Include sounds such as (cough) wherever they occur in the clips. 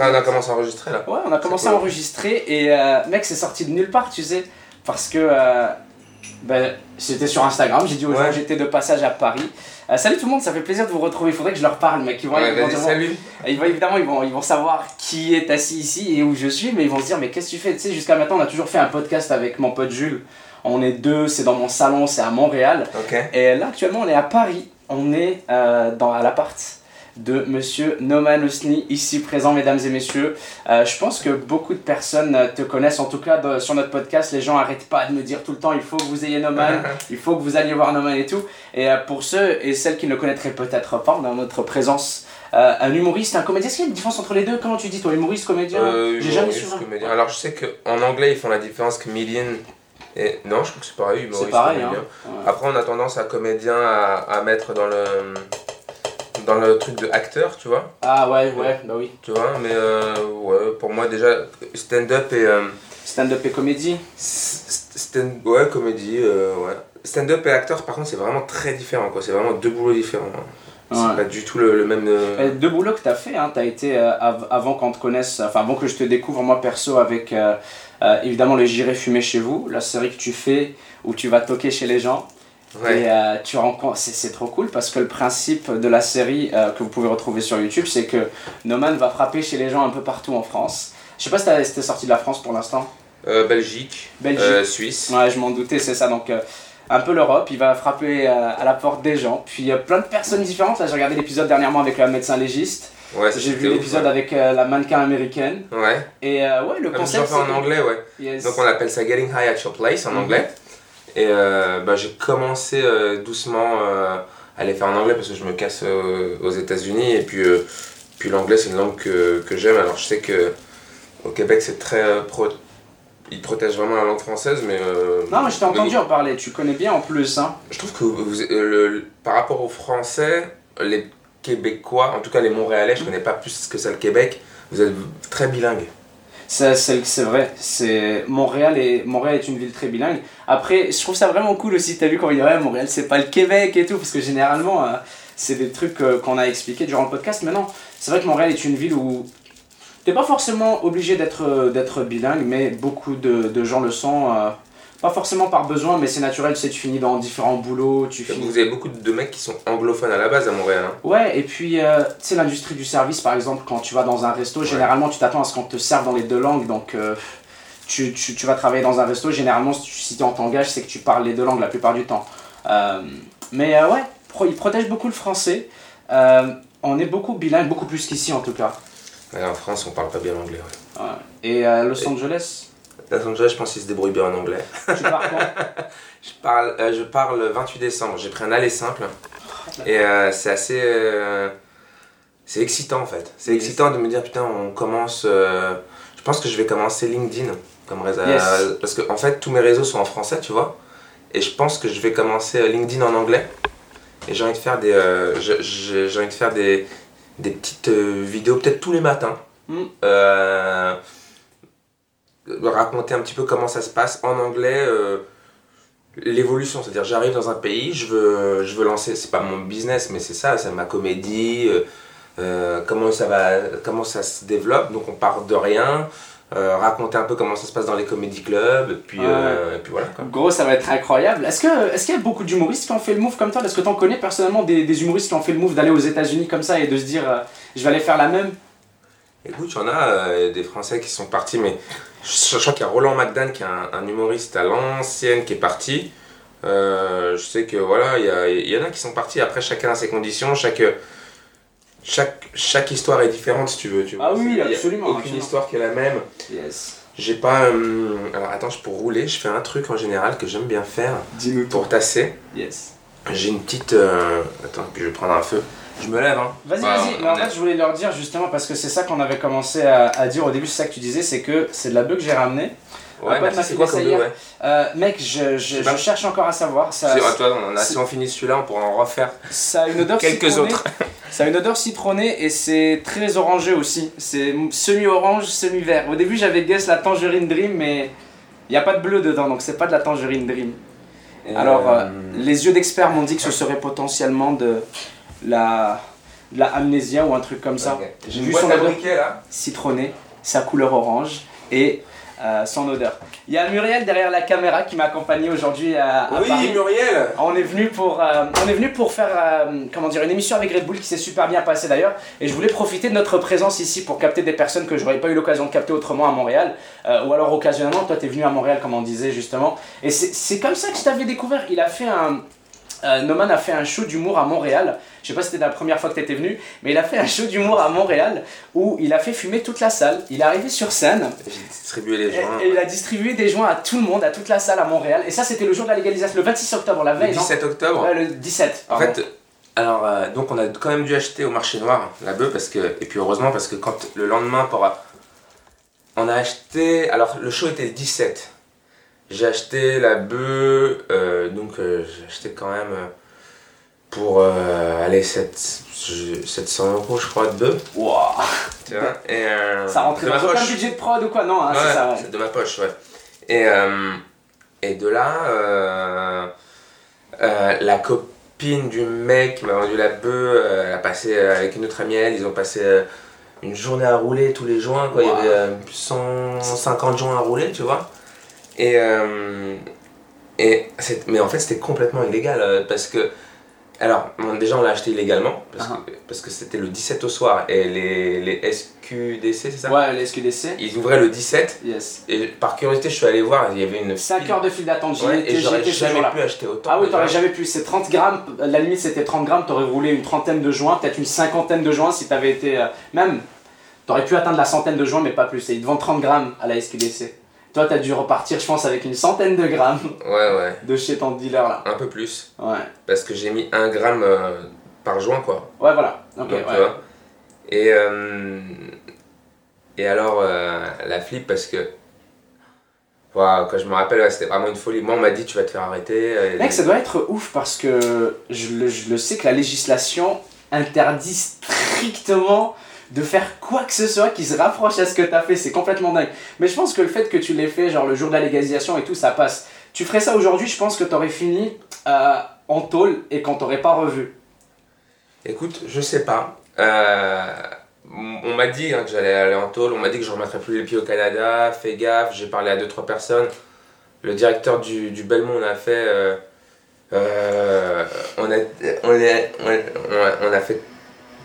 on a commencé à enregistrer là. Ouais, on a commencé cool. à enregistrer et euh, mec, c'est sorti de nulle part, tu sais. Parce que euh, ben, j'étais sur Instagram, j'ai dit aux gens Ouais. j'étais de passage à Paris. Euh, salut tout le monde, ça fait plaisir de vous retrouver. Il faudrait que je leur parle, mec. Ils vont, Ouais, ils vont vas-y, dire- salut. ils vont- évidemment, ils vont, ils vont savoir qui est assis ici et où je suis, mais ils vont se dire, mais qu'est-ce que tu fais? Tu sais, jusqu'à maintenant, on a toujours fait un podcast avec mon pote Jules. On est deux, c'est dans mon salon, c'est à Montréal. Et là, actuellement, on est à Paris. On est dans, à l'appart de monsieur Noman Osni, ici présent, mesdames et messieurs. Euh, je pense que beaucoup de personnes te connaissent, en tout cas de- sur notre podcast. Les gens arrêtent pas de me dire tout le temps il faut que vous ayez Noman, (laughs) il faut que vous alliez voir Noman et tout. Et euh, pour ceux et celles qui ne le connaîtraient peut-être pas, on a en notre présence euh, un humoriste, un comédien. Est-ce qu'il y a une différence entre les deux? Comment tu dis, toi, humoriste, comédien? J'ai jamais su. comédien. Alors je sais qu'en anglais ils font la différence comedian et. Non, je crois que c'est pareil, humoriste. C'est pareil, hein. Ouais. Après on a tendance à comédien à, à mettre dans le. Dans le truc de acteur, tu vois. Ah ouais, ouais, bah oui. Tu vois, mais euh, ouais, pour moi déjà, stand-up et. euh, Stand-up et comédie. stand ouais, comédie, euh, ouais. Stand-up et acteur, par contre, c'est vraiment très différent, quoi. C'est vraiment deux boulots différents. hein. Ouais. C'est pas du tout le, le même. euh, Deux boulots que tu as fait, hein, tu as été euh, av- avant qu'on te connaisse, enfin avant que je te découvre moi perso avec euh, évidemment le J'irai fumer chez vous, la série que tu fais où tu vas toquer chez les gens ouais. et euh, tu rencontres, c'est, c'est trop cool parce que le principe de la série euh, que vous pouvez retrouver sur YouTube c'est que Noman va frapper chez les gens un peu partout en France. Je sais pas si t'as- t'es sorti de la France pour l'instant. Euh, Belgique, Belgique. euh, Suisse. Ouais, je m'en doutais, c'est ça. Donc, un peu l'Europe, il va frapper à la porte des gens. Puis, plein de personnes différentes. Là, j'ai regardé l'épisode dernièrement avec le médecin légiste. Ouais, J'ai c'était vu l'épisode ouais. avec euh, la mannequin américaine. Ouais. Et euh, ouais, le Ah, concept. fais en c'est- anglais, ouais. Yes. Donc on appelle ça Getting High at Your Place en Mhm. anglais. Et euh, bah, j'ai commencé euh, doucement euh, à les faire en anglais parce que je me casse aux États-Unis. Et puis, puis l'anglais, c'est une langue que, que j'aime. Alors je sais que au Québec, c'est très. pro... Ils protègent vraiment la langue française, mais. euh, Non, mais je t'ai entendu en parler. Tu connais bien en plus. Hein. Je trouve que vous- le- le- par rapport aux Français, les Québécois, en tout cas les Montréalais, je connais pas plus que ça le Québec, vous êtes très bilingue. C'est, vrai. C'est Montréal et Montréal est une ville très bilingue. Après, je trouve ça vraiment cool aussi. T'as vu quand il dit ouais, Montréal, c'est pas le Québec et tout, parce que généralement, euh, c'est des trucs euh, qu'on a expliqués durant le podcast. Mais non, c'est vrai que Montréal est une ville où t'es pas forcément obligé d'être, euh, bilingue, mais beaucoup de, de gens le sont. Pas forcément par besoin, mais c'est naturel. Tu sais, tu finis dans différents boulots, tu finis Vous avez beaucoup de mecs qui sont anglophones à la base à Montréal. hein. Ouais, et puis, euh, tu sais, l'industrie du service, par exemple, quand tu vas dans un resto, Ouais. généralement, tu t'attends à ce qu'on te serve dans les deux langues. Donc, euh, tu, tu, tu vas travailler dans un resto, généralement, si, tu, si on t'engage, c'est que tu parles les deux langues la plupart du temps. Euh, mais euh, ouais, pro, ils protègent beaucoup le français. On est beaucoup bilingue, beaucoup plus qu'ici en tout cas. Ouais, en France, on parle pas bien anglais. Ouais. Et euh, Los Angeles, Angeles, je pense qu'ils se débrouillent bien en anglais. tu pars quand (laughs) Je parle, euh, je parle le 28 décembre. J'ai pris un aller simple. Et euh, c'est assez. euh, c'est excitant en fait. C'est Yes. excitant de me dire putain, on commence. euh, je pense que je vais commencer LinkedIn comme réseau. Yes. Parce que en fait, tous mes réseaux sont en français, tu vois. Et je pense que je vais commencer LinkedIn en anglais. Et j'ai envie de faire des. j'ai envie de faire des, des petites vidéos, peut-être tous les matins. Mm. Euh, raconter un petit peu comment ça se passe en anglais. euh, l'évolution, c'est-à-dire j'arrive dans un pays, je veux, je veux lancer, c'est pas mon business, mais c'est ça, c'est ma comédie, euh, euh, comment ça va, comment ça se développe, donc on part de rien, euh, raconter un peu comment ça se passe dans les comédie clubs, et puis, euh, et puis voilà. Quoi. Gros, ça va être incroyable. Est-ce que- est-ce qu'il y a beaucoup d'humoristes qui ont fait le move comme toi? Est-ce que tu en connais personnellement des, des humoristes qui ont fait le move d'aller aux États-Unis comme ça et de se dire euh, je vais aller faire la même? Écoute, il y en a euh, des Français qui sont partis, mais crois qu'il y a Roland McDan qui est un, un humoriste à l'ancienne qui est parti. Euh, je sais que voilà, il y, y en a qui sont partis. Après, chacun a ses conditions, chaque, chaque, chaque histoire est différente si tu veux. Tu Ah vois. oui, y a absolument, Aucune absolument. histoire qui est la même. Yes. J'ai pas. euh, alors attends, je- pour rouler, je fais un truc en général que j'aime bien faire Dis-nous pour tasser. Yes. J'ai une petite. euh, Attends, puis je vais prendre un feu. Je me lève, hein. Vas-y, Bah, vas-y. Mais en fait, je voulais leur dire justement parce que c'est ça qu'on avait commencé à, à dire au début, c'est ça que tu disais, c'est que c'est de la bœuf que j'ai ramené. Ouais, merci, m'a c'est quoi comme deux, ouais. Euh, mec, je, je, cherche encore à savoir. Ça, C'est- toi, on a- c'est- si on finit celui-là, on pourra en refaire ça a une odeur quelques citronnée. autres. Ça a une odeur citronnée et c'est très orangé aussi. C'est semi-orange, semi-vert. Au début, j'avais guess la tangerine dream, mais il n'y a pas de bleu dedans, donc c'est pas de la tangerine dream. Alors, euh, les yeux d'experts m'ont dit que ce serait potentiellement de la la amnésia ou un truc comme ça. J'ai vu son odeur là. citronné, sa couleur orange et euh, son odeur. Il y a Muriel derrière la caméra qui m'a accompagné aujourd'hui à, à Oui, Paris. Muriel. On est venu pour, euh, on est venu pour faire euh, comment dire, une émission avec Red Bull qui s'est super bien passée d'ailleurs. Et je voulais profiter de notre présence ici pour capter des personnes que j'aurais pas eu l'occasion de capter autrement à Montréal. Euh, ou alors occasionnellement, toi tu es venu à Montréal comme on disait justement. Et c'est c'est comme ça que je t'avais découvert. Il a fait un... euh, Noman a fait un show d'humour à Montréal. Je sais pas si c'était la première fois que tu étais venu, mais il a fait un show d'humour à Montréal où il a fait fumer toute la salle. Il est arrivé sur scène J'ai distribué les et, joints. et il a distribué des joints à tout le monde, à toute la salle à Montréal. Et ça, c'était le jour de la légalisation, le 26 octobre, la Le veille, non 17 octobre. Ouais, le 17. En pardon. fait, alors euh, donc on a quand même dû acheter au marché noir la bœuf parce que et puis heureusement parce que quand le lendemain on a acheté alors le show était le 17. J'ai acheté la bœuf euh, donc euh, j'ai acheté quand même euh, pour euh, aller 7, je- 700 euros je crois de bœuf. Vois, et, euh, Ça rentrait dans aucun budget de prod ou quoi? Non, hein, Ouais, c'est ça, ouais. c'est de ma poche, ouais. Et, et de là, la copine du mec qui m'a vendu la bœuf, elle a passé avec une autre amie, elle, ils ont passé une journée à rouler tous les joints, quoi. Wow. Il y avait euh, 150 joints à rouler, tu vois. Et, euh, et mais en fait, c'était complètement illégal euh, parce que. Alors, déjà, on l'a acheté illégalement parce Ah. que c'était le 17 au soir et les, les SQDC, c'est ça? Ouais, les SQDC. Ils ouvraient le 17 Yes. et par curiosité, je suis allé voir, il y avait une 5 file. heures de file d'attente, j'y Ouais, étais, et j'aurais jamais pu acheter autant. Ah oui, t'aurais jamais pu. C'est 30 grammes. La limite, c'était 30 grammes. T'aurais roulé une trentaine de joints, peut-être une cinquantaine de joints si t'avais été. euh, même, t'aurais pu atteindre la centaine de joints, mais pas plus. Et ils te vendent 30 grammes à la SQDC. Toi, t'as dû repartir, je pense, avec une centaine de grammes Ouais, ouais, de chez ton dealer là. un peu plus. Ouais. Parce que j'ai mis un gramme euh, par joint, quoi. Ouais, voilà. Ok, Donc, ouais. Et, euh, et alors, euh, la flip, parce que. Voilà, quand je me rappelle, ouais, c'était vraiment une folie. Moi, on m'a dit, tu vas te faire arrêter. euh, Mec, ça doit être ouf parce que je le, je le sais que la législation interdit strictement de faire quoi que ce soit qui se rapproche à ce que t'as fait. C'est complètement dingue. Mais je pense que le fait que tu l'aies fait, genre le jour de la légalisation et tout, ça passe. Tu ferais ça aujourd'hui, je pense que t'aurais fini euh, en tôle et qu'on t'aurait pas revu. Écoute, je sais pas. Euh, on m'a dit hein, que j'allais aller en tôle, on m'a dit que je remettrais plus les pieds au Canada, fais gaffe, j'ai parlé à deux trois personnes. Le directeur du, du Belmont, on a fait. euh, on, a, on, est- on, a- on a fait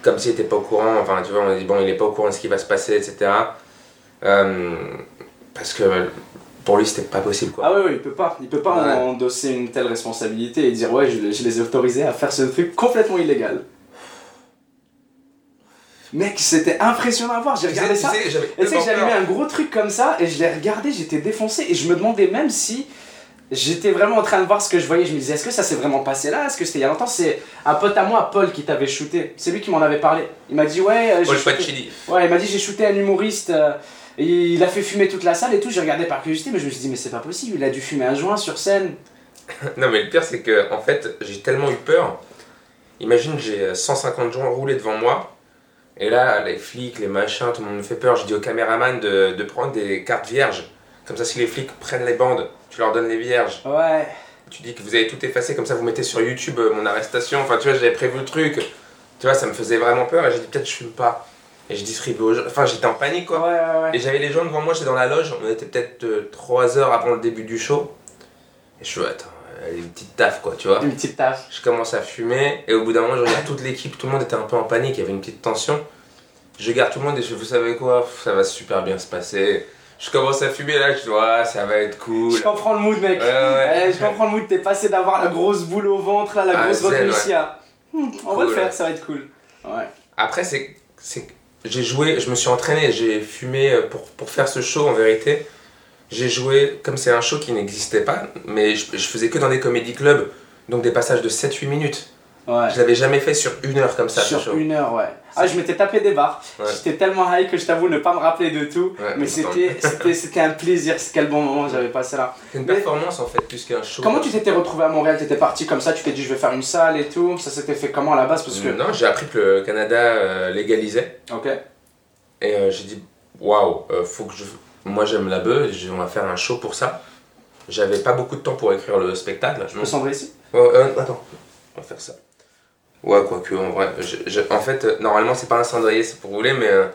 comme s'il était pas au courant, enfin tu vois, on a dit bon, il est pas au courant de ce qui va se passer, etc. Euh, parce que pour lui, c'était pas possible quoi. Ah ouais, ouais, il peut pas. Il peut pas Ouais. endosser une telle responsabilité et dire ouais, je, les- je les ai autorisés à faire ce truc complètement illégal. Mec, c'était impressionnant à voir. J'ai regardé ça. Et tu sais que j'avais mis un gros truc comme ça et je l'ai regardé, j'étais défoncé et je me demandais même si j'étais vraiment en train de voir ce que je voyais. Je me disais, est-ce que ça s'est vraiment passé là? Est-ce que c'était il y a longtemps? C'est un pote à moi, Paul, qui t'avait shooté. C'est lui qui m'en avait parlé. Il m'a dit, ouais, euh, Paul shooté-. Ouais, il m'a dit, j'ai shooté un humoriste. euh, et il a fait fumer toute la salle et tout. J'ai regardé par curiosité, mais je me suis dit, mais c'est pas possible. Il a dû fumer un joint sur scène. (laughs) Non, mais le pire, c'est que, en fait, j'ai tellement eu peur. Imagine, j'ai 150 joints roulés devant moi. Et là, les flics, les machins, tout le monde me fait peur. Je dis au caméraman de, de prendre des cartes vierges. Comme ça, si les flics prennent les bandes, tu leur donnes les vierges. Ouais. Tu dis que vous avez tout effacé, comme ça, vous mettez sur YouTube euh, mon arrestation. Enfin, tu vois, j'avais prévu le truc. Tu vois, ça me faisait vraiment peur. Et j'ai dit, peut-être je fume pas. Et je distribue aux gens. Enfin, j'étais en panique, Ouais, quoi. ouais, ouais. Et j'avais les gens devant moi, j'étais dans la loge. On était peut-être 3 heures avant le début du show. Et je suis, attends, euh, une petite taf, quoi, tu vois. Une petite taf. Je commence à fumer et au bout d'un moment, je regarde toute l'équipe, tout le monde était un peu en panique, il y avait une petite tension. Je regarde tout le monde et je vous savez quoi, ça va super bien se passer. Je commence à fumer là, je dis, ouais, ça va être cool. Je comprends le mood, mec. Ouais, ouais. Eh, je comprends le mood. T'es passé d'avoir la grosse boule au ventre, là, la Ah, grosse retenue ici à. Hmm, on va le faire, ça va être cool. Ouais. Après, c'est, c'est, j'ai joué, je me suis entraîné, j'ai fumé euh, pour, pour faire ce show en vérité. J'ai joué, comme c'est un show qui n'existait pas, mais je, je faisais que dans des comédie clubs, donc des passages de 7-8 minutes. Ouais. Je l'avais jamais fait sur une heure comme ça, Sur une heure, ouais. Ah, je m'étais tapé des barres. Ouais. J'étais tellement high que je t'avoue ne pas me rappeler de tout. Ouais, mais tant c'était, c'était, c'était un plaisir. Quel bon moment j'avais passé là. C'est une Mais- performance en fait, plus qu'un show. Comment tu t'étais retrouvé à Montréal? T'étais parti comme ça Tu t'es dit je vais faire une salle et tout Ça s'était fait comment à la base? Parce que. Non, j'ai appris que le Canada euh, légalisait. Ok. Et euh, j'ai dit, waouh, euh, faut que je. Moi j'aime la bœuf, on va faire un show pour ça. J'avais pas beaucoup de temps pour écrire le spectacle. Je me sombrer ici? Euh, attends, on va faire ça. Ouais, quoique, en vrai. je- je- en fait, euh, normalement, c'est pas un cendrier, c'est pour rouler, mais euh,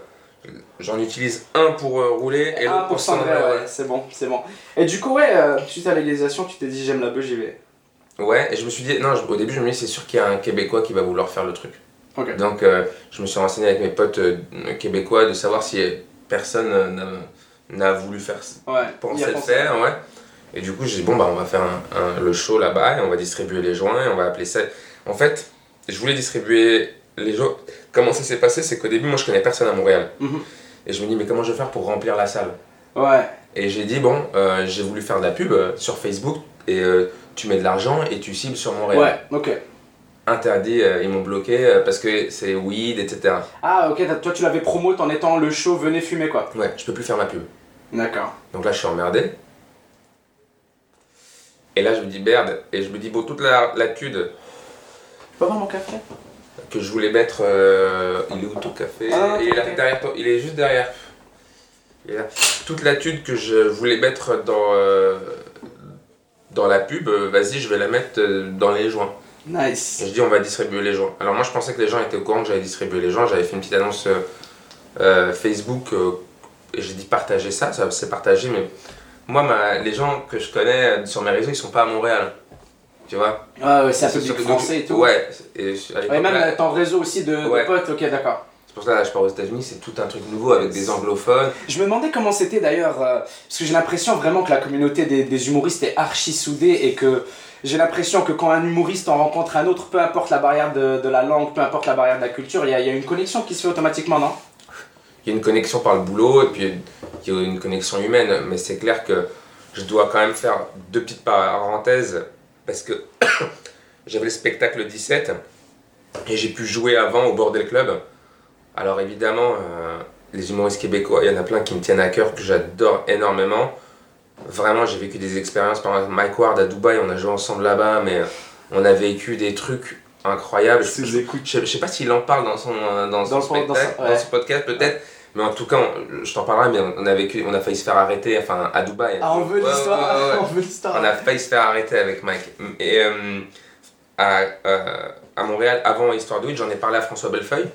j'en utilise un pour euh, rouler et Ah, l'autre pour cendrer, ouais, c'est bon, c'est bon. Et du coup, ouais, euh, suite à légalisation, tu t'es dit j'aime la bœuf, j'y vais. Ouais, et je me suis dit, non, je- au début, je me dis, c'est sûr qu'il y a un Québécois qui va vouloir faire le truc. Donc, je me suis renseigné avec mes potes québécois de savoir si personne n'a- voulu faire Ouais, a le faire, ouais. Et du coup, j'ai dit, bon, bah, on va faire un- un- le show là-bas et on va distribuer les joints et on va appeler ça. En fait, je voulais distribuer les joints. Comment ça s'est passé C'est qu'au début, moi, je connais personne à Montréal. Mhm. Et je me dis, mais comment je vais faire pour remplir la salle? Ouais, Et j'ai dit, bon, euh, j'ai voulu faire de la pub euh, sur Facebook et euh, tu mets de l'argent et tu cibles sur Montréal. ouais, ok. Interdit, ils m'ont bloqué parce que c'est weed, etc. Ah, ok, toi tu l'avais promo en étant le show, venez fumer quoi. Ouais, je peux plus faire ma pub. D'accord. Donc là, je suis emmerdé. Et là, je me dis merde. Et je me dis, bon, toute la, la thune Tu peux avoir mon café que je voulais mettre. euh, il est où ton café Ah, il, est là, ok. derrière toi, il est juste derrière. Il est là. Toute la thune que je voulais mettre dans, euh, dans la pub, euh, vas-y, je vais la mettre dans les joints. Et Nice. je dis, on va distribuer les joints. Alors, moi, je pensais que les gens étaient au courant que j'allais distribuer les joints. J'avais fait une petite annonce euh, Facebook et j'ai dit partager ça. Ça c'est partagé, mais moi, ma- les gens que je connais sur mes réseaux, ils sont pas à Montréal. Tu vois? Ouais, ouais, c'est un public français et tout. Ouais. Et Ouais, même là, ton réseau aussi de, potes, ok, d'accord. c'est pour ça que je pars aux États-Unis, c'est tout un truc nouveau avec des anglophones. Je me demandais comment c'était d'ailleurs, euh, parce que j'ai l'impression vraiment que la communauté des, des humoristes est archi soudée et que j'ai l'impression que quand un humoriste en rencontre un autre, peu importe la barrière de, de la langue, peu importe la barrière de la culture, il y a, il y a une connexion qui se fait automatiquement, non? Il y a une connexion par le boulot et puis il y a une connexion humaine. Mais c'est clair que je dois quand même faire deux petites parenthèses parce que (coughs) j'avais le spectacle le 17 et j'ai pu jouer avant au Bordel Club. Alors évidemment, euh, les humoristes québécois, il y en a plein qui me tiennent à cœur, que j'adore énormément. Vraiment, j'ai vécu des expériences. Par exemple, Mike Ward à Dubaï, on a joué ensemble là-bas, mais on a vécu des trucs incroyables. Je, je- écoutes. je, je sais pas s'il en parle dans son, euh, dans son- spectacle, son- dans, ouais. son podcast peut-être. Mais en tout cas, on- je t'en parlerai, mais on a vécu, on a failli se faire arrêter, enfin à Dubaï. Ah, on veut Ouais, l'histoire, ouais, ouais, ouais. (laughs) on veut l'histoire. On a failli se faire arrêter avec Mike. Et euh, à, euh, à Montréal, avant Histoire de j'en ai parlé à François Bellefeuille.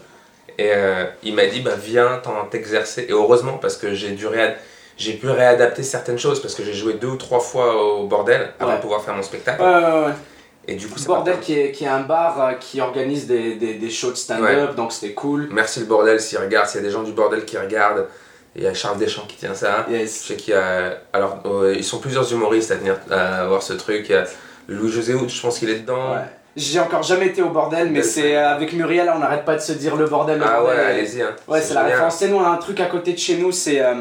Et euh, il m'a dit, bah, viens t'en t'exercer. Et heureusement, parce que j'ai dû réad- j'ai pu réadapter certaines choses, parce que j'ai joué deux ou trois fois au bordel avant Ouais. de pouvoir faire mon spectacle. Ouais, ouais, ouais. Et du coup, Bordel qui est, qui est un bar euh, qui organise des, des, des shows de stand-up, donc c'était cool. Merci le bordel s'ils regardent, s'il y a des gens du bordel qui regardent. Il y a Charles Deschamps qui tient ça. Je Yes. sais qu'il y a. Alors, euh, ils sont plusieurs humoristes à venir à voir ce truc. Louis-José je pense qu'il est dedans. Ouais. J'ai encore jamais été au bordel, mais c'est euh, avec Muriel, on n'arrête pas de se dire le bordel, le Ah ouais, bordel. allez-y. Hein. Ouais, c'est la référence. Nous, on a un truc à côté de chez nous, c'est euh,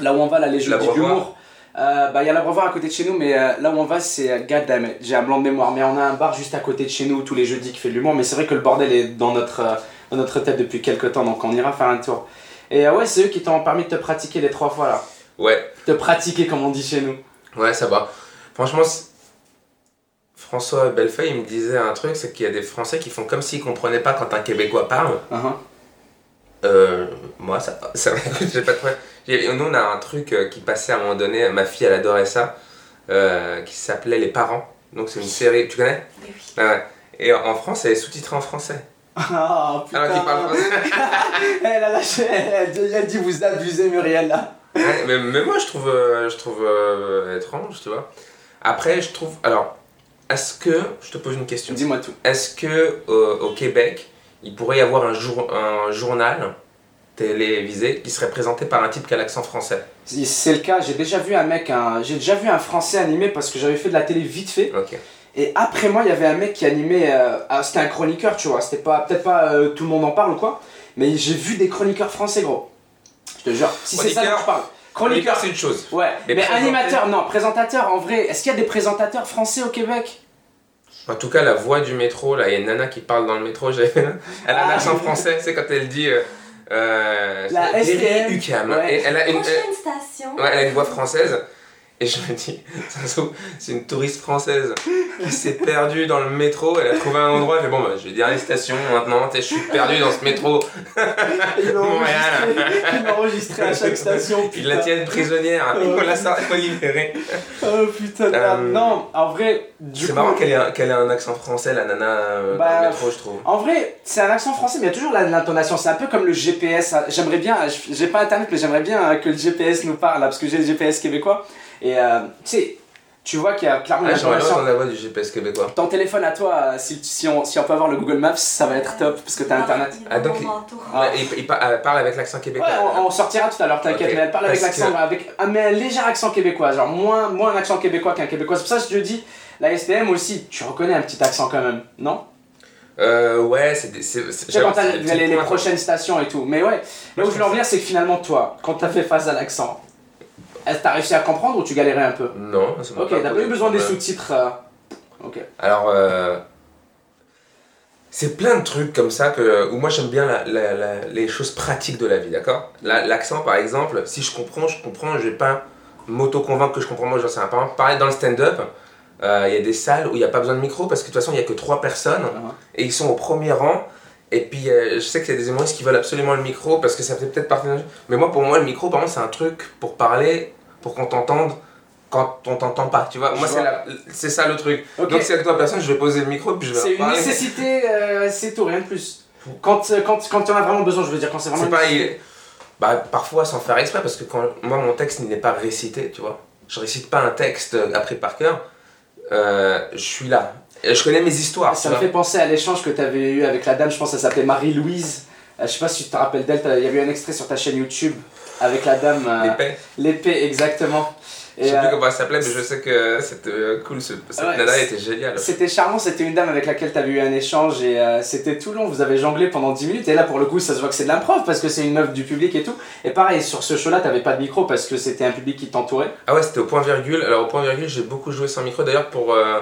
là où on va, là, les jeux d'humour. Euh, bah, il y a l'Abreuvoir à côté de chez nous, mais euh, là où on va, c'est euh, goddammit, j'ai un blanc de mémoire. Mais on a un bar juste à côté de chez nous tous les jeudis qui fait de l'humour, mais c'est vrai que le bordel est dans notre, euh, dans notre tête depuis quelques temps, donc on ira faire un tour. Et ouais, c'est eux qui t'ont permis de te pratiquer les trois fois là. Ouais, Te pratiquer, comme on dit chez nous. ouais, ça va. Franchement, François Bellefeuille, il me disait un truc c'est qu'il y a des Français qui font comme s'ils comprenaient pas quand un Québécois parle. Uh-huh. Euh, moi, ça, (laughs) ça j'ai pas de problème. Nous, on a un truc euh, qui passait à un moment donné, ma fille, elle adorait ça, euh, qui s'appelait Les Parents. Donc, c'est une série, tu connais? Oui. Ah ouais. Et en France, elle est sous-titrée en français. (laughs) Ah putain. Alors qu'il parle français. (laughs) elle, a lâché, elle, dit- elle dit vous abusez Muriel là. Ouais, mais, mais moi, je trouve, euh, je trouve euh, étrange, tu vois. Après, je trouve. Alors, est-ce que. Je te pose une question. Dis-moi tout. Est-ce que euh, au Québec, il pourrait y avoir un, jour, un journal télévisé qui serait présenté par un type qui a l'accent français c'est le cas, j'ai déjà vu un mec, un- j'ai déjà vu un français animé parce que j'avais fait de la télé vite fait. Ok. Et après moi, il y avait un mec qui animait. euh, ah, c'était un chroniqueur, tu vois. C'était pas, peut-être pas euh, tout le monde en parle ou quoi. Mais j'ai vu des chroniqueurs français, gros. Je te jure. Si c'est ça dont je parle. Chroniqueur, c'est une chose. Ouais. Mais animateur, non. Présentateur, en vrai. Est-ce qu'il y a des présentateurs français au Québec? En tout cas, la voix du métro, là, il y a une nana qui parle dans le métro, j'ai- (laughs) elle a un Ah. accent français, c'est quand elle dit. Euh, euh, La STM, ouais. Et elle, a une, Prochaine station. elle- ouais, elle a une voix française. Et je me dis, c'est une touriste française qui s'est perdue dans le métro. Elle a trouvé un endroit. Elle fait bon, bah, je vais dire les stations maintenant. Je suis perdu dans ce métro. Ils l'ont Montréal. enregistré, enregistré à chaque (laughs) station. Ils la putain. tiennent prisonnière. Il faut la faut libérer. Oh putain de. Euh, Non, en vrai, C'est marrant qu'elle ait, un- qu'elle ait un accent français, la nana euh, Bah, dans le métro, je trouve. En vrai, c'est un accent français, mais il y a toujours l'intonation. C'est un peu comme le GPS. J'aimerais bien, j'ai pas internet, mais j'aimerais bien euh, que le GPS nous parle, parce que j'ai le GPS québécois. Et euh, tu sais, tu vois qu'il y a clairement Ah, la voix du GPS québécois. Ton téléphone à toi, euh, si, si, on, si on peut avoir le Google Maps, ça va être top, parce que t'as internet. Ah, donc, il- Ah. Ouais, il, elle parle avec l'accent Ouais, québécois. on, on sortira tout à l'heure, t'inquiète, mais elle parle avec parce l'accent, que- avec un, mais un léger accent québécois, genre moins, moins un accent québécois qu'un québécois. C'est pour ça que je te dis, la STM aussi, tu reconnais un petit accent quand même, non? Euh, ouais, c'est des. c'est- c'est- Tu sais, quand t'as les, les prochaines stations et tout. Mais ouais, là où je veux en venir, c'est que finalement, toi, quand t'as fait face à l'accent, est-ce que t'as réussi à comprendre ou tu galérais un peu Non, ça m'a Ok, pas t'as pas posé eu besoin de des problème. sous-titres. euh, Ok. Alors, euh, c'est plein de trucs comme ça que, où moi j'aime bien la- la- la- les choses pratiques de la vie, d'accord? La- L'accent, par exemple, si je comprends, je comprends, je vais pas m'auto-convaincre que je comprends, moi j'en sais rien. Par exemple, pareil dans le stand-up, euh, il y a des salles où il n'y a pas besoin de micro parce que de toute façon il n'y a que trois personnes Ah. et ils sont au premier rang. Et puis euh, je sais qu'il y a des humoristes qui veulent absolument le micro parce que ça fait peut-être partie Mais moi, pour moi, le micro, par exemple, c'est un truc pour parler, pour qu'on t'entende quand on t'entend pas, tu vois. Moi, c'est ça le truc. Donc, c'est avec toi personne, je vais poser le micro puis je vais C'est une nécessité, euh, c'est tout, rien de plus. Quand, euh, quand, quand tu en as vraiment besoin, je veux dire, quand c'est vraiment. Pas. Bah, parfois sans faire exprès, parce que quand moi, mon texte il n'est pas récité, tu vois. Je récite pas un texte appris par cœur. Euh, je suis là. Et je connais mes histoires. Ça me fait penser à l'échange que tu avais eu avec la dame, je pense que ça s'appelait Marie-Louise. Euh, je sais pas si tu te rappelles d'elle, il y avait eu un extrait sur ta chaîne YouTube avec la dame. euh, L'épée. L'épée, exactement. Je Et, sais plus euh, comment elle s'appelait, mais je sais que c'était euh, cool. ce- Cette Ouais, nana était géniale. C'était charmant, c'était une dame avec laquelle tu avais eu un échange et euh, c'était tout long, vous avez jonglé pendant 10 minutes et là pour le coup ça se voit que c'est de l'improv parce que c'est une meuf du public et tout. Et pareil, sur ce show-là t'avais pas de micro parce que c'était un public qui t'entourait. Ah ouais, c'était au point virgule. Alors au point virgule, j'ai beaucoup joué sans micro. D'ailleurs, pour euh,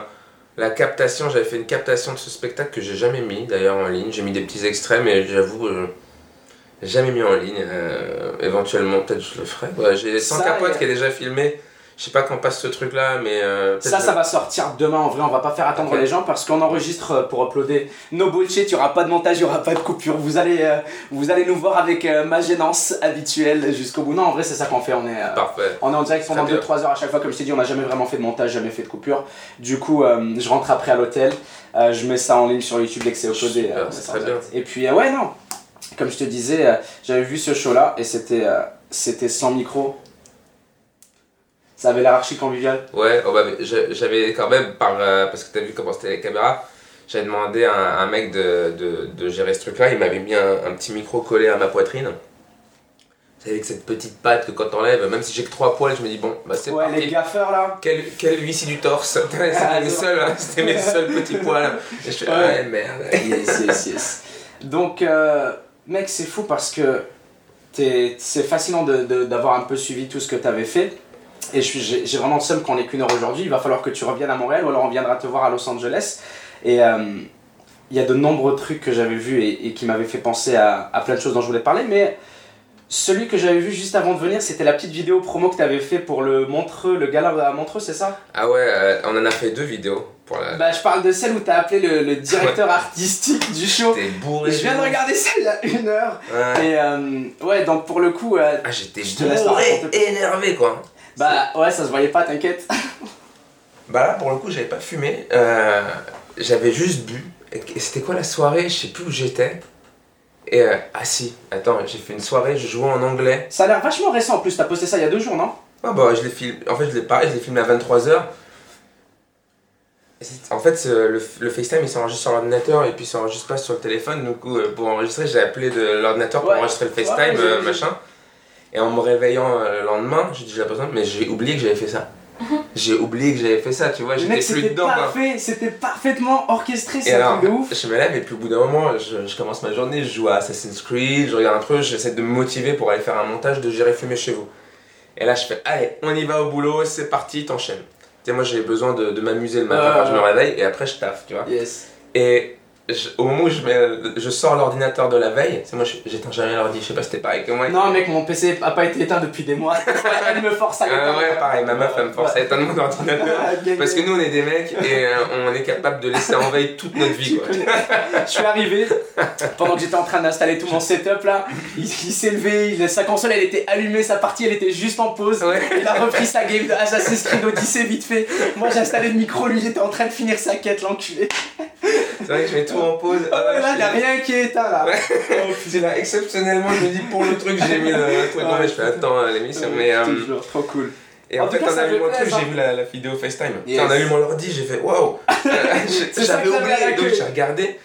la captation, j'avais fait une captation de ce spectacle que j'ai jamais mis d'ailleurs en ligne. J'ai mis des petits extraits, mais j'avoue, euh, jamais mis en ligne. Euh, éventuellement, peut-être je le ferai. Ouais, j'ai Sans Ça, capote et- qui est déjà filmé. Je sais pas quand passe ce truc là, mais. euh, Ça, ça va sortir demain en vrai, on va pas faire attendre les gens parce qu'on enregistre euh, pour uploader nos bullshit, il y aura pas de montage, il y aura pas de coupure. Vous allez, euh, vous allez nous voir avec euh, ma gênance habituelle jusqu'au bout. Non, en vrai, c'est ça qu'on fait, on est. euh, Parfait. On est en direct pendant Très bien. 2-3 heures à chaque fois, comme je t'ai dit, on n'a jamais vraiment fait de montage, jamais fait de coupure. Du coup, je rentre après à l'hôtel, je mets ça en ligne sur YouTube dès que c'est uploadé. Et puis, ouais, non, comme je te disais, j'avais vu ce show-là et c'était c'était sans micro. Ça avait l'air archi convivial. Ouais, oh bah, j'avais quand même, par, euh, parce que t'as vu comment c'était les caméras, j'avais demandé à un, un mec de, de, de gérer ce truc-là, il m'avait mis un, un petit micro collé à ma poitrine. C'est avec cette petite patte que quand t'enlèves, même si j'ai que trois poils, je me dis bon, bah c'est Ouais, parti. les gaffeurs là. Quel, quel huissier du torse (laughs) C'était Ah, mes, c'est seuls, hein, c'était mes seuls petits (laughs) poils. Et je fais, Ouais. ouais, merde. Yes, yes, yes. Donc, euh, mec, c'est fou parce que t'es- c'est fascinant de- de- d'avoir un peu suivi tout ce que tu avais fait. Et j'ai vraiment le seum qu'on ait qu'une heure aujourd'hui. Il va falloir que tu reviennes à Montréal ou alors on viendra te voir à Los Angeles. Et euh, il y a de nombreux trucs que j'avais vus et, et qui m'avaient fait penser à, à plein de choses dont je voulais parler. Mais celui que j'avais vu juste avant de venir, c'était la petite vidéo promo que tu avais fait pour le Montreux, le gala à Montreux, c'est ça? Ah ouais, euh, on en a fait deux vidéos pour la. Bah, je parle de celle où tu as appelé le, le directeur artistique du show. T'es bourré. Je viens de regarder a une heure. Ouais. Et euh, ouais, donc pour le coup, euh, Ah, j'étais bourré, énervé quoi. Bah ouais, ça se voyait pas, t'inquiète. (laughs) Bah là, pour le coup, j'avais pas fumé. euh, j'avais juste bu. Et c'était quoi la soirée? Je sais plus où j'étais. Et euh, ah si, attends, j'ai fait une soirée, je jouais en anglais. Ça a l'air vachement récent en plus, t'as posté ça il y a deux jours, non? Ah bah je l'ai filmé, en fait je l'ai pareil, je l'ai filmé à 23h. En fait le, le FaceTime il s'enregistre sur l'ordinateur et puis il s'enregistre pas sur le téléphone. Du coup euh, pour enregistrer j'ai appelé de l'ordinateur pour Ouais. enregistrer le FaceTime, euh, machin. Et en me réveillant euh, le lendemain, j'ai dit j'ai besoin, mais j'ai oublié que j'avais fait ça. (laughs) j'ai oublié que j'avais fait ça, tu vois, j'étais plus c'était dedans parfait, c'était parfaitement orchestré, c'est un truc de ouf. je me lève et puis au bout d'un moment, je, je commence ma journée, je joue à Assassin's Creed, je regarde un truc, j'essaie de me motiver pour aller faire un montage de Gérer fumer chez vous. Et là, je fais, allez, on y va au boulot, c'est parti, t'enchaînes. Tu sais, moi j'ai besoin de, de m'amuser le matin Ouais, quand je me réveille et après je taffe, tu vois. Yes. Et je- au moment où je, mets, je sors l'ordinateur de la veille, c'est moi j'éteins jamais l'ordi, je sais pas si c'était pareil que moi. Non, mec, mon PC a pas été éteint depuis des mois. (laughs) Elle me force à Ah l'éteindre. ouais, pareil, ma meuf elle me force à éteindre mon ordinateur. (laughs) Parce que nous on est des mecs et euh, on est capable de laisser en veille toute notre vie quoi. (laughs) Je suis arrivé pendant que j'étais en train d'installer tout mon setup là. Il, il s'est levé, il- sa console elle était allumée, sa partie elle était juste en pause. Ouais. Il a repris sa game de Assassin's Creed Odyssey vite fait. Moi j'ai installé le micro, lui il était en train de finir sa quête, l'enculé. C'est vrai que je mets tout en pause. Ah ouais, là il y a rien qui est éteint là. Oh, C'est là, exceptionnellement, je me dis pour le truc, j'ai mis le truc. Non, mais je fais attends à l'émission. Mais, euh, Toujours, trop cool. et En fait, cas, ça fait allumant le truc, j'ai vu la, la vidéo FaceTime. Yes. En allumant l'ordi, j'ai fait waouh (laughs) J'avais oublié, donc j'ai regardé.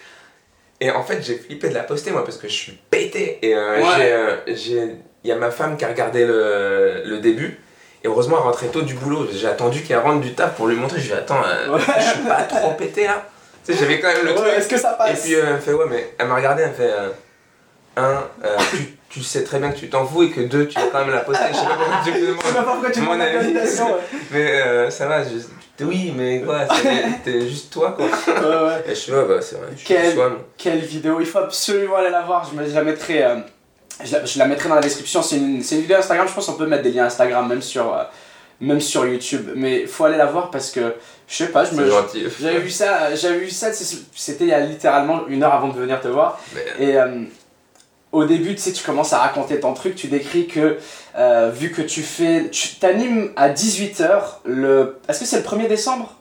Et en fait, j'ai flippé de la poster, moi, parce que je suis pété. Et euh, Ouais. j'ai, euh, j'ai. Il y a ma femme qui a regardé le, le début. Et heureusement, elle rentrait tôt du boulot. J'ai attendu qu'elle rentre du taf pour lui montrer. Je lui ai dit, attends, euh, Ouais. je suis pas trop pété là. Tu sais, j'avais quand même le Ouais, truc. Est-ce que ça Et passe puis euh, elle fait ouais mais elle m'a regardé, elle fait euh, un, euh, tu, tu sais très bien que tu t'en fous et que deux tu vas quand même la poster. Je sais pas pourquoi tu me Je sais demandes. pas pourquoi tu Mon demandes avis. Ouais, Mais euh, ça va, je- oui mais quoi, (laughs) t'es juste toi quoi. ouais. ouais. Et je suis ouais bah c'est vrai, je suis Quel- soi. moi. Quelle vidéo Il faut absolument aller la voir. Je, me- je la mettrai. euh, je, la, je la mettrai dans la description. C'est une, une vidéo Instagram. Je pense qu'on peut mettre des liens Instagram même sur, euh, même sur YouTube. Mais faut aller la voir parce que je sais pas. Je me, j'avais vu ça. J'avais vu ça. C'était il y a littéralement une heure avant de venir te voir. Mais, Et euh, au début, tu sais, tu commences à raconter ton truc, tu décris que euh, vu que tu fais. Tu t'animes à 18h le. Est-ce que c'est le 1er décembre?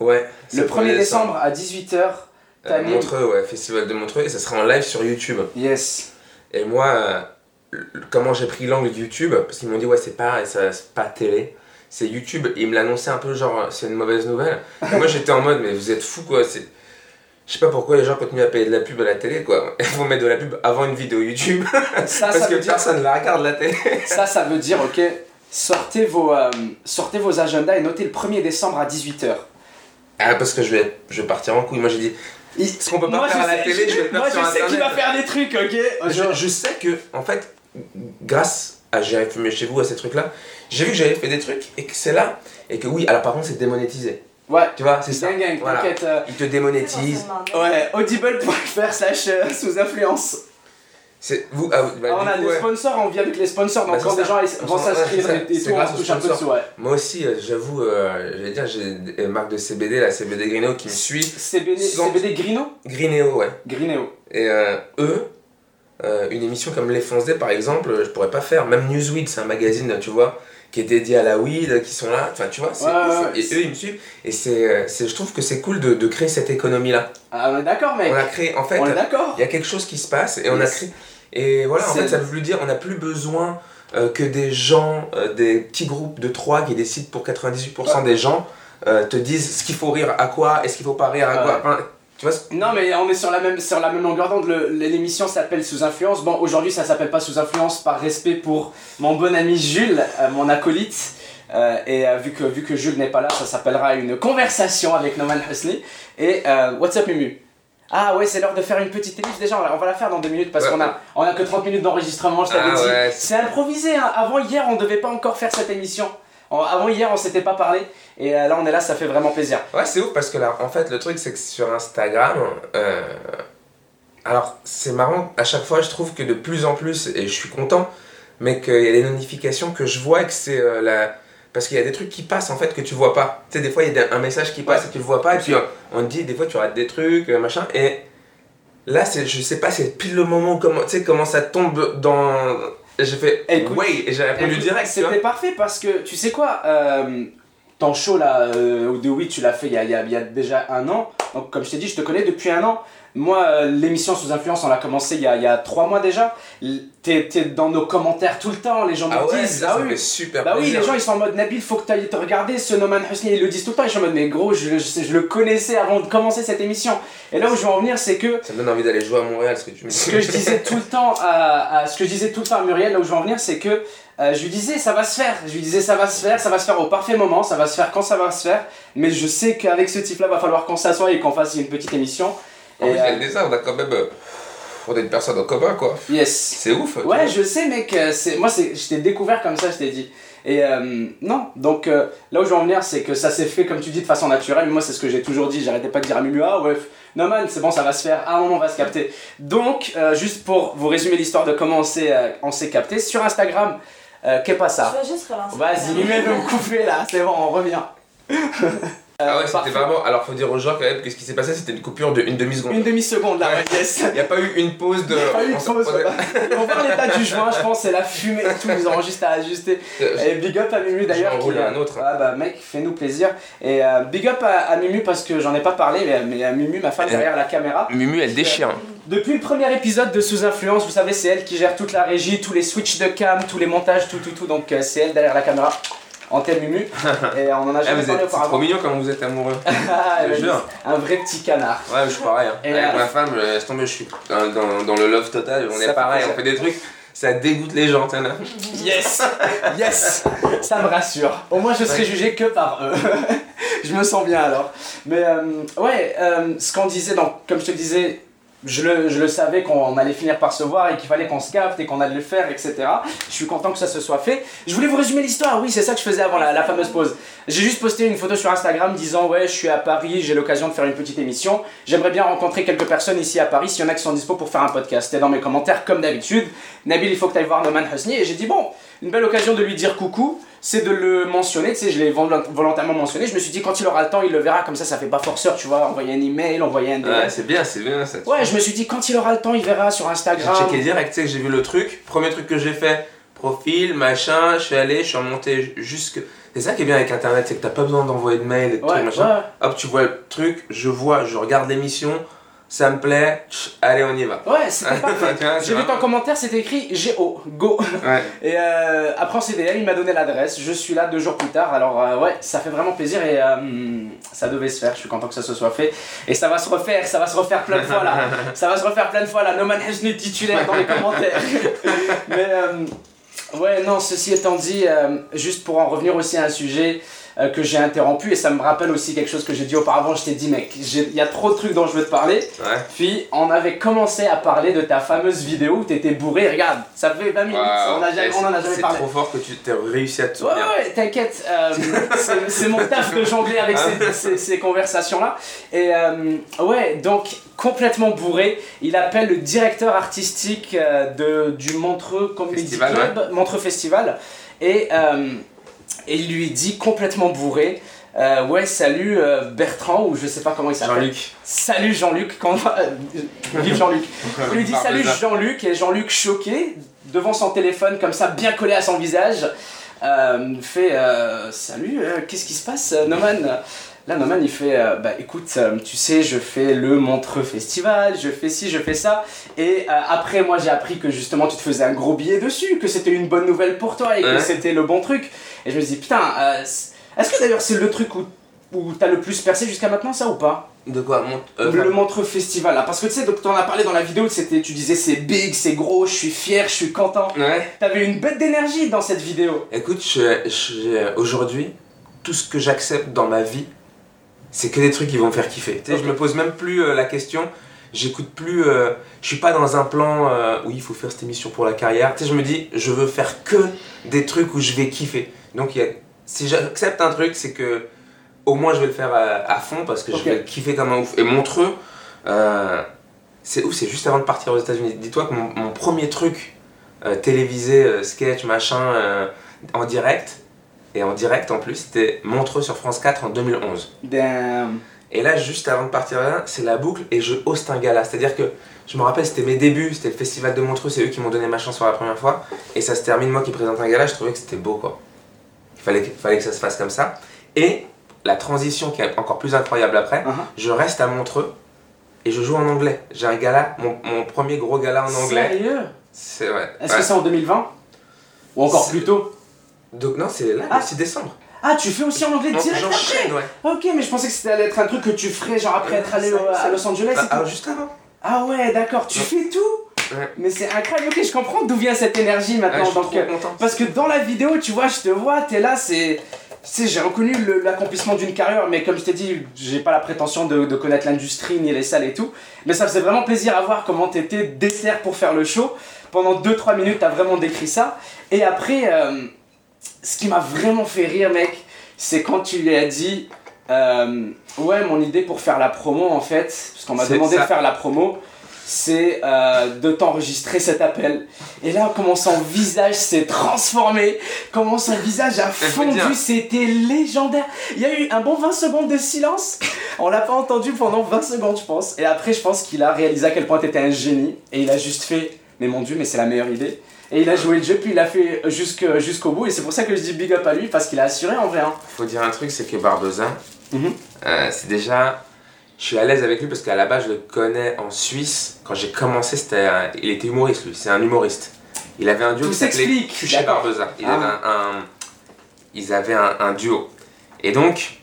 Ouais. Le 1er décembre à 18h. Euh. Montreux, ouais, festival de Montreux et ça sera en live sur YouTube. Yes. Et moi, euh, comment j'ai pris l'angle YouTube Parce qu'ils m'ont dit, ouais, c'est pas, ça- c'est pas télé, c'est YouTube. Et ils me l'annonçaient un peu genre, c'est une mauvaise nouvelle. Et moi, j'étais en mode, mais vous êtes fous quoi. C'est... Je sais pas pourquoi les gens continuent à payer de la pub à la télé quoi. (laughs) Ils vont mettre de la pub avant une vidéo YouTube. (laughs) Ça, parce ça que veut dire personne la regarde la télé. (laughs) Ça, ça veut dire, ok, sortez vos, euh, sortez vos agendas et notez le 1er décembre à 18h. Ah, parce que je vais, je vais partir en couille. Moi, j'ai dit, ce qu'on peut pas faire à la télé, je vais le faire Moi, sur je sais qui Internet. va faire des trucs, ok? Je, je sais que, en fait, grâce à J'irai fumer chez vous, à ces trucs-là, j'ai vu que j'avais fait des trucs et que c'est là. Et que oui, alors par contre, c'est démonétisé. Ouais, Tu vois, c'est ça. gang, Voilà. euh, Ils te démonétisent. ouais, audible.fr slash euh, sous influence. C'est vous. ah, bah, on du a coup, des ouais. sponsors, on vit avec les sponsors, donc Bah, quand des gens ils vont On s'inscrire et, et tout, on grâce aux touche un peu sponsors. dessus, ouais. Moi aussi, euh, j'avoue, euh, j'allais dire, j'ai des marques de CBD, la CBD Greeneo qui me suit. CBD, Sans- CBD Grino ouais. Grinéo. Et euh, eux, euh, une émission comme Les Foncedés par exemple, je pourrais pas faire. Même Newsweed, c'est un magazine, tu vois, qui est dédié à la weed, qui sont là. Enfin, tu vois, c'est Ouais, ouais, Et eux, ils me suivent. Et c'est, euh, c'est, je trouve que c'est cool de, de créer cette économie-là. Ah, on est d'accord, mec On a créé, en fait, il y a quelque chose qui se passe et on a créé. Et voilà, en fait, ça veut dire on n'a plus besoin euh, que des gens, euh, des petits groupes de trois qui décident pour 98% des gens, te disent ce qu'il faut rire à quoi et ce qu'il faut pas rire à quoi. Enfin, tu vois, ce- Non, mais on est sur la même, sur la même longueur d'onde. L'émission s'appelle Sous Influence. Bon, aujourd'hui, ça s'appelle pas Sous Influence par respect pour mon bon ami Jules, euh, mon acolyte. Euh, et euh, vu, que, vu que Jules n'est pas là, ça s'appellera une conversation avec Noman Husni. Et what's up, Mimu? Ah ouais, c'est l'heure de faire une petite ellipse. Déjà, on va- on va la faire dans deux minutes parce Ouais. qu'on a, on a que 30 minutes d'enregistrement, je t'avais Ah dit. ouais, c'est improvisé. Hein. Avant hier, on devait pas encore faire cette émission. En- Avant hier, on s'était pas parlé. Et euh, là, on est là, ça fait vraiment plaisir. Ouais, c'est ouf parce que là, en fait, le truc, c'est que sur Instagram, euh, alors c'est marrant, à chaque fois, je trouve que de plus en plus, et je suis content, mais qu'il y a des notifications que je vois et que c'est euh, la. Parce qu'il y a des trucs qui passent en fait que tu vois pas. Tu sais, des fois, il y a un message qui passe et tu le vois pas, et puis on te dit, des fois, tu rates des trucs, machin, et là, c'est, je sais pas, c'est pile le moment où comment, tu sais, comment ça tombe dans. J'ai fait, Écoute, et j'ai répondu Écoute, direct. C'était parfait parce que tu sais quoi, euh, ton show là euh, de Oui, tu l'as fait il y a, il y a- il y a déjà un an. Donc comme je t'ai dit, je te connais depuis un an. Moi, euh, l'émission sous influence, on l'a commencé il y a, il y a trois mois déjà. T'es dans nos commentaires tout le temps, les gens nous Ah ouais, disent. ça, ah ça oui. fait super Bah oui, les gens ils sont en mode Nabil, faut que tu ailles te regarder ce Noman Husni, ils le disent tout le temps. Ils sont en mode, mais gros, je, je, je le connaissais avant de commencer cette émission. Et là où je veux en venir, c'est que Ça me donne envie d'aller jouer à Montréal, ce que tu me dis. ce que je (laughs) disais tout le temps à, à- ce que je disais tout le temps à Muriel là où je veux en venir c'est que euh, je lui disais ça va se faire je lui disais ça va se faire ça va se faire au parfait moment ça va se faire quand ça va se faire mais je sais qu'avec ce type là va falloir qu'on s'assoie et qu'on fasse une petite émission En et, plus, euh, avec des ça, on a quand même. euh, pour des personnes en commun, quoi. Yes. C'est ouf. Ouais, je sais, mec. euh, c'est Moi, c'est... je t'ai découvert comme ça, je t'ai dit. Et euh, non, donc euh, là où je veux en venir, c'est que ça s'est fait, comme tu dis, de façon naturelle. Moi, c'est ce que j'ai toujours dit. J'arrêtais pas de dire à Mimu, ah ouais, non man, c'est bon, ça va se faire. À un moment, on va se capter. Donc, euh, juste pour vous résumer l'histoire de comment on s'est, euh, on s'est capté, sur Instagram, euh, qu'est pas ça Je vais juste relancer. Vas-y, Mimu, elle veut me couper là, c'est bon, on revient. (laughs) Ah ouais, parfait. c'était vraiment. Alors, faut dire aux gens quand même que ce qui s'est passé, c'était une coupure de une demi-seconde. Une demi-seconde là, Ouais. (laughs) yes. Il n'y a pas eu une pause de. Il a pas eu on s'en pause, vont (laughs) voir l'état du joint, je pense, c'est la fumée et tout, ils auront juste à ajuster. Et big up à Mimu d'ailleurs. J'en roule un autre. Ah bah mec, fais-nous plaisir. Et euh, big up à, à Mimu parce que j'en ai pas parlé, mais, mais à Mimu, ma femme derrière la caméra. Mumu, elle déchire. Depuis le premier épisode de Sous Influence, vous savez, c'est elle qui gère toute la régie, tous les switches de cam, tous les montages, tout, tout, tout. Donc euh, c'est elle derrière la caméra. Antenne Mumu. (laughs) Et on en a Ah, jamais parlé êtes c'est trop mignon comme vous êtes amoureux. Ah, (laughs) Je jure. Un vrai petit canard. Ouais, je suis pareil. hein. Et Avec là- ma femme, je laisse tomber, je suis dans, dans, dans le love total. On Ça est pareil, on fait des trucs, ça dégoûte les gens, t'as là. Yes (laughs) Yes Ça me rassure. Au moins je serai jugé que par eux. je me sens bien alors. Mais euh, ouais, euh, ce qu'on disait, donc, comme je te disais, je le, savais qu'on allait finir par se voir et qu'il fallait qu'on se capte et qu'on allait le faire, etc. Je suis content que ça se soit fait. Je voulais vous résumer l'histoire, oui, c'est ça que je faisais avant la, fameuse pause. J'ai juste posté une photo sur Instagram disant Ouais, je suis à Paris, j'ai l'occasion de faire une petite émission. J'aimerais bien rencontrer quelques personnes ici à Paris, s'il y en a qui sont dispo pour faire un podcast. C'était dans mes commentaires, comme d'habitude. Nabil, il faut que tu ailles voir Noman Husni. Et j'ai dit Bon, une belle occasion de lui dire coucou, c'est de le mentionner. Tu sais, je l'ai volont- volontairement mentionné. Je me suis dit Quand il aura le temps, il le verra. Comme ça, ça fait pas forceur, tu vois. Envoyer un email, envoyer un DM. Ouais, c'est bien, c'est bien ça. Ouais, je me suis dit Quand il aura le temps, il verra sur J'ai Instagram. checké direct, tu sais j'ai vu le truc. Premier truc que j'ai fait, profil, machin, je suis allé, je suis remonté jusque. C'est ça qui est bien avec internet, c'est que t'as pas besoin d'envoyer de mail et Ouais, trucs, machin. ouais. Hop, tu vois le truc, je vois, je regarde l'émission, ça me plaît, allez, on y va. Ouais, c'était (laughs) parfait. J'ai vu ton commentaire, c'était écrit GO, go. Ouais. Et euh, après s'est DM, il m'a donné l'adresse, je suis là deux jours plus tard, alors euh, ouais, ça fait vraiment plaisir et euh, ça devait se faire, je suis content que ça se soit fait. Et ça va se refaire, ça va se refaire plein de fois là, (laughs) ça va se refaire plein de fois là, No Man Hajni titulaire dans les commentaires. (laughs) Mais ouais, non, ceci étant dit, juste pour en revenir aussi à un sujet euh, que j'ai interrompu et ça me rappelle aussi quelque chose que j'ai dit auparavant, je t'ai dit mec, il y a trop de trucs dont je veux te parler. Ouais. Puis on avait commencé à parler de ta fameuse vidéo où t'étais bourré. Regarde, ça fait 20 minutes, on, a jamais- on en a c'est- jamais C'est parlé. trop fort que tu t'es réussi à te Ouais, souvenir. ouais, t'inquiète, euh, (laughs) c'est- c'est mon taf de jongler avec ces, ces- ces conversations-là. Et euh, ouais, donc complètement bourré, il appelle le directeur artistique de, du Montreux Comedy Festival, Club, Montreux Festival, et, euh, et il lui dit complètement bourré. euh, ouais, salut euh, Bertrand, ou je sais pas comment il s'appelle. Jean-Luc. Salut Jean-Luc, va euh, (laughs) Vive Jean-Luc. Il lui dit salut Jean-Luc et Jean-Luc choqué devant son téléphone comme ça bien collé à son visage euh, fait salut qu'est-ce qui se passe Noman? Là Noman il fait euh, bah écoute euh, tu sais je fais le Montreux Festival je fais ci je fais ça. Et euh, après moi j'ai appris que justement tu te faisais un gros billet dessus que c'était une bonne nouvelle pour toi et que Ouais. c'était le bon truc. Et je me dis putain est-ce que d'ailleurs c'est le truc où, où t'as le plus percé jusqu'à maintenant ça ou pas? De quoi? Euh, le Montreux Festival là. Parce que tu sais donc t'en as parlé dans la vidéo c'était tu disais c'est big c'est gros je suis fier je suis content. Ouais. t'avais une bête d'énergie dans cette vidéo. Écoute, je- je- aujourd'hui, tout ce que j'accepte dans ma vie, c'est que des trucs qui vont me faire kiffer. Je me pose même plus euh, la question. J'écoute plus. euh, je suis pas dans un plan. euh, oui, il faut faire cette émission pour la carrière. Tu sais, je me dis, je veux faire que des trucs où je vais kiffer. Donc, y a- si j'accepte un truc, c'est que au moins je vais le faire à, à fond parce que je vais kiffer comme un ouf. Et Montreux, c'est ouf, c'est juste avant de partir aux États-Unis. Dis-toi que mon, mon premier truc télévisé, sketch, machin, en direct, et en direct en plus, c'était Montreux sur France 4 en 2011. Damn. Et là, juste avant de partir là, c'est la boucle et je hoste un gala. C'est-à-dire que je me rappelle, c'était mes débuts, c'était le festival de Montreux, c'est eux qui m'ont donné ma chance pour la première fois. Et ça se termine, moi qui présente un gala, je trouvais que c'était beau quoi. Il fallait, que- fallait que ça se fasse comme ça. Et la transition qui est encore plus incroyable après, Uh-huh. je reste à Montreux et je joue en anglais. J'ai un gala, mon, mon premier gros gala en anglais. Sérieux? C'est ouais. Est-ce ouais. que c'est en 2020 Ou encore plus tôt? Donc non, c'est là, Ah. le 6 décembre. Ah, tu fais aussi en anglais Donc, direct après ouais. Ok, mais je pensais que c'était allait être un truc que tu ferais genre après être allé Ça- à Los Angeles Bah, et tout. ah, juste avant. Ah ouais, d'accord, tu Ouais. fais tout. Mais c'est incroyable, ok, je comprends d'où vient cette énergie Ouais, maintenant. je suis donc, trop euh, content. parce que dans la vidéo, tu vois, je te vois, t'es là, c'est. tu sais, j'ai reconnu l'accomplissement d'une carrière, mais comme je t'ai dit, j'ai pas la prétention de, de connaître l'industrie ni les salles et tout. Mais ça faisait vraiment plaisir à voir comment t'étais déter pour faire le show. Pendant 2-3 minutes, t'as vraiment décrit ça. Et après, euh, ce qui m'a vraiment fait rire, mec, c'est quand tu lui as dit euh, Ouais, mon idée pour faire la promo, en fait, parce qu'on m'a demandé ça. de faire la promo, c'est euh, de t'enregistrer cet appel. Et là, comment son visage s'est transformé, comment son visage a fondu, c'était légendaire. Il y a eu un bon 20 secondes de silence, on l'a pas entendu pendant 20 secondes, je pense. Et après, je pense qu'il a réalisé à quel point t'étais un génie, et il a juste fait Mais mon dieu, mais c'est la meilleure idée. Et il a joué le jeu, puis il l'a fait jusque- jusqu'au bout, et c'est pour ça que je dis big up à lui, parce qu'il a assuré en vrai. hein. Faut dire un truc, c'est que Barbosa, Mhm. euh, c'est déjà. Je suis à l'aise avec lui parce qu'à la base, je le connais en Suisse. Quand j'ai commencé, c'était un- il était humoriste, lui. C'est un humoriste. Il avait un duo Tout qui s'appelait. Barbosa. Il Ah. avait un, un- ils avaient un, un duo. Et donc,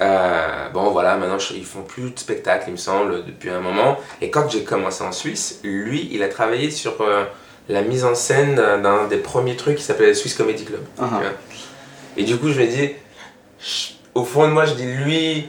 euh, bon voilà, maintenant ils font plus de spectacles, il me semble, depuis un moment. Et quand j'ai commencé en Suisse, lui, il a travaillé sur euh, la mise en scène d'un des premiers trucs qui s'appelait Swiss Comedy Club. Tu vois. Et du coup, je me dis, je- au fond de moi, je dis, lui,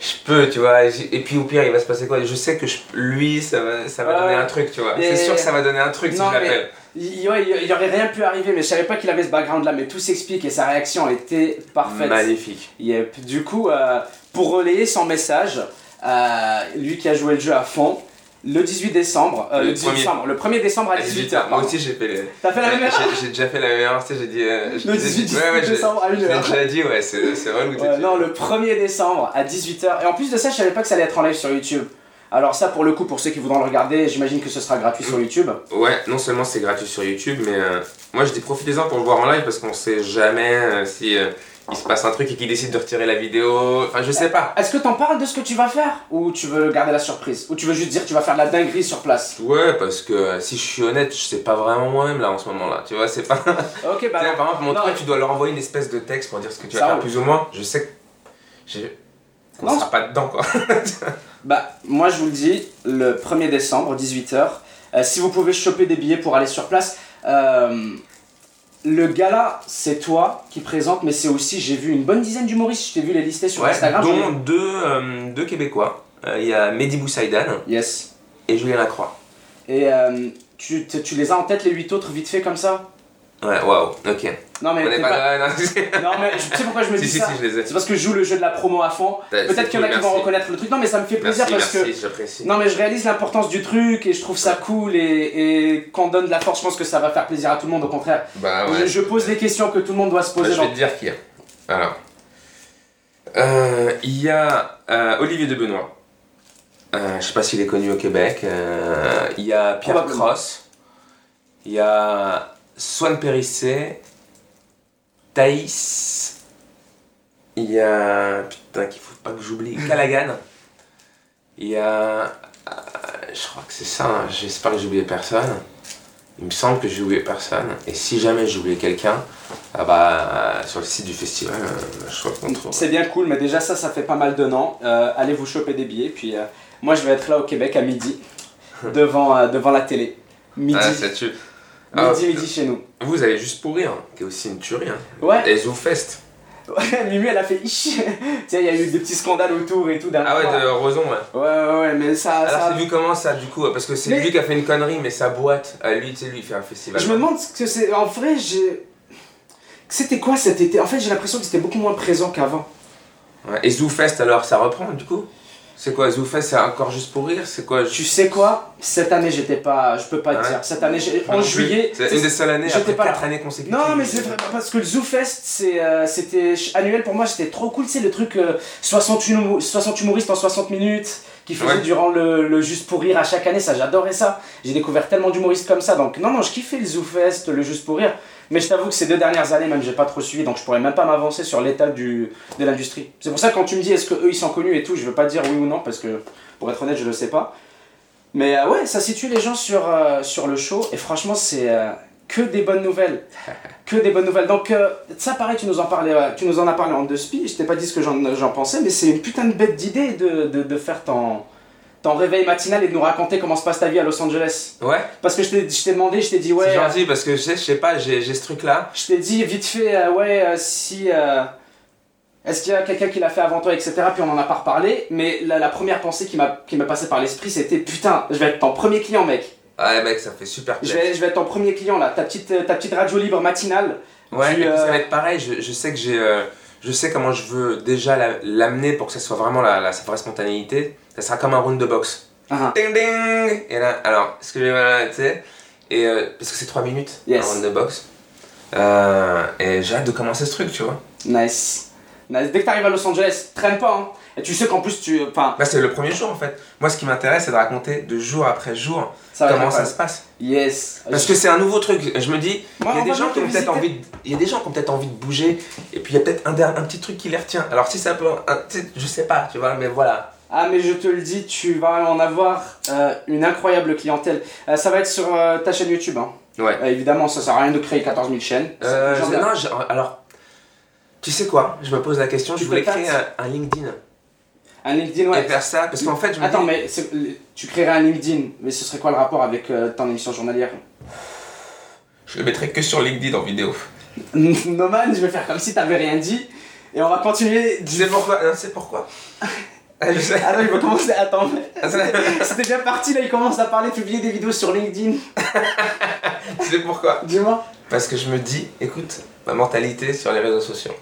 je peux, tu vois. Et puis au pire, il va se passer quoi? Je sais que je- lui, ça va, ça va Ouais. donner un truc, tu vois. C'est sûr que ça va donner un truc si Non, je mais- l'appelle. Il, y aurait rien pu arriver, mais je savais pas qu'il avait ce background là, mais tout s'explique et sa réaction était parfaite. Magnifique. Yep. Du coup, euh, pour relayer son message, euh, lui qui a joué le jeu à fond, le 18 décembre, euh, Le le, 18 premier. décembre, le 1er décembre à À 18h. Moi aussi, j'ai fait. T'as fait la même erreur J'ai j'ai déjà fait la même erreur, tu sais, j'ai dit. euh, Le disais- 18 ouais, ouais, j'ai- décembre à Je l'ai 1h. déjà dit, ouais, c'est relou. Ouais, dit. non, le 1er décembre à 18h. Et en plus de ça, je savais pas que ça allait être en live sur YouTube. Alors ça, pour le coup, pour ceux qui voudront le regarder, j'imagine que ce sera gratuit sur YouTube. Ouais, non seulement c'est gratuit sur YouTube, mais euh, moi je dis profitez-en pour le voir en live parce qu'on sait jamais euh, si euh, il se passe un truc et qu'il décide de retirer la vidéo. Enfin, je sais pas. Est-ce que t'en parles de ce que tu vas faire? Ou tu veux garder la surprise? Ou tu veux juste dire que tu vas faire de la dinguerie sur place? Ouais, parce que euh, si je suis honnête, je sais pas vraiment moi-même là en ce moment-là. Tu vois, c'est pas. (laughs) Ok, bah par exemple, mon non, truc, tu dois leur envoyer une espèce de texte pour dire ce que tu vas faire roule. plus ou moins. Je sais que. j'ai- qu'on Non, sera pas dedans quoi. (laughs) Bah, moi je vous le dis, le 1er décembre, 18h, si vous pouvez choper des billets pour aller sur place, euh, le gala, c'est toi qui présente, mais c'est aussi, j'ai vu une bonne dizaine d'humoristes, je t'ai vu les lister sur Ouais, Instagram. dont deux, euh, deux Québécois. Euh, Il y a Mehdi Boussaïdan Yes. et Julien Lacroix. Et euh, tu, tu les as en tête les 8 autres vite fait comme ça? Ouais, waouh, ok. Non mais, On est pas pas- là, non, (laughs) mais je sais pourquoi je me dis si, ça. si, je les ai. C'est parce que je joue le jeu de la promo à fond. C'est Peut-être qu'il y en a qui vont reconnaître le truc. Non mais ça me fait plaisir Merci, parce que merci. Non mais je réalise l'importance du truc et je trouve ça cool et, et quand on donne de la force, je pense que ça va faire plaisir à tout le monde. Au contraire, Bah je, ouais. je pose les questions que tout le monde doit se Bah, poser. je vais te dire qui. Alors. Euh, il y a euh, Olivier de Benoît. Euh, je sais pas s'il est connu au Québec. Il y a Pierre. Cross. Il y a Swan Périssé. Thaïs. Il y a. Putain, qu'il faut pas que j'oublie. (laughs) Callaghan. Il y a. je crois que c'est ça. hein. J'espère que j'ai oublié personne. Il me semble que j'ai oublié personne. Et si jamais j'ai oublié quelqu'un, ah bah, sur le site du festival, euh, je crois qu'on trouve. C'est bien cool, mais déjà ça, ça fait pas mal de noms. Euh, allez vous choper des billets. Puis euh, moi, je vais être là au Québec à midi, (laughs) devant, euh, devant la télé. Midi, Ah, ça tue. Ah, midi, midi chez nous. Vous avez juste pour rire, qui est aussi une tuerie. Hein. Ouais, Et ZooFest. ouais, Mimi, elle a fait ichi. Tiens, (laughs) il y a eu des petits scandales autour et tout. Ah ouais, de Roson, ouais. Ouais, ouais, ouais, mais ça. Alors, ça- c'est vu comment ça, du coup Parce que c'est Mais- lui qui a fait une connerie, mais sa boîte, à lui, tu sais, lui, il fait un festival. Je me demande ce que c'est. En vrai, j'ai. C'était quoi cet été? En fait, j'ai l'impression que c'était beaucoup moins présent qu'avant. Ouais. Et ZooFest, alors, ça reprend, du coup? C'est quoi, ZooFest, c'est encore juste pour rire C'est quoi Tu sais quoi? Cette année, j'étais pas. Je peux pas te dire. Cette année, en juillet. C'est une des seules années, j'étais pas là. 4 années consécutives. Non, mais c'est vrai, parce que le ZooFest, c'est, euh, c'était annuel pour moi, c'était trop cool. C'est le truc euh, 60, humo- 60 humoristes en 60 minutes qui faisaient Ouais. durant le, le Juste pour Rire à chaque année. Ça, j'adorais ça. J'ai découvert tellement d'humoristes comme ça. Donc, non, non, je kiffais le ZooFest, le Juste pour Rire. Mais je t'avoue que ces deux dernières années, même, j'ai pas trop suivi. Donc, je pourrais même pas m'avancer sur l'état du, de l'industrie. C'est pour ça que quand tu me dis est-ce que eux ils sont connus et tout, je veux pas dire oui ou non, parce que pour être honnête, je le sais pas. Mais euh, ouais, ça situe les gens sur, euh, sur le show. Et franchement, c'est. euh, que des bonnes nouvelles. (laughs) Que des bonnes nouvelles. Donc, ça, pareil, tu nous en, parlais, tu nous en as parlé en deux spi. Je t'ai pas dit ce que j'en j'en pensais, mais c'est une putain de bête d'idée de, de, de faire ton, ton réveil matinal et de nous raconter comment se passe ta vie à Los Angeles. Ouais, Parce que je t'ai je demandé, je t'ai dit, ouais. c'est gentil, parce que je sais, je sais pas, j'ai ce truc-là. Je t'ai dit vite fait, euh, ouais, euh, si. euh, Est-ce qu'il y a quelqu'un qui l'a fait avant toi, etc. Puis on en a pas reparlé, mais la, la première pensée qui m'a passée par l'esprit, c'était putain, je vais être ton premier client, mec. Ouais, mec, ça fait super Je plaisir. vais, je vais être ton premier client là, ta petite, ta petite radio libre matinale. Ouais, ça euh, va être pareil. Je, je sais que j'ai. euh, je sais comment je veux déjà la- l'amener pour que ça soit vraiment la, la, sa vraie spontanéité. Ça sera comme un round de boxe. Ah, Ding ding Et là, alors, excusez-moi, tu sais. Et euh, parce que c'est 3 minutes, Yes. un round de boxe. Euh, et j'ai hâte de commencer ce truc, tu vois. nice. nice. Dès que t'arrives à Los Angeles, traîne pas. Hein. Et tu sais qu'en plus, tu. Enfin, Là, c'est le premier jour en fait. Moi, ce qui m'intéresse, c'est de raconter de jour après jour ça comment ça se passe. Yes. Parce que c'est un nouveau truc. Je me dis, il y a des gens qui ont peut-être envie, de- il y a des gens qui ont peut-être envie de bouger, et puis il y a peut-être un, petit truc qui les retient. Alors si ça peut, un- tu je sais pas, tu vois, mais voilà. Ah mais je te le dis, tu vas en avoir euh, une incroyable clientèle. Euh, ça va être sur euh, ta chaîne YouTube. Hein. Ouais. Évidemment, ça sert à rien de créer 14 000 chaînes. Euh, non, je- alors, tu sais quoi? Je me pose la question. Tu je voulais créer un, un LinkedIn Un LinkedIn, ouais. et faire ça, parce qu'en fait, je me Attends, dis, mais c'est- tu créerais un LinkedIn, mais ce serait quoi le rapport avec ton émission journalière? Je le mettrai que sur LinkedIn en vidéo. (laughs) Noman, je vais faire comme si t'avais rien dit. Et on va continuer du... sais pourquoi? C'est pourquoi? (laughs) Ah, je sais. Attends, il va commencer... Attends, Ah, c'est- c'était bien parti, là, il commence à parler, publier des vidéos sur LinkedIn. Tu sais pourquoi? Dis-moi. Parce que je me dis, écoute, ma mentalité sur les réseaux sociaux.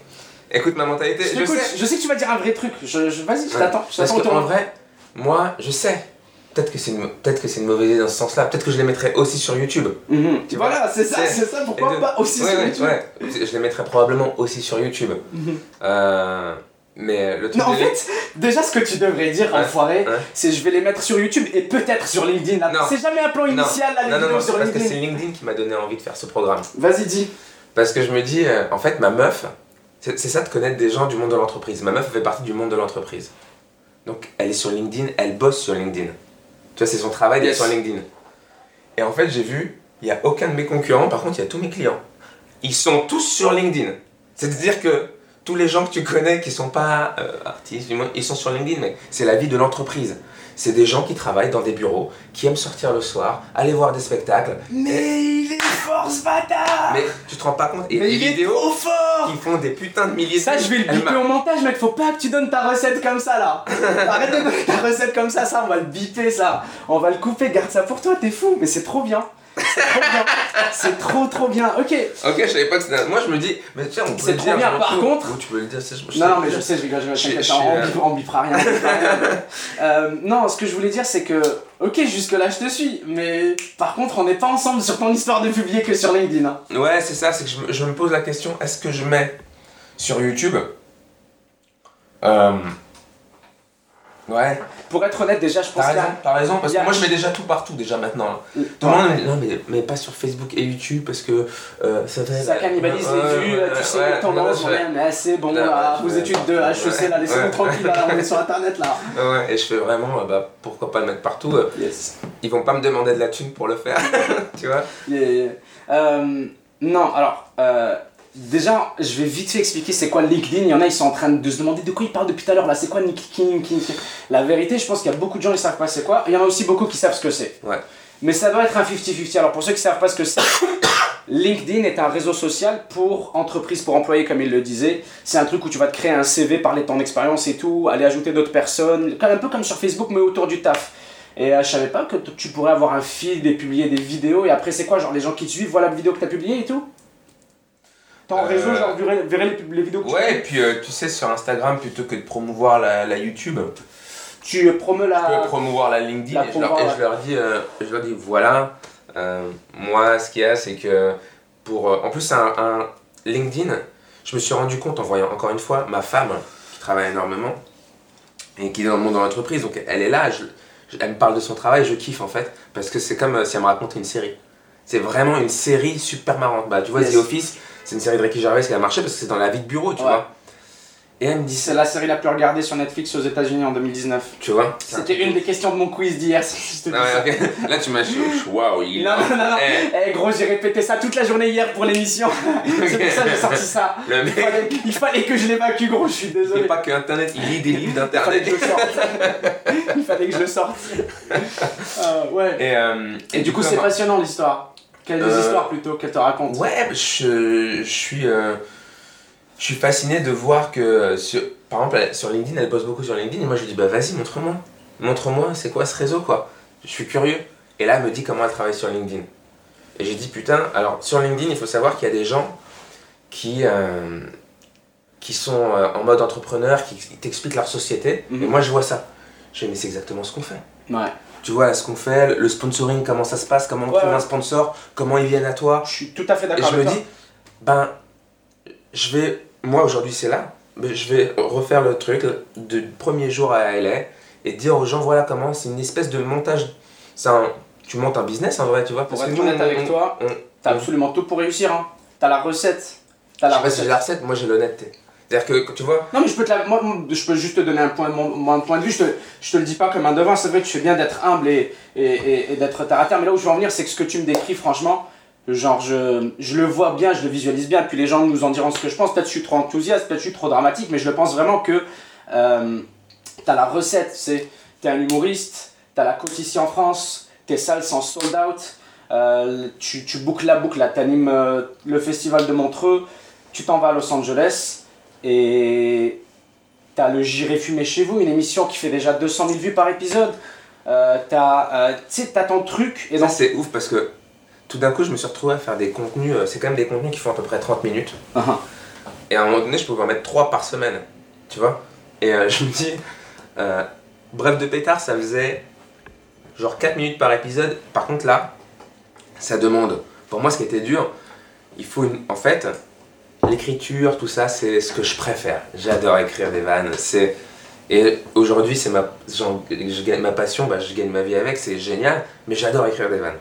Écoute ma mentalité. Je, sais. je sais que tu vas dire un vrai truc. Je, je- Vas-y, je Ouais. t'attends. Parce tournant. vrai, moi, je sais. Peut-être que c'est une, peut-être que c'est une mauvaise idée dans ce sens-là. Peut-être que je les mettrais aussi sur YouTube. Mhm. Tu Voilà, c'est ça, c'est- ça. Pourquoi de- pas aussi ouais, sur ouais, YouTube? Je les mettrais probablement aussi sur YouTube. Mhm. Euh, mais le truc Non, en fait, déjà ce que tu devrais dire, Ouais, enfoiré, ouais. c'est je vais les mettre sur YouTube et peut-être sur LinkedIn. là. C'est jamais un plan initial, là, Non, non, sur parce que c'est LinkedIn. Qui m'a donné envie de faire ce programme. Vas-y, dis. Parce que je me dis, euh, en fait, ma meuf, c'est ça de connaître des gens du monde de l'entreprise. Ma meuf fait partie du monde de l'entreprise. Donc, elle est sur LinkedIn, elle bosse sur LinkedIn. Tu vois, c'est son travail d'être Yes. sur LinkedIn. Et en fait, j'ai vu, il n'y a aucun de mes concurrents, par contre, il y a tous mes clients. Ils sont tous sur LinkedIn. C'est-à-dire que tous les gens que tu connais qui sont pas euh, artistes, du moins, ils sont sur LinkedIn, mais c'est la vie de l'entreprise. C'est des gens qui travaillent dans des bureaux, qui aiment sortir le soir, aller voir des spectacles. Mais il est fort ce bâtard Mais tu te rends pas compte Et Mais les il est vidéos trop fort qui font des putains de milliers de Ça, je vais le biper au montage, mec. Faut pas que tu donnes ta recette comme ça, là. (laughs) Arrête de donner ta recette comme ça, ça, on va le biper, ça. On va le couper, garde ça pour toi, t'es fou. Mais c'est trop bien. C'est trop trop, trop bien. Ok. Ok, je savais pas que c'était. Moi je me dis, mais tiens, on peut C'est le trop dire. bien. Par contre- tu peux le dire, c'est. je- Non, non, mais je sais, je rigole, je rigole, t'inquiète, on, euh, bip- on bipera rien. on bipera rien. Euh, non, ce que je voulais dire, c'est que, ok, jusque-là, je te suis, mais par contre, on n'est pas ensemble sur ton histoire de publier que sur LinkedIn. hein. Ouais, c'est ça, c'est que je me, je me pose la question est-ce que je mets sur YouTube? Euh. Ouais, Pour être honnête, déjà, je pense t'as y a- raison, t'as raison, parce que moi je mets déjà tout partout, déjà maintenant. Euh, Tout le monde non, mais, mais pas sur Facebook et YouTube parce que euh, ça va. Ça cannibalise les vues, tu sais, les tendances, ouais, mais c'est bon, là, vos études de HEC, là, laissez-nous tranquille, là, on est sur internet, là. Ouais, et je fais vraiment, euh, bah, pourquoi pas le mettre partout euh. Ils vont pas me demander de la thune pour le faire, (laughs) tu vois non, alors, euh, déjà, je vais vite fait expliquer c'est quoi LinkedIn. Il y en a, ils sont en train de se demander de quoi ils parlent depuis tout à l'heure, là, c'est quoi LinkedIn La vérité, je pense qu'il y a beaucoup de gens qui savent pas c'est quoi. Il y en a aussi beaucoup qui savent ce que c'est. Ouais. Mais ça doit être un 50-50. Alors, pour ceux qui savent pas ce que c'est, (coughs) LinkedIn est un réseau social pour entreprises, pour employés, comme il le disait. C'est un truc où tu vas te créer un CV, parler de ton expérience et tout, aller ajouter d'autres personnes, comme- un peu comme sur Facebook, mais autour du taf. Et euh, je savais pas que tu pourrais avoir un feed et publier des vidéos. Et après, c'est quoi Genre, les gens qui te suivent, voilà la vidéo que tu as publiée et tout? Ton Euh, réseau, genre, verrait, verrait les, vidéos que tu Ouais, et puis euh, tu sais, sur Instagram, plutôt que de promouvoir la, la YouTube, Tu euh, promeux je la. peux promouvoir la LinkedIn la et, je leur, promouvoir, et je leur dis, euh, je leur dis voilà, euh, moi, ce qu'il y a, c'est que pour. euh, en plus, c'est un, un LinkedIn, je me suis rendu compte en voyant encore une fois ma femme qui travaille énormément et qui est dans le monde de l'entreprise, donc elle est là, je- je- elle me parle de son travail, je kiffe en fait, parce que c'est comme si elle me racontait une série. C'est vraiment une série super marrante. Bah, tu vois, Yes. The Office, c'est une série de Ricky Gervais qui a marché parce que c'est dans la vie de bureau, tu Ouais. vois. Et elle me dit C'est la série la plus regardée sur Netflix aux États-Unis en 2019. Tu vois un C'était une de- des questions de mon quiz d'hier. (laughs) si je te dis Ah ouais, ok. Là, tu m'as. (laughs) Waouh, il. Non, non, non, non. Eh, Eh gros, j'ai répété ça toute la journée hier pour l'émission. (laughs) c'est pour ça que j'ai sorti ça. le Il fallait, il fallait que je l'évacue, gros, je suis il désolé. fait pas que Internet, il lit des livres Il fallait que je d'internet. sorte. il fallait que je le sorte. Euh, ouais. Et, euh, Et du coup, c'est passionnant l'histoire. Quelles Euh, histoires plutôt qu'elle te raconte? Ouais, je, je suis. euh, je suis fasciné de voir que, sur, par exemple, sur LinkedIn, elle bosse beaucoup sur LinkedIn, et moi je lui dis, bah vas-y, montre-moi. Montre-moi, c'est quoi ce réseau, quoi? Je suis curieux. Et là, elle me dit comment elle travaille sur LinkedIn. Et j'ai dit, putain, alors sur LinkedIn, il faut savoir qu'il y a des gens qui, euh, qui sont euh, en mode entrepreneur, qui t'expliquent leur société. Mhm. Et moi, je vois ça. Je dis, mais c'est exactement ce qu'on fait. Ouais. Tu vois, ce qu'on fait, le sponsoring, comment ça se passe, comment on Ouais, trouve ouais. un sponsor, comment ils viennent à toi. Je suis tout à fait Et d'accord je me dis, ben, je vais, moi aujourd'hui c'est là, mais je vais refaire le truc du premier jour à LA et dire aux gens, voilà comment, c'est une espèce de montage. C'est un, tu montes un business en vrai, tu vois. Pour être que honnête on- avec on- toi, on- T'as on- absolument tout pour réussir. Hein. T'as la recette. T'as je pas si j'ai la recette, moi j'ai l'honnêteté. C'est-à-dire que, tu vois, Non mais je peux te la- moi, je peux juste te donner un point, mon, mon point de vue. Je te, je te le dis pas comme un devin. C'est vrai que tu fais bien d'être humble et, et, et, d'être terre. Mais là où je veux en venir, c'est que ce que tu me décris, franchement, genre je, je le vois bien, je le visualise bien. Puis les gens nous en diront ce que je pense. Peut-être que je suis trop enthousiaste, peut-être je suis trop dramatique, mais je pense vraiment que euh, t'as la recette. C'est t'es un humoriste, t'as la côte ici en France, tes salles sont sold out. euh, tu, tu boucles la boucle, t'animes euh, le festival de Montreux, tu t'en vas à Los Angeles et t'as le J'irai fumer chez vous, une émission qui fait déjà 200 000 vues par épisode. Euh, t'as euh, tu sais, t'as ton truc et ça c'est ouf parce que tout d'un coup je me suis retrouvé à faire des contenus, euh, c'est quand même des contenus qui font à peu près 30 minutes. Ah, ah. Et à un moment donné, je pouvais en mettre 3 par semaine. Tu vois Et euh, (laughs) je me dis, euh, Bref de pétard, ça faisait genre 4 minutes par épisode. Par contre, là, ça demande. Pour moi, ce qui était dur, il faut une. En fait, l'écriture, tout ça, c'est ce que je préfère. J'adore écrire des vannes. C'est. Et aujourd'hui, c'est ma, je ma passion, bah, je gagne ma vie avec, c'est génial, mais j'adore écrire des vannes.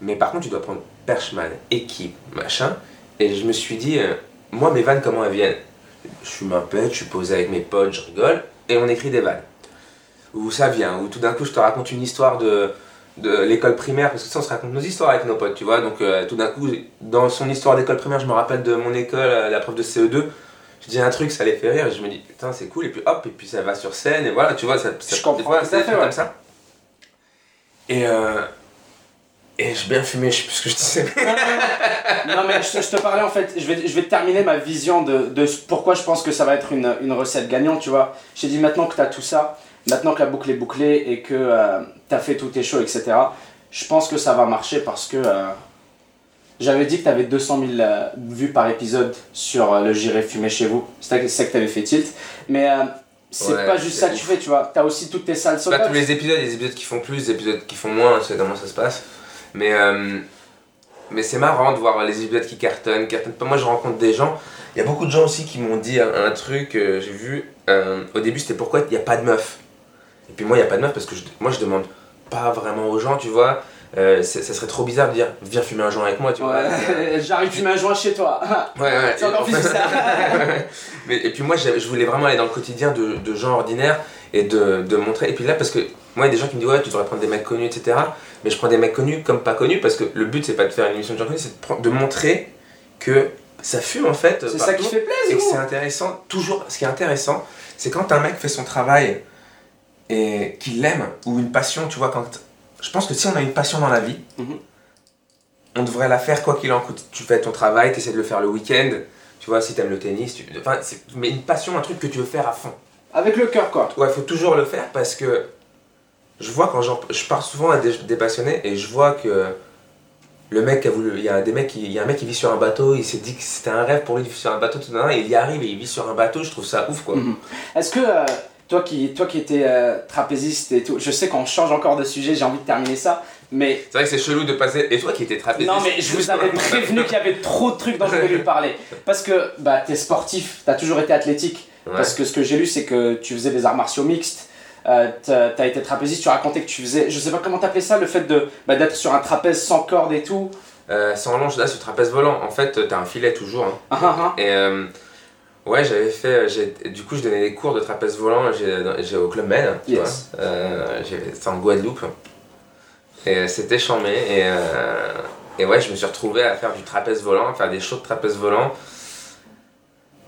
Mais par contre, tu dois prendre Perchman, équipe, machin. Et je me suis dit, euh, moi, mes vannes, comment elles viennent? Je suis pet, je suis posé avec mes potes, je rigole, et on écrit des vannes. Où ça vient, où tout d'un coup, je te raconte une histoire de, de l'école primaire, parce que ça, on se raconte nos histoires avec nos potes, tu vois. Donc, euh, tout d'un coup, dans son histoire d'école primaire, je me rappelle de mon école, euh, la prof de CE2. Je dis un truc, ça les fait rire, et je me dis, putain, c'est cool, et puis hop, et puis ça va sur scène, et voilà, tu vois, ça, ça Je comprends des fait, ouais. comme ça. Et, euh, et j'ai bien fumé, je sais plus ce que je disais. (laughs) non mais je te, je te parlais en fait, je vais, je vais te terminer ma vision de, de pourquoi je pense que ça va être une, une recette gagnante, tu vois. J'ai dit maintenant que tu as tout ça, maintenant que la boucle est bouclée et que tu as fait tous tes shows, etc., je pense que ça va marcher parce que euh, j'avais dit que tu avais 200 000 euh, vues par épisode sur euh, le J'irai fumer chez vous. C'est ça que tu avais fait tilt. Mais euh, c'est Ouais, pas juste c'est ça que tu fais, tu vois. Tu as aussi toutes tes salles Pas out. tous les épisodes, il y a des épisodes qui font plus, des épisodes qui font moins, sais comment ça se passe. Mais, euh, mais c'est marrant de voir les épisodes qui cartonnent, cartonnent pas. Moi je rencontre des gens, il y a beaucoup de gens aussi qui m'ont dit un, un truc, euh, j'ai vu, euh, au début c'était pourquoi il n'y a pas de meuf. Et puis moi il n'y a pas de meuf parce que je- moi je demande pas vraiment aux gens, tu vois. Euh, ça serait trop bizarre de dire viens fumer un joint avec moi, tu vois. Ouais, (laughs) J'arrive, tu mets un joint chez toi. Ouais, ouais. (laughs) C'est encore plus bizarre. (laughs) Mais, et puis moi, je voulais vraiment aller dans le quotidien de, de gens ordinaires et de, de montrer. Et puis là, parce que moi, il y a des gens qui me disent Ouais, tu devrais prendre des mecs connus, etc. Mais je prends des mecs connus comme pas connus parce que le but, c'est pas de faire une émission de gens connus, c'est de, de montrer que ça fume en fait. C'est ça qui fait Et plaisir. que c'est intéressant, toujours, ce qui est intéressant, c'est quand un mec fait son travail et qu'il l'aime, ou une passion, tu vois, quand. Je pense que si on a une passion dans la vie, Mhm. on devrait la faire quoi qu'il en coûte. Tu fais ton travail, tu essaies de le faire le week-end, tu vois, si t'aimes le tennis, tu... enfin, mais une passion, un truc que tu veux faire à fond. Avec le cœur, quoi. Ouais, faut toujours le faire parce que je vois quand j'en- je pars souvent à des, des passionnés et je vois que le mec a voulu, il y a des mecs, qui- il y a un mec qui vit sur un bateau, il s'est dit que c'était un rêve pour lui de vivre sur un bateau tout d'un et il y arrive et il vit sur un bateau, je trouve ça ouf quoi. Mhm. Est-ce que euh, toi qui toi qui étais euh, trapéziste et tout, je sais qu'on change encore de sujet, j'ai envie de terminer ça, mais C'est vrai que c'est chelou de passer. Et toi qui étais trapéziste non mais je vous avais (laughs) prévenu qu'il y avait trop de trucs dont je voulais lui parler parce que bah t'es sportif, t'as toujours été athlétique Ouais. parce que ce que j'ai lu c'est que tu faisais des arts martiaux mixtes. euh, t'as été trapéziste, tu racontais que tu faisais, je sais pas comment t'appelais ça, le fait de bah, d'être sur un trapèze sans corde et tout. Euh, sans longe là sur trapèze volant, en fait t'as un filet toujours. hein. Ah, ah, ah. Et ouais, j'avais fait. j'ai- Du coup, je donnais des cours de trapèze volant j'ai- au Club Med, Yes. Euh, C'était en Guadeloupe. Et c'était chambé. Et, euh, et ouais, je me suis retrouvé à faire du trapèze volant, à faire des shows de trapèze volant.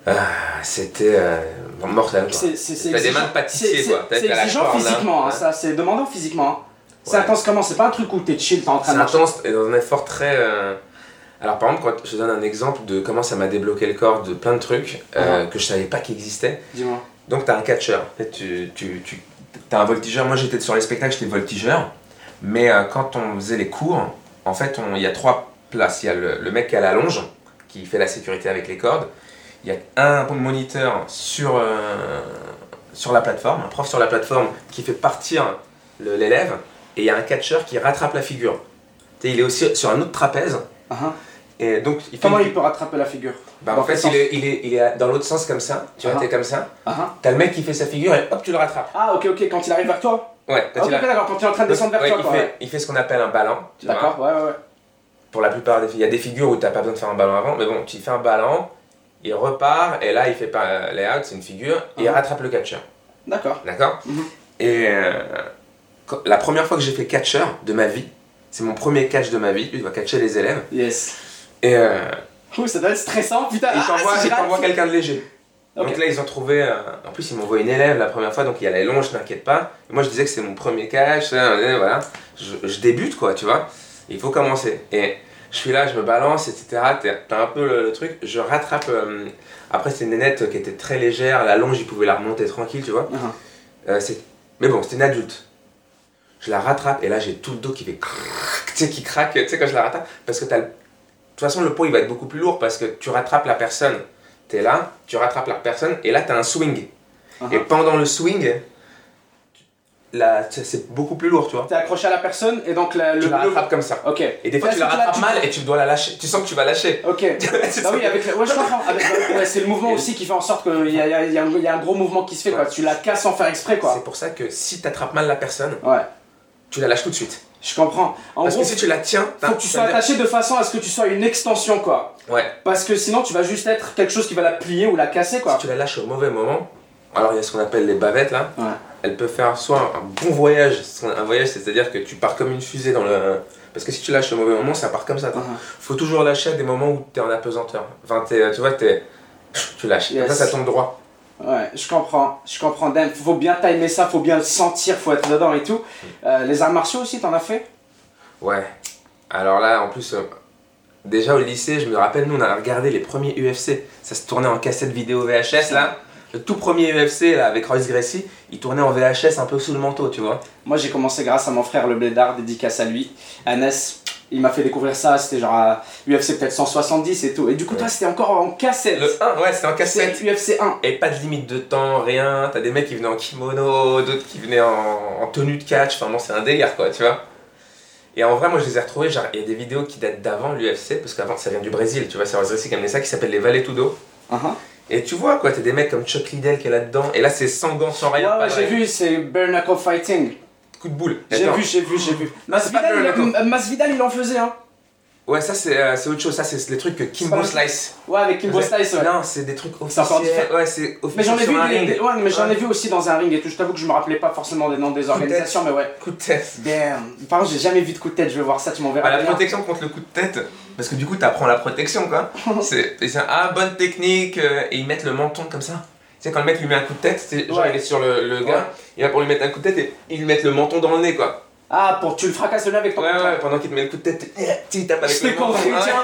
Ah, c'était euh, mortel. C'est- c'est- c'est T'as des mains de pâtissier, C'est- quoi. C'est exigeant corde, là. physiquement, hein, ça, c'est demandant physiquement. hein. C'est Ouais. intense comment? C'est pas un truc où t'es chill, t'es en train C'est de marcher. intense et dans un effort très. Alors par exemple, quand je te donne un exemple de comment ça m'a débloqué le corps de plein de trucs euh, que je savais pas qu'ils existaient. Dis-moi. Donc tu as un catcheur, tu, tu, tu as un voltigeur. Moi j'étais sur les spectacles, j'étais voltigeur. Mais euh, quand on faisait les cours, en fait, il y a trois places. Il y a le, le mec qui a la longe, qui fait la sécurité avec les cordes. Il y a un moniteur sur, euh, sur la plateforme, un prof sur la plateforme qui fait partir l'élève. Et il y a un catcheur qui rattrape la figure. Sais, il est aussi sur un autre trapèze. Ah, ah. Et donc, il fait Comment il peut rattraper la figure bah, en fait, il est, il, est, il est dans l'autre sens comme ça. Tu vois, Ah. t'es comme ça. Ah, ah. T'as le mec qui fait sa figure et hop, tu le rattrapes. Ah, ok, ok, quand il arrive vers toi Ouais, quand il quand il est en train de descendre vers Ouais, toi, il, quoi. fait, ouais. il fait ce qu'on appelle un ballon. tu. D'accord, ouais, ouais, ouais. Pour la plupart des filles, il y a des figures où t'as pas besoin de faire un ballon avant, mais bon, tu fais un ballon, il repart, et là, il fait pas layout, c'est une figure, et il Ah. rattrape le catcheur. D'accord. D'accord Mhm. Et euh, la première fois que j'ai fait catcheur de ma vie, c'est mon premier catch de ma vie, lui, il doit catcher les élèves, Yes. Et euh, Ouh, ça doit être stressant, putain. il Ah, t'envoie si il je rate. t'envoie quelqu'un de léger. Donc là, ils ont trouvé. euh, en plus, ils m'ont envoyé une élève la première fois, donc il y a la longe, t'inquiète pas. Et moi, je disais que c'est mon premier catch, euh, voilà. Je, je débute, quoi, tu vois. Il faut commencer. Et je suis là, je me balance, etc. T'as un peu le, le truc. Je rattrape. euh, après, c'était une nénette qui était très légère. La longe, il pouvait la remonter tranquille, tu vois. Ah, Euh, c'est- mais bon, c'était une adulte. Je la rattrape et là, j'ai tout le dos qui fait. crrrr, Tu sais, qui craque, tu sais, quand je la rattrape. Parce que t'as le. De toute façon, le poids, il va être beaucoup plus lourd parce que tu rattrapes la personne. T'es là, tu rattrapes la personne et là, t'as un swing. ah. Et pendant le swing, c'est- beaucoup plus lourd, tu vois. T'es accroché à la personne et donc la- le. Tu la le- rattrapes comme ça. Ok. Et des fois, tu la rattrapes tu- mal et tu dois la lâcher. Tu sens que tu vas lâcher. Ok. (laughs) C'est ça. oui, avec le- ouais, je comprends. Ouais, c'est le mouvement aussi qui fait en sorte qu'il y a un- y a un gros mouvement qui se fait, quoi. Tu la casses sans faire exprès, quoi. C'est pour ça que si t'attrapes mal la personne, Ouais, tu la lâches tout de suite. Je comprends. En Parce gros, que si tu la tiens, faut que tu sois attaché de façon à ce que tu sois une extension, quoi. Ouais. Parce que sinon, tu vas juste être quelque chose qui va la plier ou la casser, quoi. Si tu la lâches au mauvais moment, alors il y a ce qu'on appelle les bavettes là. Ouais. Elle peut faire soit un bon voyage, un voyage c'est-à-dire que tu pars comme une fusée dans le. Parce que si tu lâches au mauvais moment, ça part comme ça. Uh-huh. Faut toujours lâcher à des moments où t'es en apesanteur. Enfin, tu vois, t'es. Tu lâches. Comme Yes. ça, ça tombe droit. Ouais, je comprends, je comprends. Dan, faut bien timer ça, faut bien le sentir, faut être dedans et tout. Euh, les arts martiaux aussi, t'en as fait? Ouais. Alors là, en plus, euh, déjà au lycée, je me rappelle, nous on a regardé les premiers UFC. Ça se tournait en cassette vidéo VHS là. Le tout premier UFC là, avec Royce Gracie, il tournait en VHS un peu sous le manteau, tu vois. Moi, j'ai commencé grâce à mon frère le Blédard, dédicace à lui. Anas, il m'a fait découvrir ça, c'était genre à UFC peut-être 170 et tout. Et du coup, toi, c'était encore en cassette. Le 1, ouais, c'était en cassette. UFC 1. Et pas de limite de temps, rien. T'as des mecs qui venaient en kimono, d'autres qui venaient en, en tenue de catch. Enfin, bon, c'est un délire, quoi, tu vois. Et en vrai, moi, je les ai retrouvés. genre, Il y a des vidéos qui datent d'avant l'UFC, parce qu'avant, ça vient du Brésil, tu vois. C'est Royce Gracie qui a amené ça, qui s'appelle les Valetudo. Uh-huh. Et tu vois, quoi, t'as des mecs comme Chuck Liddell qui est là-dedans. Et là, c'est sans gants, sans rien. ouais, j'ai vu, c'est Bare Knuckle Fighting. Coup de boule. J'ai vu, j'ai vu, j'ai vu. Masvidal, il, euh, Masvidal, il en faisait, hein. Ouais, ça, c'est euh, autre chose. Ça, c'est les trucs Kimbo Slice. Ouais, avec Kimbo. Slice, ouais. Non, c'est des trucs C'est encore officiels. différent. Ouais, c'est officiel. Mais j'en ai vu, des- ouais, mais j'en ai Ouais. vu aussi dans un ring et tout. Je t'avoue que je me rappelais pas forcément des noms des organisations, mais ouais. Coup de tête. Damn. Par contre, j'ai jamais vu de coup de tête. Je vais voir ça. Tu m'enverras. Ah, la protection contre le coup de tête, parce que du coup, t'apprends la protection, quoi. (laughs) c'est un- ah, bonne technique, euh, et ils mettent le menton comme ça. Tu sais, quand le mec lui met un coup de tête, c'est genre Ouais. il est sur le, le gars, Ouais. il va pour lui mettre un coup de tête et ils lui mettent le menton dans le nez, quoi. Ah, pour tu le fracasses le nez avec ton Ouais, ouais, pendant qu'il te met le coup de tête, tu tapes avec Je t'ai le menton. compris, Ouais. tiens.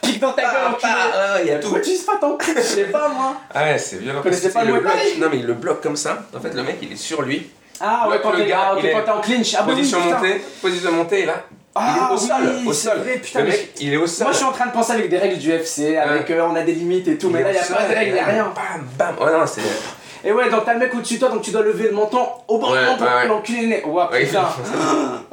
Pique dans ta gueule, Ah, enculé. ah, ouais, il y a tout. Pourquoi tu sais pas ton coup Je sais pas, moi. Ah ouais, c'est violent. parce pas le bloque. Non, mais il le bloque comme ça. En fait, le mec, il est sur lui. Ah, ouais, quand le t'es ah, il en clinch. Ah, bah position montée, position montée, et là, Ah, il est au oui, sol. Au sol. le mec, il est au sol. Moi, je suis en train de penser avec des règles du FC, avec euh, on a des limites et tout, mais là, au il y a pas de règles, et y a rien. Bam, bam. Oh non, c'est. Et ouais, donc t'as le mec au-dessus de toi, donc tu dois lever le menton au bon Ouais, pour ouais, l'enculer le nez. Ouah, Ouais, putain. (laughs)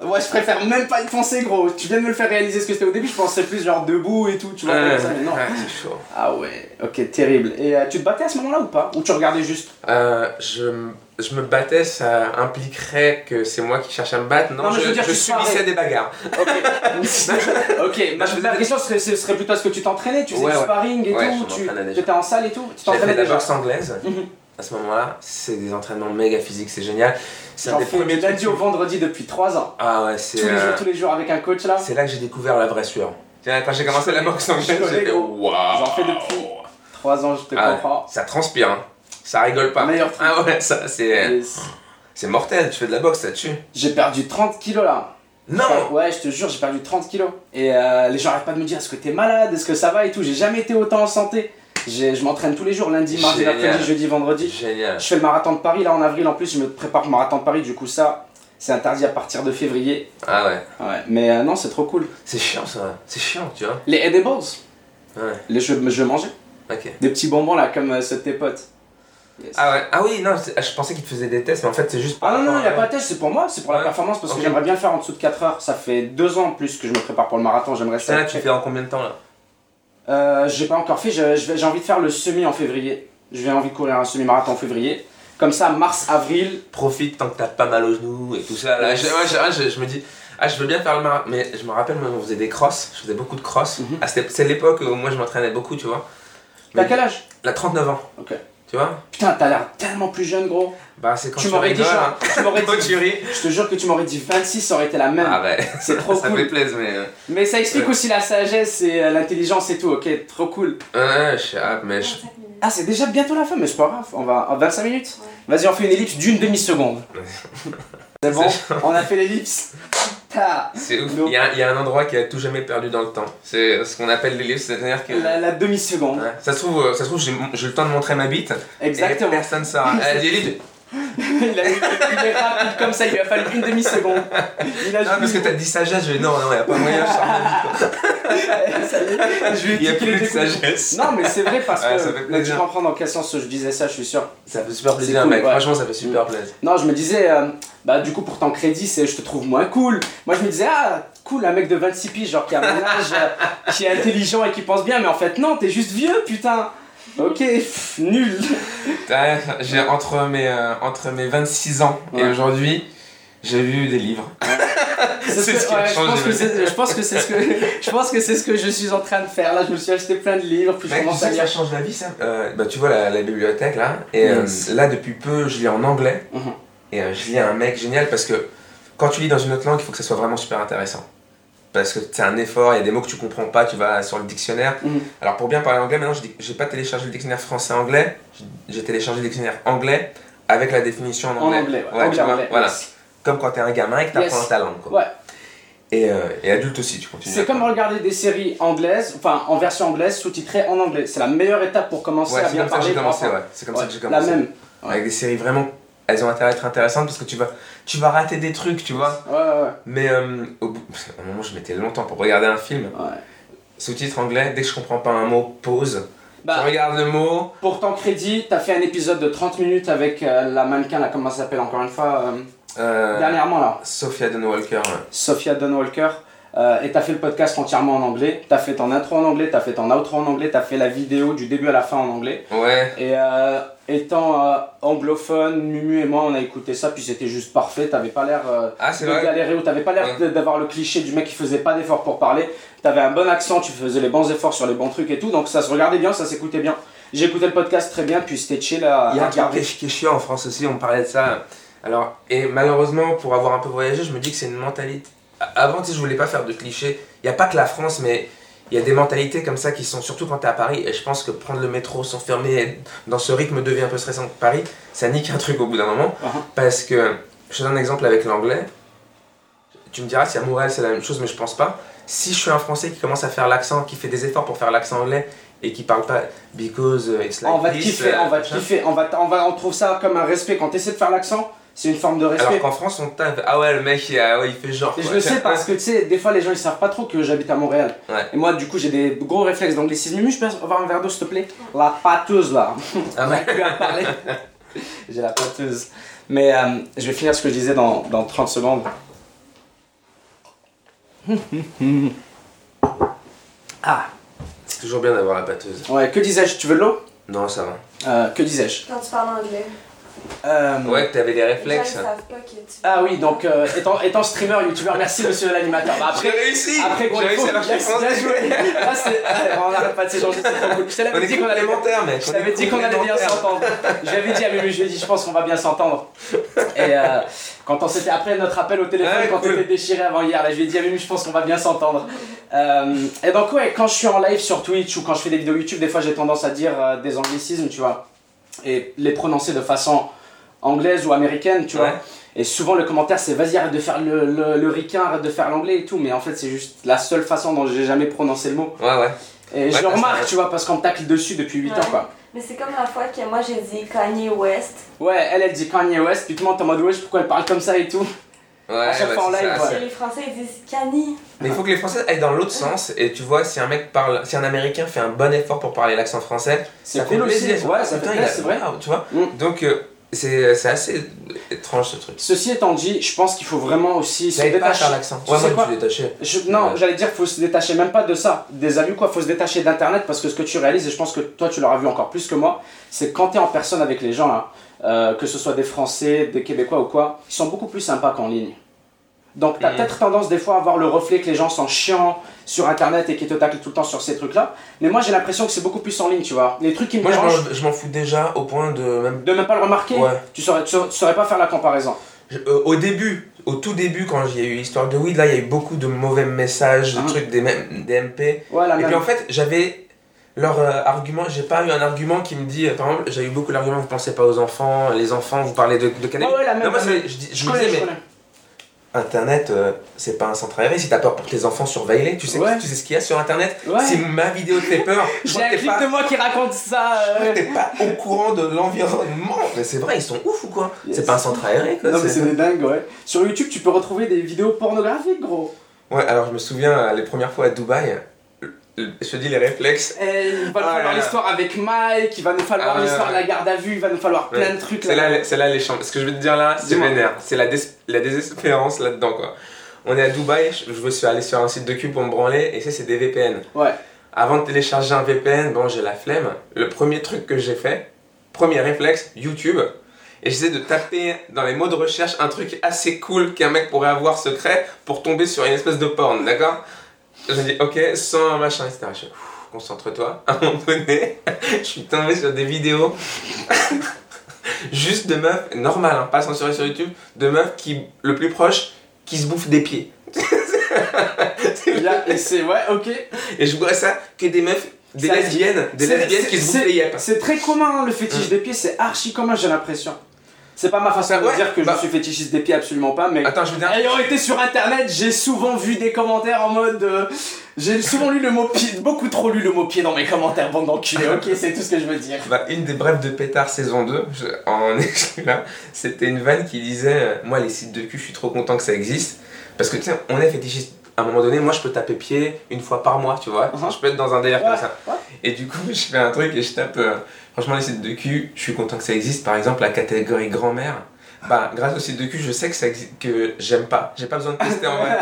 (gasps) Ouais, je préfère même pas y penser, gros. Tu viens de me le faire réaliser ce que c'était au début, je pensais plus genre debout et tout, tu vois, ça, mais non. ouais, c'est chaud. Ah ouais, ok, terrible. Et euh, tu te battais à ce moment-là ou pas? Ou tu regardais juste? Euh, je, je me battais, ça impliquerait que c'est moi qui cherche à me battre. Non, Non, je, je veux dire, je tu subissais sparais. des bagarres. Ok. (laughs) ok, ma, je ma question serait, ce serait plutôt est-ce que tu t'entraînais, tu faisais Ouais, du sparring et tout, je tu déjà. étais en salle et tout, tu t'entraînais de la déjà? boxe anglaise. Mhm. À ce moment-là, c'est des entraînements méga physiques, c'est génial. C'est J'en fais premiers du lundi trucs- au vendredi depuis 3 ans. Ah ouais, c'est Tous les, euh, jours, tous les jours avec un coach là. c'est là que j'ai découvert la vraie sueur. Tiens, quand j'ai commencé la boxe anglaise, j'ai fait waouh. J'en fais depuis 3 ans, je te Ah comprends. ça transpire, hein. ça rigole pas. Meilleur truc. Ah ouais, ça c'est Yes. c'est mortel. Tu fais de la boxe, tue. J'ai perdu 30 kilos là. Non Ouais, je te jure, j'ai perdu 30 kilos. Et euh, les gens arrêtent pas de me dire est-ce que t'es malade, est-ce que ça va et tout. J'ai jamais été autant en santé. Je m'entraîne tous les jours, lundi, mardi, mercredi, jeudi, vendredi. Génial. Je fais le marathon de Paris là en avril en plus, je me prépare pour le marathon de Paris, du coup ça, c'est interdit à partir de février. Ah ouais. Ouais, mais euh, non, c'est trop cool. C'est chiant ça. C'est chiant, tu vois. Les edibles, Ouais. les, je, je mangeais. Ok. Des petits bonbons là, comme euh, ceux de tes potes. Yes. Ah ouais. Ah oui, non, c'est- je pensais qu'il te faisait des tests, mais en fait, c'est juste. Ah non, non, il n'y a pas de test, c'est pour moi, c'est pour la performance parce que j'aimerais bien le faire en dessous de 4 heures. Ça fait 2 ans en plus que je me prépare pour le marathon, j'aimerais Ça, là, ça. tu fais en combien de temps là? Euh, j'ai pas encore fait, j'ai envie de faire le semi en février. J'ai envie de courir un semi-marathon en février. Comme ça, mars, avril, Profite tant que t'as pas mal aux genoux et tout ça. Là, je, ouais, je- je- je me dis, ah, je veux bien faire le marathon. Mais je me rappelle, moi, on faisait des crosses. Je faisais beaucoup de crosses. Mhm. Ah, c'est l'époque où moi, je m'entraînais beaucoup, tu vois. t'as quel âge? La 39 ans. Ok. Tu vois Putain, t'as l'air tellement plus jeune, gros. Bah, c'est quand tu tu, m'aurais dit, genre, hein. tu m'aurais (laughs) dit, je te jure que tu m'aurais dit 26, ça aurait été la même. Ah ouais. C'est trop (laughs) ça cool. fait plaisir, mais. euh, Mais ça explique Ouais. aussi la sagesse et euh, l'intelligence et tout, ok, trop cool. Ouais, je ah, mais je- 25 minutes. Ah, c'est déjà bientôt la fin, mais c'est pas grave, on va en 25 minutes. Vas-y, on fait une ellipse d'une demi-seconde. C'est bon, (laughs) on a fait l'ellipse. C'est ouf. Il y, a, il y a un endroit qui a tout jamais perdu dans le temps. C'est ce qu'on appelle l'ellipse, c'est-à-dire que. La, la demi-seconde. Ouais. Ça se trouve, euh, ça se trouve j'ai j'ai le temps de montrer ma bite. Exactement. Et personne ne saura. (laughs) Dit (laughs) il, a, il est rapide comme ça, il lui a fallu une demi-seconde. Il a Ah, parce que t'as dit sagesse, je vais non, non, il n'y a pas moyen, je. (laughs) Ça y est, je lui ai Il n'y a piqué plus les de deux coups. sagesse. Non, mais c'est vrai parce Ouais, que là, tu comprends dans quel sens je disais ça, je suis sûr. Ça fait super plaisir, cool, mec. ouais. Franchement, ça fait super plaisir. Non, je me disais, euh, bah du coup, pour ton crédit, c'est je te trouve moins cool. Moi, je me disais, ah, cool, un mec de 26 piges, genre qui a mon âge, euh, qui est intelligent et qui pense bien, mais en fait, non, t'es juste vieux, putain. Ok, pff, nul. Ouais, J'ai entre mes, euh, entre mes 26 ans et aujourd'hui, j'ai lu des livres. (laughs) C'est ce qui a ouais, changé pense que ma c'est- je pense que c'est ce que je pense que c'est ce que je suis en train de faire. Là, je me suis acheté plein de livres, puis je commence à ça change la vie, ça Euh, bah, Tu vois la, la bibliothèque là, et euh, là depuis peu, je lis en anglais. Mhm. Et euh, je lis un mec génial parce que quand tu lis dans une autre langue, il faut que ça soit vraiment super intéressant. Parce que c'est un effort, il y a des mots que tu comprends pas, tu vas sur le dictionnaire. Mhm. Alors pour bien parler anglais, maintenant je j'ai pas téléchargé le dictionnaire français-anglais, j'ai téléchargé le dictionnaire anglais avec la définition en En anglais. anglais, ouais. Ouais, anglais, tu vois, anglais, voilà. yes. Comme quand t'es un gamin et que t'apprends Yes. ta langue. Quoi. Ouais. Et, euh, et adulte aussi, tu continues. C'est comme regarder des séries anglaises, enfin en version anglaise, sous-titrées en anglais. C'est la meilleure étape pour commencer Ouais, à c'est bien comme ça que parler. j'ai commencé, pour ouais. C'est comme ça que j'ai La commencé. même. Avec des séries vraiment, elles ont intérêt à être intéressantes parce que tu vas, tu vas rater des trucs, tu vois. Ouais, ouais, Mais euh, au bout, à un moment, je mettais longtemps pour regarder un film. ouais. Sous-titre anglais, dès que je comprends pas un mot, pause. Bah, je regarde le mot. pour ton crédit, t'as fait un épisode de 30 minutes avec euh, la mannequin, là, comment ça s'appelle encore une fois euh, Euh, Dernièrement, là. Sophia Don Walker. ouais. Sophia Don Walker. Euh, et t'as fait le podcast entièrement en anglais. T'as fait ton intro en anglais, t'as fait ton outro en anglais, t'as fait la vidéo du début à la fin en anglais. Ouais. Et euh, étant euh, anglophone, Mumu et moi, on a écouté ça, puis c'était juste parfait. T'avais pas l'air Ah, de vrai. galérer ou t'avais pas l'air Ouais. d'avoir le cliché du mec qui faisait pas d'efforts pour parler. T'avais un bon accent, tu faisais les bons efforts sur les bons trucs et tout, donc ça se regardait bien, ça s'écoutait bien. J'ai écouté le podcast très bien, puis c'était chill à, Il y a un truc qui regarder. est, qui est chiant en France aussi, on parlait de ça. Alors, et malheureusement, pour avoir un peu voyagé, je me dis que c'est une mentalité. Avant, tu sais, je voulais pas faire de clichés. Il n'y a pas que la France, mais il y a des mentalités comme ça qui sont, surtout quand tu es à Paris. Et je pense que prendre le métro, s'enfermer dans ce rythme de vie un peu stressant de Paris, ça nique un truc au bout d'un moment. Uh-huh. Parce que, je te donne un exemple avec l'anglais. Tu me diras si à Montréal c'est la même chose, mais je pense pas. Si je suis un Français qui commence à faire l'accent, qui fait des efforts pour faire l'accent anglais et qui parle pas because uh, it's like on va this, kiffer, euh, on va kiffer, on, va, on, va, on trouve ça comme un respect. Quand tu essaies de faire l'accent, c'est une forme de respect. Alors qu'en France, on tape. Ah ouais, le mec, il, a- ouais, il fait genre. Et je le sais parce que tu sais, des fois les gens ils savent pas trop que j'habite à Montréal. Ouais. Et moi du coup j'ai des gros réflexes d'anglicisme. Mumu, je peux avoir un verre d'eau s'il te plaît? La pâteuse là. Ah ouais. (laughs) a plus à parler. j'ai la pâteuse. Mais euh, je vais finir ce que je disais dans, dans 30 secondes. (laughs) ah, C'est toujours bien d'avoir la batteuse. ouais, que disais-je? Tu veux de l'eau? Non, ça va. Euh, Que disais-je? Quand tu parles anglais, Euh, Ouais, que t'avais des les gens réflexes. ils savent pas que tu. Ah oui, donc euh, étant, étant streamer, youtubeur, merci monsieur l'animateur. Bah, J'ai après, réussi après J'ai réussi à Yes, joué. Ah, ah, On n'arrête pas de s'échanger, c'est trop cool. Je On est dit qu'on allait mec. Je on t'avais dit qu'on allait bien s'entendre. J'avais dit à Mumu, je lui ai dit, je pense qu'on va bien s'entendre. Et euh, quand on s'était après notre appel au téléphone, Ouais, quand cool. t'étais déchiré avant hier, là, je lui ai dit à Mumu, je pense qu'on va bien s'entendre. Euh, et donc, ouais, quand je suis en live sur Twitch ou quand je fais des vidéos YouTube, des fois j'ai tendance à dire euh, des anglicismes, tu vois, et les prononcer de façon anglaise ou américaine, tu vois. Ouais. Et souvent le commentaire c'est vas-y arrête de faire le, le, le ricain, arrête de faire l'anglais et tout, mais en fait c'est juste la seule façon dont j'ai jamais prononcé le mot. Ouais, ouais. Et je Ouais, le remarque, tu vois, parce qu'on me tacle dessus depuis 8 ans Ouais. quoi. Mais c'est comme la fois que moi j'ai dit Kanye West. Ouais, elle elle dit Kanye West, puis tout le monde est en mode wesh pourquoi elle parle comme ça et tout. Ouais, À chaque bah, fois en live, ouais. les Français ils disent Kanye. Mais il faut que les Français aillent dans l'autre sens. Et tu vois, si un mec parle, si un Américain fait un bon effort pour parler l'accent français, C'est ça cool fait aussi. plaisir. Ouais, ça Putain, plaisir, c'est vrai. Tu vois Mm. Donc, euh, c'est c'est assez étrange ce truc. Ceci étant dit, je pense qu'il faut vraiment aussi se détacher. faire l'accent. Ouais, moi, quoi je suis détaché. Je- non, Ouais. j'allais dire faut se détacher même pas de ça, des amis quoi, faut se détacher d'internet parce que ce que tu réalises, et je pense que toi tu l'auras vu encore plus que moi, c'est quand tu es en personne avec les gens là, euh, que ce soit des Français, des Québécois ou quoi, ils sont beaucoup plus sympas qu'en ligne. Donc tu as Mm. peut-être tendance des fois à avoir le reflet que les gens sont chiants sur internet et qui te taclent tout le temps sur ces trucs là, mais moi j'ai l'impression que c'est beaucoup plus en ligne, tu vois. Les trucs qui me Moi, dérangent, m'en- je m'en fous déjà au point de même. de même pas le remarquer, Ouais. tu, saurais, tu saurais- pas faire la comparaison. Je- euh, au début, au tout début, quand il y a eu l'histoire de weed, là, il y a eu beaucoup de mauvais messages, de Mhm. trucs, des, MP. Ouais, Et même. puis en fait, j'avais leur euh, argument, j'ai pas eu un argument qui me dit, euh, par exemple, j'ai eu beaucoup l'argument, vous pensez pas aux enfants, les enfants, vous parlez de, de cannabis. Ouais, ouais, la même, non, moi, la même. je, je je me connais, disais, je mais. Internet, euh, c'est pas un centre aéré. Si t'as peur pour tes enfants, surveille-les. Tu sais, Ouais. tu sais ce qu'il y a sur Internet. Ouais. Si ma vidéo te fait peur, (laughs) J'ai un clip de moi qui raconte ça. (laughs) euh, t'es pas au courant de l'environnement. Mais c'est vrai, ils sont ouf ou quoi? Yes. C'est pas un centre aéré quoi. Non mais c'est- des dingues ouais. Sur YouTube tu peux retrouver des vidéos pornographiques gros. Ouais, alors je me souviens euh, les premières fois à Dubaï, je te dis les réflexes. Et il va nous Ah falloir là. l'histoire avec Mike, il va nous falloir Ah l'histoire de la garde à vue, il va nous falloir plein Ouais. de trucs C'est là. là, c'est là les chambres. Ce que je veux te dire là, c'est vénère. C'est la désespérance là-dedans quoi. On est à Dubaï, je, je me suis allé sur un site de cul pour me branler et ça c'est des VPN. Ouais. Avant de télécharger un VPN, bon j'ai la flemme. Le premier truc que j'ai fait, premier réflexe, YouTube. Et j'essaie de taper dans les mots de recherche un truc assez cool qu'un mec pourrait avoir secret pour tomber sur une espèce de porn, d'accord? Je me dis ok, sans machin, etc. Concentre-toi. À un moment donné, (laughs) je suis tombé sur des vidéos (laughs) juste de meufs, normal, hein, pas censuré sur YouTube, de meufs qui, le plus proche, qui se bouffent des pieds. Et c'est ouais ok. Et je vois ça que des meufs, des lesbiennes, des lesbiennes qui se bouffent les yep. C'est très commun hein, le fétiche Mm. des pieds, c'est archi commun j'ai l'impression. C'est pas ma façon Bah de ouais, dire que bah- je suis fétichiste des pieds absolument pas mais Attends, je veux dire. Ayant été sur internet, j'ai souvent vu des commentaires en mode. euh, j'ai souvent lu le mot pied, beaucoup trop lu le mot pied dans mes commentaires, bande d'enculés, ok, c'est tout ce que je veux dire. Bah, une des brèves de Pétard saison 2, je- en (laughs) exclu-là, c'était une vanne qui disait euh, Moi, les sites de cul, je suis trop content que ça existe. Parce que tu sais, on est fétichiste. À un moment donné, moi, je peux taper pied une fois par mois, tu vois. Mhm. Je peux être dans un délire Ouais, comme ça. ouais. Et du coup, (laughs) je fais un truc et je tape euh, Franchement, les sites de cul, je suis content que ça existe. Par exemple, la catégorie grand-mère. Bah, grâce aux sites de cul, je sais que ça existe, que j'aime pas. J'ai pas besoin de tester en vrai. (laughs)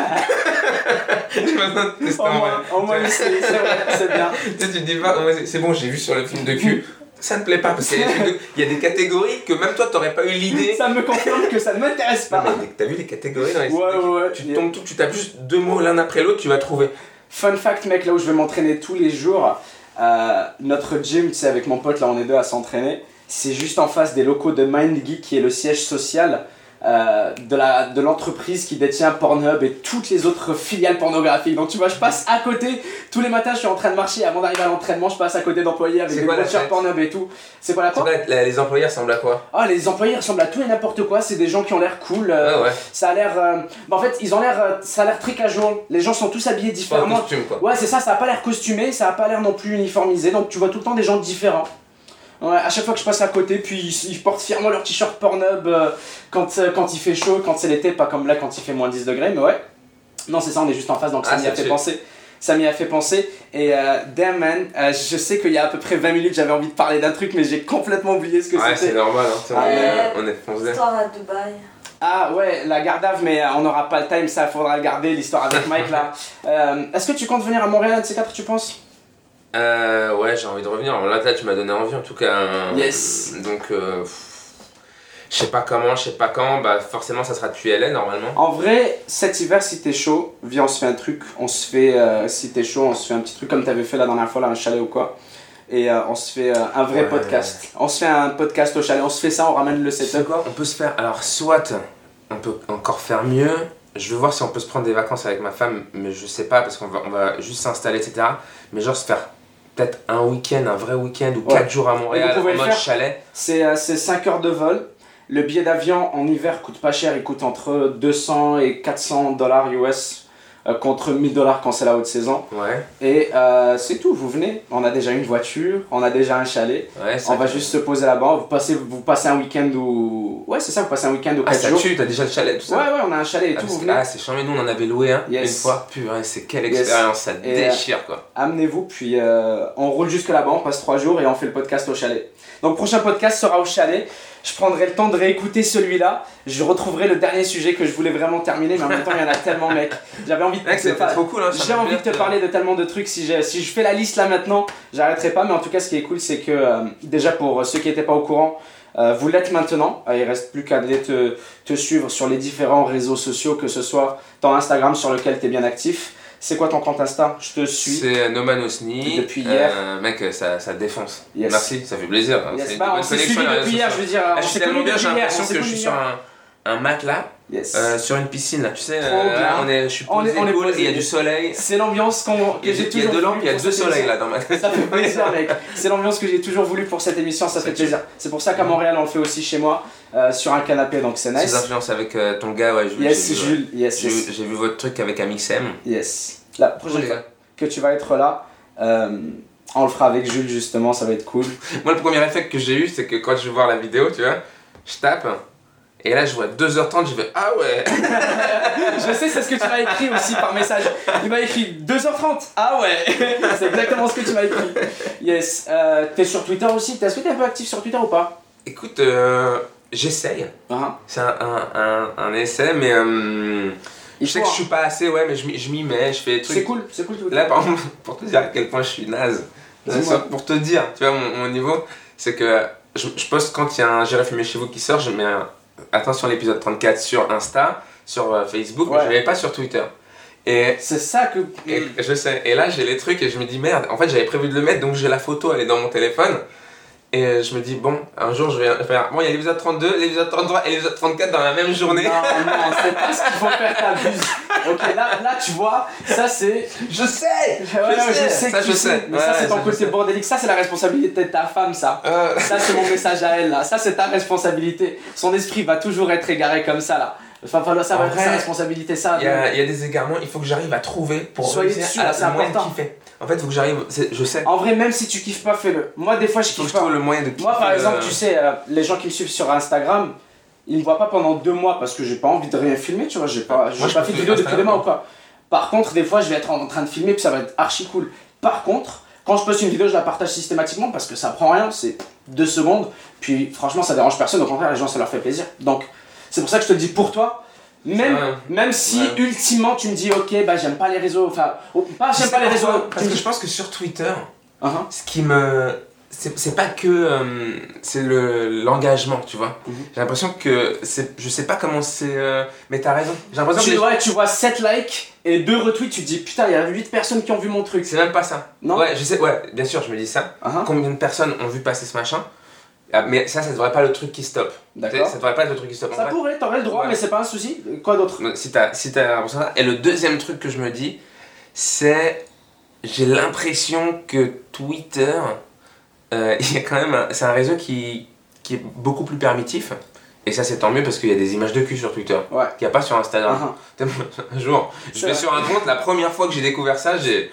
(laughs) J'ai pas besoin de tester Au en vrai. au moins, c'est bien. (laughs) Tu sais, tu dis pas, c'est- bon, j'ai vu sur le film de cul, ça ne plaît pas parce qu'il y a des trucs de- il y a des catégories que même toi t'aurais pas eu l'idée. Ça me confirme que ça ne m'intéresse pas. t'as vu les catégories dans les Ouais, ouais, ouais. Tu tombes tout, tu tapes juste deux mots l'un après l'autre, tu vas trouver. Fun fact, mec, là où je vais m'entraîner tous les jours, euh, notre gym, tu sais, avec mon pote, là, on est deux à s'entraîner. C'est juste en face des locaux de MindGeek, qui est le siège social euh, de l'entreprise qui détient Pornhub et toutes les autres filiales pornographiques. Donc, tu vois, je passe à côté. Tous les matins, je suis en train de marcher. Avant d'arriver à l'entraînement, je passe à côté d'employés avec des fête Pornhub et tout. C'est quoi la quoi les employés ressemblent à quoi? Ah, les employés ressemblent à tout et n'importe quoi. C'est des gens qui ont l'air cool. euh, Ouais, ouais. Ça a l'air. euh, bah, en fait, ils ont l'air. ça a l'air très casual. Les gens sont tous habillés Pas différemment. costume quoi. Ouais, c'est ça, ça a pas l'air costumé, ça a pas l'air non plus uniformisé, donc tu vois tout le temps des gens différents. Ouais, à chaque fois que je passe à côté, puis ils, ils portent fièrement leur t-shirt Pornhub euh, quand, euh, quand il fait chaud, quand c'est l'été, pas comme là quand il fait moins 10 degrés, mais ouais. Non, c'est ça, on est juste en face, donc ça Ah, m'y a ça fait penser. Ça m'y a fait penser. Et euh, damn man, euh, je sais qu'il y a à peu près 20 minutes, j'avais envie de parler d'un truc, mais j'ai complètement oublié ce que Ouais, c'est c'était. normal, hein. on, Ouais. est, on est foncé. Histoire à Dubaï. Ah ouais, la gardave, mais euh, on n'aura pas le time, ça faudra le garder, l'histoire avec Mike là. Euh, Est-ce que tu comptes venir à Montréal un de ces quatre, tu penses? Euh, ouais, j'ai envie de revenir. Là, là, tu m'as donné envie en tout cas. hein. Yes. Donc, euh, je sais pas comment, je sais pas quand. Bah, forcément, ça sera depuis LA normalement. En vrai, cet hiver, si t'es chaud, viens, on se fait un truc. On se fait, euh, si t'es chaud, on se fait un petit truc comme t'avais fait la dernière fois, là, un chalet ou quoi. Et euh, on se fait euh, un vrai Ouais. podcast. On se fait un podcast au chalet, on se fait ça, on ramène le C'est setup. quoi On peut se faire. Alors, soit on peut encore faire mieux. Je veux voir si on peut se prendre des vacances avec ma femme, mais je sais pas parce qu'on va, on va juste s'installer, etc. Mais genre se faire peut-être un week-end, un vrai week-end ou Ouais. 4 jours à Montréal en mode chalet. C'est 5 heures de vol. Le billet d'avion en hiver coûte pas cher, il coûte entre 200 et 400 dollars US euh, contre 1000 dollars quand c'est la haute saison. Ouais, Et euh, c'est tout, vous venez, on a déjà une voiture, on a déjà un chalet, ouais, on va juste se poser là-bas, vous passez, vous passez un week-end ou... Ouais, c'est ça, vous passez un week-end ou Ah, 4 ça jours. tue, t'as déjà le chalet, tout ça Ouais, ouais, on a un chalet et Ah, tout, vous venez. ah, c'est charmé, nous on en avait loué un Yes. une fois. Purée, c'est quelle Yes. expérience, ça Et, euh, déchire quoi. Amenez-vous, puis on roule jusque là-bas, on passe 3 jours et on fait le podcast au chalet. Donc, prochain podcast sera au chalet. Je prendrai le temps de réécouter celui-là. Je retrouverai le dernier sujet que je voulais vraiment terminer, mais en même temps, il y en a tellement, mec. J'avais envie de Mec, cool. Hein, J'ai envie te fait- parler de tellement de trucs. Si, je fais la liste là maintenant, j'arrêterai pas. Mais en tout cas, ce qui est cool, c'est que euh, déjà pour ceux qui n'étaient pas au courant, euh, vous l'êtes maintenant. Euh, il reste plus qu'à aller te, te suivre sur les différents réseaux sociaux, que ce soit ton Instagram sur lequel tu es bien actif. C'est quoi ton compte Insta? Je te suis. C'est Noman Osni. Depuis hier. Euh, mec, ça, ça défonce. Yes. Merci, ça fait plaisir. Yes, C'est une bah, bonne on s'est connexion depuis hier, je veux dire. Ah, on je suis tellement bien, j'ai l'impression on que je suis sur un, un matelas Yes. euh, sur une piscine là, tu sais. Euh, là, on est, je suis On posé, est- on est cool, posé. il y a du soleil. C'est l'ambiance qu'on- que Il y a, j'ai il y a toujours deux lampes, il y a deux soleils là dans ma Ça fait plaisir, mec. C'est l'ambiance que j'ai toujours voulu pour cette émission, ça Ça fait plaisir. C'est pour ça qu'à Montréal, on le fait aussi chez moi, euh, sur un canapé, donc c'est nice. influence avec euh, ton gars, ouais, Jules. Yes, ouais. Jules, yes, J'ai yes. vu- votre truc avec Amixem. Yes. La prochaine fois que tu vas être là, euh, on le fera avec Jules justement, ça va être cool. (laughs) Moi, le premier effet que j'ai eu, c'est que quand je vais voir la vidéo, tu vois, je tape. Et là, je vois 2h30, je fais Ah ouais (laughs) Je sais, c'est ce que tu m'as écrit aussi par message. Il m'a écrit 2h30. Ah ouais (laughs) C'est exactement ce que tu m'as écrit. Yes. Euh, T'es sur Twitter aussi? Est-ce que t'es un peu actif sur Twitter ou pas? Écoute, euh, j'essaye. Hein C'est un, un, un, un essai, mais euh, je sais que je suis pas assez, ouais, mais je m'y- je m'y mets, je fais des C'est trucs. cool, c'est cool. Là, par exemple, (laughs) pour te dire à quel point je suis naze, pour te dire, tu vois, mon, mon niveau, c'est que je, je poste quand il y a un J'irai fumer chez vous qui sort, je mets attention l'épisode 34 sur Insta, sur euh, Facebook, mais Ouais. je ne mets pas sur Twitter. Et, C'est ça que. et je sais, et là j'ai les trucs et je me dis merde, en fait j'avais prévu de le mettre donc j'ai la photo, elle est dans mon téléphone. Et euh, je me dis, bon, un jour je vais faire. Bon, il y a l'épisode 32, l'épisode 33 et l'épisode 34 dans la même journée. Non, non, c'est pas ce qu'il faut faire, t'abuses. Ok, là, là, tu vois, ça c'est. Je sais Ouais, je sais Ça, je sais, sais. mais ça c'est ton côté bordélique, ça c'est la responsabilité de ta femme, ça. Euh, Ça c'est mon message à elle, là. Ça c'est ta responsabilité. Son esprit va toujours être égaré comme ça, là. Enfin, falloir- ça va être sa responsabilité, ça. Il y, a, il y a des égarements, il faut que j'arrive à trouver pour Soyez réussir dessus, à là, c'est le moyen de important. kiffer. En fait, il faut que j'arrive, je sais, En vrai, même si tu kiffes pas, fais-le. Moi, des fois, je il faut que kiffe pas. le moyen de kiffer. Moi, par exemple, euh, tu sais, euh, les gens qui me suivent sur Instagram, ils me voient pas pendant deux mois parce que j'ai pas envie de rien filmer, tu vois. J'ai pas, j'ai pas fait de vidéo depuis deux mois ou quoi. Par contre, des fois, je vais être en train de filmer puis ça va être archi cool. Par contre, quand je poste une vidéo, je la partage systématiquement parce que ça prend rien, c'est deux secondes. Puis franchement, ça dérange personne. Au contraire, les gens, ça leur fait plaisir. Donc, c'est pour ça que je te le dis pour toi. Même, si Ouais. ultimement tu me dis ok bah j'aime pas les réseaux enfin pas j'aime pas les réseaux Parce que je pense que sur Twitter, Uh-huh. ce qui me. C'est pas que. euh, c'est le l'engagement, tu vois. Mhm. J'ai l'impression que. c'est Je sais pas comment c'est. euh, mais t'as raison. J'ai l'impression que. tu, ouais, tu vois 7 likes et 2 retweets, tu te dis putain, il y a 8 personnes qui ont vu mon truc. C'est même pas ça. Non Ouais, je sais, ouais, bien sûr, je me dis ça. Uh-huh. Combien de personnes ont vu passer ce machin? Mais ça, ça devrait pas être le truc qui stoppe. D'accord. Ça devrait pas être le truc qui stoppe. Ça pourrait, t'aurais le droit, Ouais. mais c'est pas un souci. Quoi d'autre Si t'as si ça. Et le deuxième truc que je me dis, c'est. J'ai l'impression que Twitter. euh, (laughs) il y a quand même. un- C'est un réseau qui, qui est beaucoup plus permissif. Et ça, c'est tant mieux parce qu'il y a des images de cul sur Twitter. Ouais. Qu'il n'y a pas sur Instagram. Uh-huh. (laughs) Un jour, je vais vrai. sur un compte, la première fois que j'ai découvert ça, j'ai.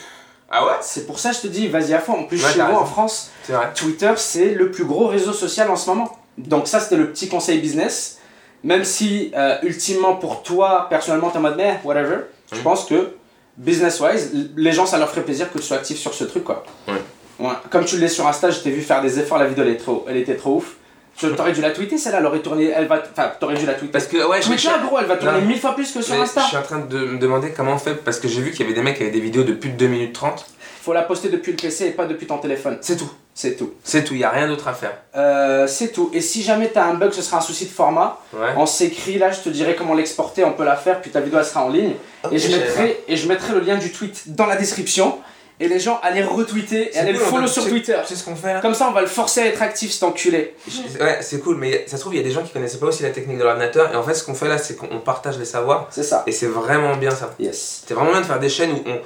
Ah ouais C'est pour ça que je te dis, vas-y à fond. En plus, Ouais, chez vous en. France. Twitter, c'est le plus gros réseau social en ce moment. Donc ça, c'était le petit conseil business. Même si, euh, ultimement, pour toi, personnellement, t'es en mode, mais whatever, je pense que, business-wise, les gens, ça leur ferait plaisir que tu sois actif sur ce truc, quoi. Ouais. Ouais. Comme tu l'es sur Insta, je t'ai vu faire des efforts, la vidéo, elle, est trop, elle était trop ouf. Tu aurais dû la tweeter, celle-là, elle aurait tourné, elle va, enfin, t'aurais dû la tweeter. Parce que, ouais, je me Twitter, gros, elle va tourner Non. mille fois plus que sur Insta. je suis en train de me demander comment on fait parce que j'ai vu qu'il y avait des mecs qui avaient des vidéos de plus de 2 minutes 30. Faut la poster depuis le PC et pas depuis ton téléphone. C'est tout. C'est tout. C'est tout, il n'y a rien d'autre à faire. Euh, c'est tout. Et si jamais t'as un bug, ce sera un souci de format. Ouais. On s'écrit là, je te dirai comment l'exporter, on peut la faire, puis ta vidéo elle sera en ligne. et, je je mettrai, et je mettrai le lien du tweet dans la description. Et les gens allaient retweeter et C'est allaient le cool, on follow sur c'est- Twitter. Sais ce qu'on fait là Comme ça, on va le forcer à être actif, cet enculé. Ouais, c'est cool, mais ça se trouve, il y a des gens qui connaissaient pas aussi la technique de l'ordinateur. Et en fait, ce qu'on fait là, c'est qu'on partage les savoirs. C'est ça. Et c'est vraiment bien ça. Yes. C'est vraiment bien de faire des chaînes où on,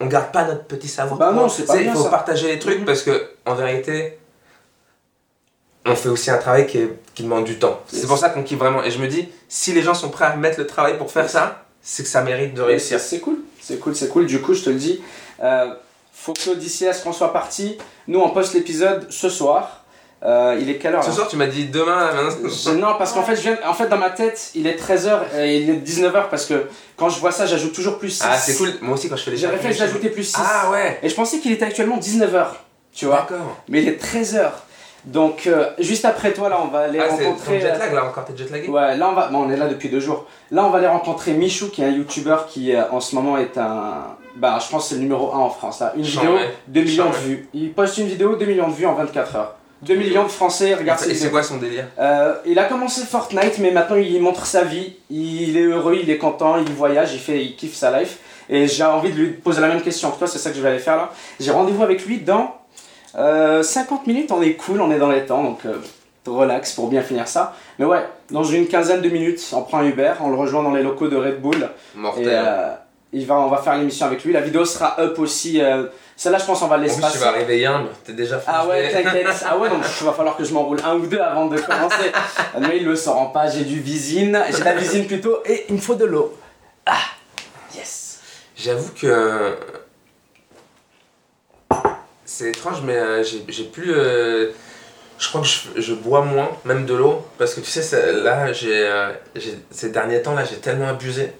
on garde pas notre petit savoir. Bah non, c'est pas bien, Il faut ça. partager les trucs Mhm. parce que, en vérité, on fait aussi un travail qui, est- qui demande du temps. Yes. C'est pour ça qu'on kiffe vraiment. Et je me dis, si les gens sont prêts à mettre le travail pour faire ça, c'est que ça mérite de réussir. C'est c'est cool, c'est cool, c'est cool. Du coup, je te le dis, euh, faut que d'ici à ce qu'on soit parti, nous on poste l'épisode ce soir. Euh, il est quelle heure Ce là soir, tu m'as dit demain, maintenant. Non, parce qu'en fait, je viens, en fait, dans ma tête, il est 13h et il est 19h parce que quand je vois ça, j'ajoute toujours plus 6. Ah, c'est cool. Moi aussi, quand je fais les J'ai réfléchi d'ajouter plus 6. Ah ouais. Et je pensais qu'il était actuellement 19h, tu vois. D'accord. Mais il est 13h. Donc, euh, juste après toi, là, on va aller Ah, c'est ton rencontrer. jet euh, lag là encore, t'es jet lagué Ouais, là on va, bon, on est là depuis deux jours. Là on va aller rencontrer Michou qui est un youtubeur qui euh, en ce moment est un, bah je pense que c'est le numéro 1 en France là. Une Chant, vidéo, ouais. 2 millions de Chant, vues. Il poste une vidéo, 2 millions de vues en 24 heures. 2 millions de Français regardent Et c'est quoi son délire Euh, il a commencé Fortnite mais maintenant il montre sa vie. Il est heureux, il est content, il voyage, il fait, il kiffe sa life. Et j'ai envie de lui poser la même question que toi, c'est ça que je vais aller faire là. J'ai rendez-vous avec lui dans euh, 50 minutes, on est cool, on est dans les temps, donc euh, relax pour bien finir ça. Mais ouais, dans une quinzaine de minutes, on prend un Uber, on le rejoint dans les locaux de Red Bull Mortel. et euh, il va, on va faire l'émission avec lui. La vidéo sera up aussi. euh, Celle-là, je pense, on va en plus, tu l'espacer. vas arriver humble, t'es déjà Ah ouais, t'inquiète. (laughs) Ah ouais, donc il va falloir que je m'enroule un ou deux avant de commencer. (laughs) Mais il le sauront pas, j'ai du visine, j'ai de la visine plutôt, et il me faut de l'eau. Ah, yes. J'avoue que. C'est étrange, mais euh, j'ai j'ai plus. euh, Je crois que je, je bois moins, même de l'eau, parce que tu sais, là, j'ai, euh, j'ai- ces derniers temps, là, j'ai tellement abusé,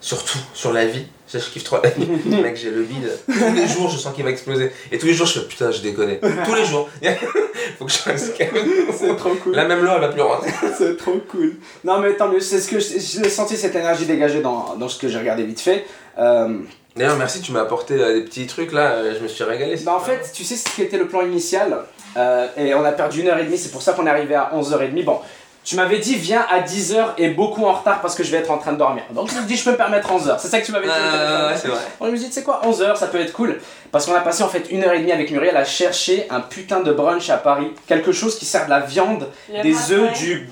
surtout sur la vie. Je kiffe trop la vie. (laughs) Mec, j'ai le bide. Tous les jours, je sens qu'il va exploser. Et tous les jours, je fais putain, je déconne. Tous les jours. (laughs) Faut que je fasse calme. C'est trop cool. Là, même l'eau, elle va plus rentrer. (laughs) C'est trop cool. Non, mais tant mieux, c'est ce que j'ai senti cette énergie dégagée dans, dans ce que j'ai regardé vite fait. Euh, D'ailleurs, merci, tu m'as apporté euh, des petits trucs là, euh, je me suis régalé. bah, en fait, tu sais ce qui était le plan initial, euh, et on a perdu une heure et demie, c'est pour ça qu'on est arrivé à 11h30. Bon, tu m'avais dit viens à 10h et beaucoup en retard parce que je vais être en train de dormir. Donc je me dis je peux me permettre 11h. C'est ça que tu m'avais dit. Ah, ouais, c'est vrai. On me dit, tu sais quoi, 11h, ça peut être cool. Parce qu'on a passé en fait une heure et demie avec Muriel à chercher un putain de brunch à Paris. Quelque chose qui sert de la viande, Le des œufs, du.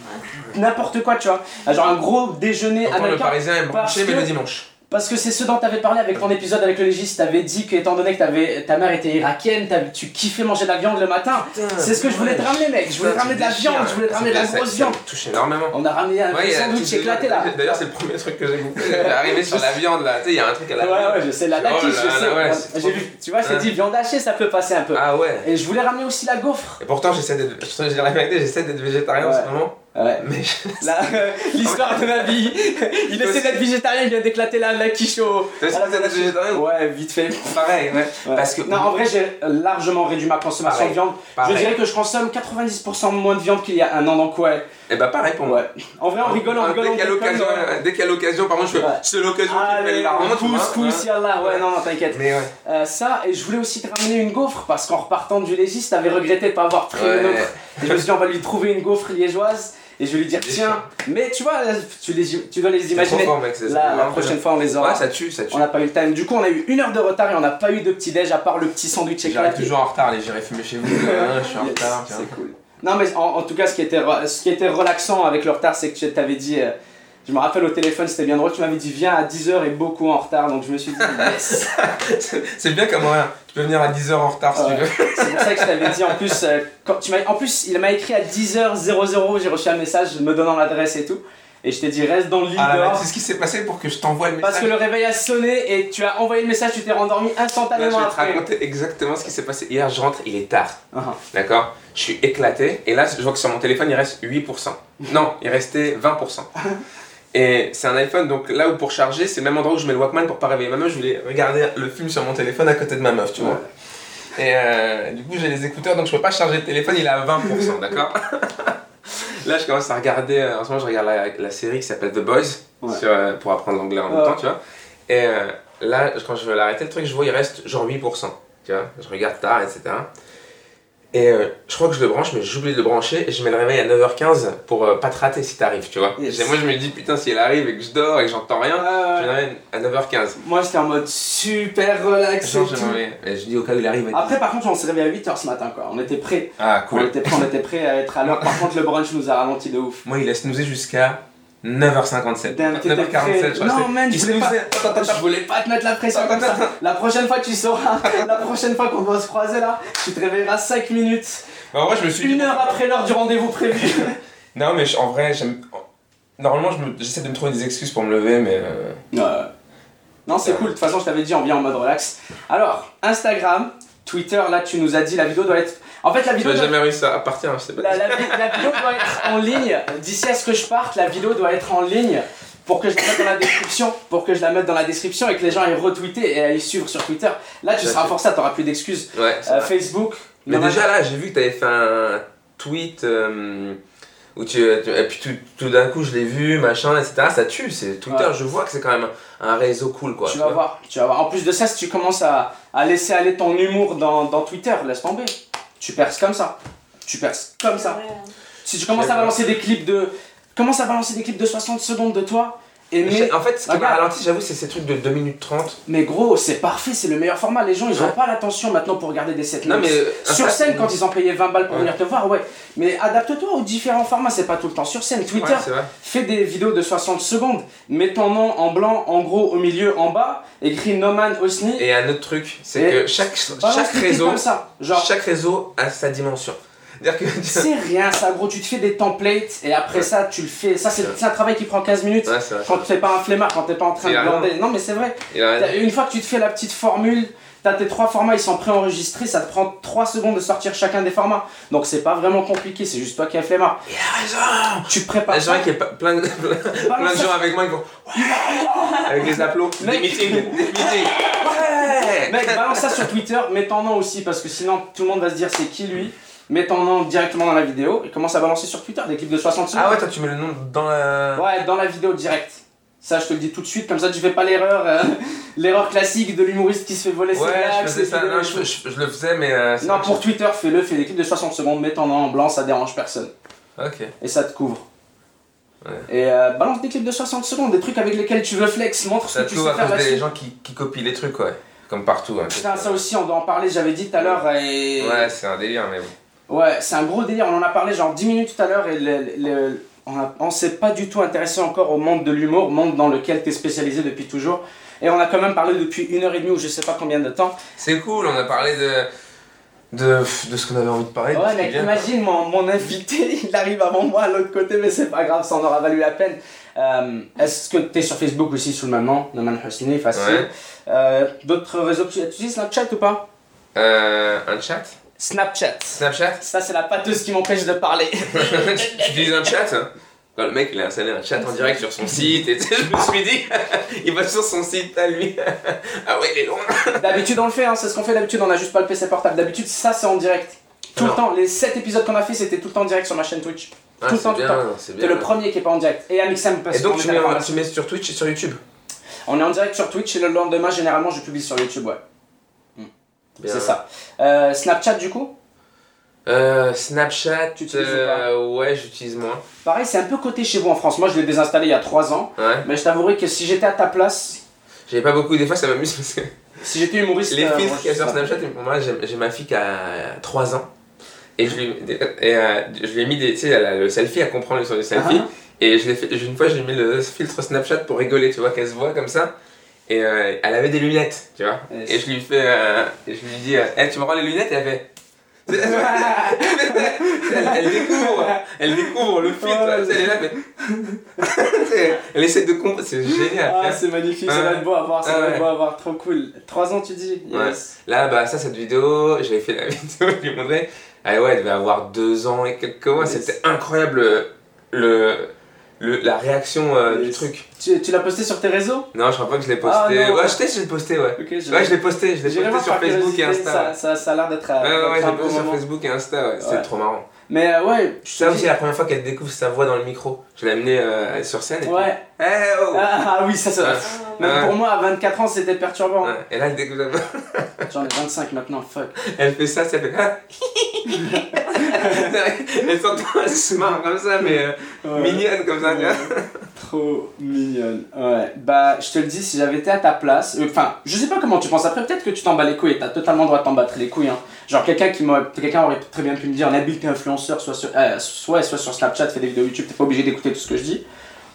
n'importe quoi, tu vois. Genre un gros déjeuner Pourtant, le américain. parisien est parce branché, mais le dimanche. Parce que c'est ce dont t'avais parlé avec ton épisode avec le légiste. T'avais dit que, étant donné que t'avais- ta mère était irakienne, tu kiffais manger de la viande le matin. C'est ce que je voulais te ramener, mec. Je voulais te ramener de la viande, je voulais te ramener de la grosse viande. Touche énormément. On a ramené un Ouais, sandwich éclaté là. (laughs) D'ailleurs, c'est le premier truc que j'ai. J'ai arrivé sur la viande là. Tu sais, il y a un truc à la Ouais, viande. ouais, je sais, la là je sais. ouais, tu vois, je t'ai Ouais. dit viande hachée, ça peut passer un peu. Ah ouais. Et je voulais ramener aussi la gaufre. Et pourtant, j'essaie d'être. Je te dis la vérité, j'essaie d'être végétarien en Ouais. ce moment. Ouais. Mais Là, (laughs) euh, L'histoire de ma vie. (laughs) Il essaie d'être végétarien, il vient d'éclater la, la quiche au. T'as essayé d'être végétarien Ouais, vite fait. pareil, ouais. Ouais. Parce que. Non, en vrai, j'ai largement réduit ma consommation Pareil. de viande. Pareil. Je dirais que je consomme 90% moins de viande qu'il y a un an, donc ouais. Et bah, pareil pour moi. Ouais. En vrai, on rigole, on rigole. Dès qu'il y a l'occasion, euh, dès qu'il y a l'occasion, par contre, je fais. C'est l'occasion qui fait Allez, la honte. tu vois. pousse, pousse, yallah. Ouais, Ouais. non, non, t'inquiète. Mais ouais. Euh, ça, et je voulais aussi te ramener une gaufre parce qu'en repartant du légiste, t'avais regretté de pas avoir pris une autre. Et je me suis dit, on va lui trouver une gaufre liégeoise et je vais lui dire, tiens, mais tu vois, tu, les, tu dois les imaginer. fort, mec. la vraiment prochaine fois, on les aura. Ouais, ça tue, ça tue. On n'a pas eu le time. Du coup, on a eu une heure de retard et on n'a pas eu de petit déj à part le petit sandwich J'arrive éclaté. toujours en retard, allez, j'irai fumer chez vous. hein, (laughs) Je suis en Yes, retard. c'est cool. Non, mais en, en tout cas, ce qui était, ce qui était relaxant avec le retard, c'est que tu t'avais dit. euh, je me rappelle au téléphone, c'était bien drôle. Tu m'avais dit viens à 10h et beaucoup en retard. Donc je me suis dit (laughs) yes. C'est bien comme horaire. Tu peux venir à 10h en retard si Ouais. tu veux. (laughs) C'est pour ça que je t'avais dit en plus. euh, quand tu m'as, en plus, il m'a écrit à 10h00. J'ai reçu un message me donnant l'adresse et tout. Et je t'ai dit reste dans le lit Ah, dehors. c'est ce qui s'est passé pour que je t'envoie le message. Parce que le réveil a sonné et tu as envoyé le message, tu t'es rendormi Là, je instantanément vais te après. raconter exactement ce qui s'est passé. Hier, je rentre, il est tard. Ah. D'accord? Je suis éclaté. Et là, je vois que sur mon téléphone, il reste 8%. Non, il restait 20%. (laughs) Et c'est un iPhone, donc là où pour charger, c'est le même endroit où je mets le Walkman pour pas réveiller ma meuf. Je voulais regarder le film sur mon téléphone à côté de ma meuf, tu vois. Et euh, du coup, j'ai les écouteurs, donc je peux pas charger le téléphone, il est à 20%, d'accord? (laughs) Là, je commence à regarder, euh, en ce moment, je regarde la, la série qui s'appelle The Boys, Ouais. sur, euh, pour apprendre l'anglais en même temps, tu vois. Et euh, là, quand je veux l'arrêter, le truc, je vois, il reste genre 8%, tu vois. Je regarde tard, etc. Et euh, je crois que je le branche, mais j'oublie de le brancher et je mets le réveil à 9h15 pour euh, pas te rater si t'arrives, tu vois. Yes. Et moi, je me dis, putain, si elle arrive et que je dors et que j'entends rien, Ah, je réveille à 9h15. Moi j'étais en mode super relax. Et je tout. dis au cas où il arrive. Après, par contre, on s'est réveillé à 8h ce matin quoi. On était prêts. Ah, On cool. était prêts, on était prêts à être à l'heure. Par contre, le brunch nous a ralenti de ouf. Moi, il laisse snoozer jusqu'à 9h57. Damn, t'étais 9h47, prêt. je crois. Non, man, je voulais pas- snoozait. Attends, attends, Je voulais pas te mettre la pression comme ça. La prochaine fois, tu sauras. La prochaine fois qu'on va se croiser là, tu te réveilleras 5 minutes en vrai, je me suis. Une heure après l'heure du rendez-vous prévu. (laughs) Non, mais en vrai, j'aime. Normalement, je me- j'essaie de me trouver des excuses pour me lever, mais. euh, Ouais. Non, c'est cool. De toute façon, je t'avais dit, on vient en mode relax. Alors, Instagram, Twitter, là, tu nous as dit, la vidéo doit être. En fait, la Tu vidéo. vas doit- jamais réussi à partir, hein, je sais pas. La, la vi- la vidéo doit être en ligne. D'ici à ce que je parte, la vidéo doit être en ligne pour que je la mette dans la description, pour que je la mette dans la description et que les gens aillent retweeter et aillent suivre sur Twitter. Là, tu seras forcé, t'auras plus d'excuses. Ouais, Euh. Facebook. Mais déjà là, j'ai vu que tu avais fait un tweet euh, où tu, tu- et puis tout, tout d'un coup je l'ai vu, machin, etc. Ça tue, c'est Twitter. Ouais. Je vois que c'est quand même un réseau cool, quoi. tu tu vas vois. voir, tu vas voir. En plus de ça, si tu commences à, à laisser aller ton humour dans, dans Twitter, laisse tomber. Tu perces comme ça. Tu perces comme ça. Si tu commences à balancer des clips de. Commence à balancer des clips de 60 secondes de toi. Et mais, En fait, ce qui m'a ralenti, j'avoue, c'est ces trucs de 2 minutes 30. mais gros, c'est parfait, c'est le meilleur format. Les gens, ils ont Ouais. pas l'attention maintenant pour regarder des sets Non, mais. euh, Sur scène, quand ils ont payé 20 balles pour Ouais. venir te voir, ouais. Mais adapte-toi aux différents formats, c'est pas tout le temps sur scène. Twitter, Ouais, fais des vidéos de 60 secondes. Mets ton nom en blanc, en gros, au milieu, en bas. Écris Noman Osni. Et un autre truc, c'est que chaque, réseau. comme ça. Genre, Chaque réseau a sa dimension. C'est rien ça, gros. Tu te fais des templates et après ça, tu le fais. Ça, c'est un travail qui prend 15 minutes. Ouais. Quand t'es pas un flemmard, quand t'es pas en train de glander. Non, mais c'est vrai. Une fois que tu te fais la petite formule, t'as tes trois formats, ils sont préenregistrés, ça te prend 3 secondes de sortir chacun des formats. Donc c'est pas vraiment compliqué, c'est juste toi qui es flemmard. Il a raison Tu te prépares. C'est vrai qu'il y a plein de, plein balance de ça. gens avec moi qui vont. Avec les applaudissements. Des meetings. Des meetings. Ouais Mec, balance ça sur Twitter, mets ton nom aussi, parce que sinon tout le monde va se dire c'est qui lui? Mets ton nom directement dans la vidéo et commence à balancer sur Twitter des clips de 60 secondes. Ah ouais, toi tu mets le nom dans la. Ouais, dans la vidéo direct. Ça, je te le dis tout de suite, comme ça tu fais pas l'erreur euh, (laughs) l'erreur classique de l'humoriste qui se fait voler ses Ouais, blagues, je ça. Non, je, tout. je- je le faisais, mais. euh, c'est Non, pour Twitter, fais-le, fais des clips de 60 secondes, mets ton nom en blanc, ça dérange personne. Ok. Et ça te couvre. Ouais. Et euh, balance des clips de 60 secondes, des trucs avec lesquels tu veux flex, montre ce Ça que tu sais à faire cause des gens qui, qui copient les trucs, ouais. Comme partout. hein. Putain, ça aussi, on doit en parler, j'avais dit tout à l'heure. Et... Ouais, c'est un délire, mais bon. Ouais, c'est un gros délire. On en a parlé genre 10 minutes tout à l'heure et le- le- on, on s'est pas du tout intéressé encore au monde de l'humour, monde dans lequel tu es spécialisé depuis toujours. Et on a quand même parlé depuis une heure et demie ou je sais pas combien de temps. C'est cool, on a parlé de. de, de ce qu'on avait envie de parler. Ouais, mec, imagine mon, mon invité, (laughs) il arrive avant moi à l'autre côté, mais c'est pas grave, ça en aura valu la peine. Euh, Est-ce que tu es sur Facebook aussi sous le même nom, Noman Hosni, facile. Ouais. Euh, D'autres réseaux, tu utilises Snapchat ou pas? Euh, un chat? Snapchat. Snapchat Ça, c'est la pâteuse qui m'empêche de parler. tu, (laughs) tu utilises un chat hein Quand le mec il a installé un chat en direct sur son site, et (laughs) je me suis dit, (laughs) il va sur son site à lui. ah ouais, il est long. D'habitude, on le fait, hein, c'est ce qu'on fait d'habitude, on a juste pas le PC portable. D'habitude, ça, c'est en direct. Tout Alors. le temps, les 7 épisodes qu'on a fait, c'était tout le temps en direct sur ma chaîne Twitch. Ah, Tout le temps, tout le bien, temps. c'est bien. le premier qui est pas en direct. Et Amixem, parce Et donc tu mets, en- tu mets sur Twitch et sur YouTube On est en direct sur Twitch et le lendemain, généralement, je publie sur YouTube, ouais. C'est ça. Euh, Snapchat, du coup Euh, Snapchat, Tu utilises euh, ouais, j'utilise moins. Pareil, c'est un peu côté chez vous en France. Moi, je l'ai désinstallé il y a 3 ans. Ouais. Mais je t'avouerai que si j'étais à ta place, J'avais pas beaucoup, des fois ça m'amuse parce que (laughs) si j'étais humoriste. les euh, filtres moi, qu'il y a je sur. Snapchat, moi j'ai ma fille qui a 3 ans. Et je lui, et, euh, je lui ai mis des, tu sais, elle le selfie, à comprendre sur le selfie. Ah. Et je fait, une fois, j'ai mis le filtre Snapchat pour rigoler, tu vois, qu'elle se voit comme ça. Et euh, elle avait des lunettes, tu vois. Yes. Et je lui fais, euh, et je lui dis, euh, Eh, tu me rends les lunettes? Et elle fait. elle, (laughs) elle découvre, elle découvre le sais, elle est là, mais. (laughs) elle essaie de comprendre, c'est génial. Ah, c'est magnifique, ça va être beau à voir, ça va être beau à voir, trop cool. 3 ans, tu dis? Ouais. Yes. Là, bah, ça, cette vidéo, j'avais fait la (laughs) vidéo, je lui montrais. Ah ouais, elle devait avoir deux ans et quelques mois. Yes. C'était incroyable le, le, la réaction euh, du truc. Tu, tu l'as posté sur tes réseaux? Non, je crois pas que je l'ai posté. Ah, non. ouais, je sais, je l'ai posté, ouais. Je Ouais, je l'ai posté, je l'ai posté sur Facebook et Insta. Ça, ça, ça a l'air d'être Ouais, ouais, ouais, j'ai un posté sur. Facebook et Insta, ouais. C'était trop marrant. Mais euh, ouais, je Ça aussi, c'est la première fois qu'elle découvre sa voix dans le micro. Je l'ai amenée euh, sur scène et Ouais. puis, Eh oh Ah, ah oui, ça, ça. Même pour moi, à 24 ans, c'était perturbant. Et là, elle découvre sa voix. J'en ai 25 maintenant, fuck. Elle fait ça, ça fait. (laughs) Ah. elle s'entend, elle se marre comme ça, mais euh, Ouais. mignonne comme ça. Ouais. Trop mignonne. Ouais. Bah, je te le dis, si j'avais été à ta place. euh, Enfin, je sais pas comment tu penses. Après, peut-être que tu t'en bats les couilles. T'as totalement le droit de t'en battre les couilles. Hein. Genre, quelqu'un qui. Quelqu'un aurait très bien pu me dire Nabil, t'es influenceur, soit sur, euh, soit, soit sur Snapchat, fais des vidéos YouTube, t'es pas obligé d'écouter tout ce que je dis.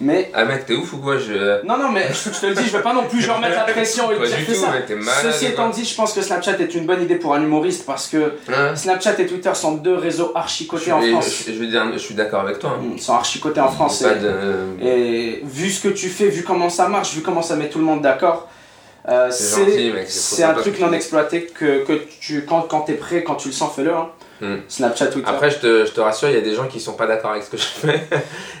Mais Ah mec, t'es ouf ou quoi je... non, non, mais je, je te le dis, je veux pas non plus genre (laughs) mettre la pression et Pas dire du que tout, ça. mais t'es malade. Ceci étant dit, je pense que Snapchat est une bonne idée pour un humoriste parce que Hein Snapchat et Twitter sont deux réseaux archi je, cotés en France. je, je veux dire, je suis d'accord avec toi. hein. Ils sont archi cotés en France. Et- de... Et vu ce que tu fais, vu comment ça marche, vu comment ça met tout le monde d'accord, euh, C'est un truc non exploité que, que tu, quand, quand t'es prêt, quand tu le sens, fais-le. hein. Hmm. Snapchat, Twitter. Après, je te, je te rassure, il y a des gens qui sont pas d'accord avec ce que je fais.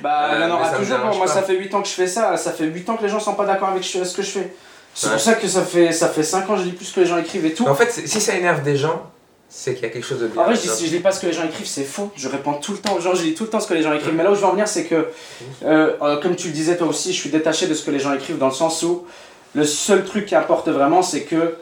bah, (laughs) euh, ça me toujours. dérange Moi, pas. ça fait 8 ans que je fais ça. Ça fait 8 ans que les gens sont pas d'accord avec ce que je fais. C'est Ouais. pour ça que ça fait, ça fait 5 ans que je lis plus que les gens écrivent et tout. Mais en fait, si ça énerve des gens, c'est qu'il y a quelque chose de bien. En vrai, je dis, si je lis pas ce que les gens écrivent, c'est faux. Je réponds tout le temps aux gens, je lis tout le temps ce que les gens écrivent. Mais là où je veux en venir, c'est que, euh, euh, comme tu le disais toi aussi, je suis détaché de ce que les gens écrivent dans le sens où le seul truc qui importe vraiment, c'est que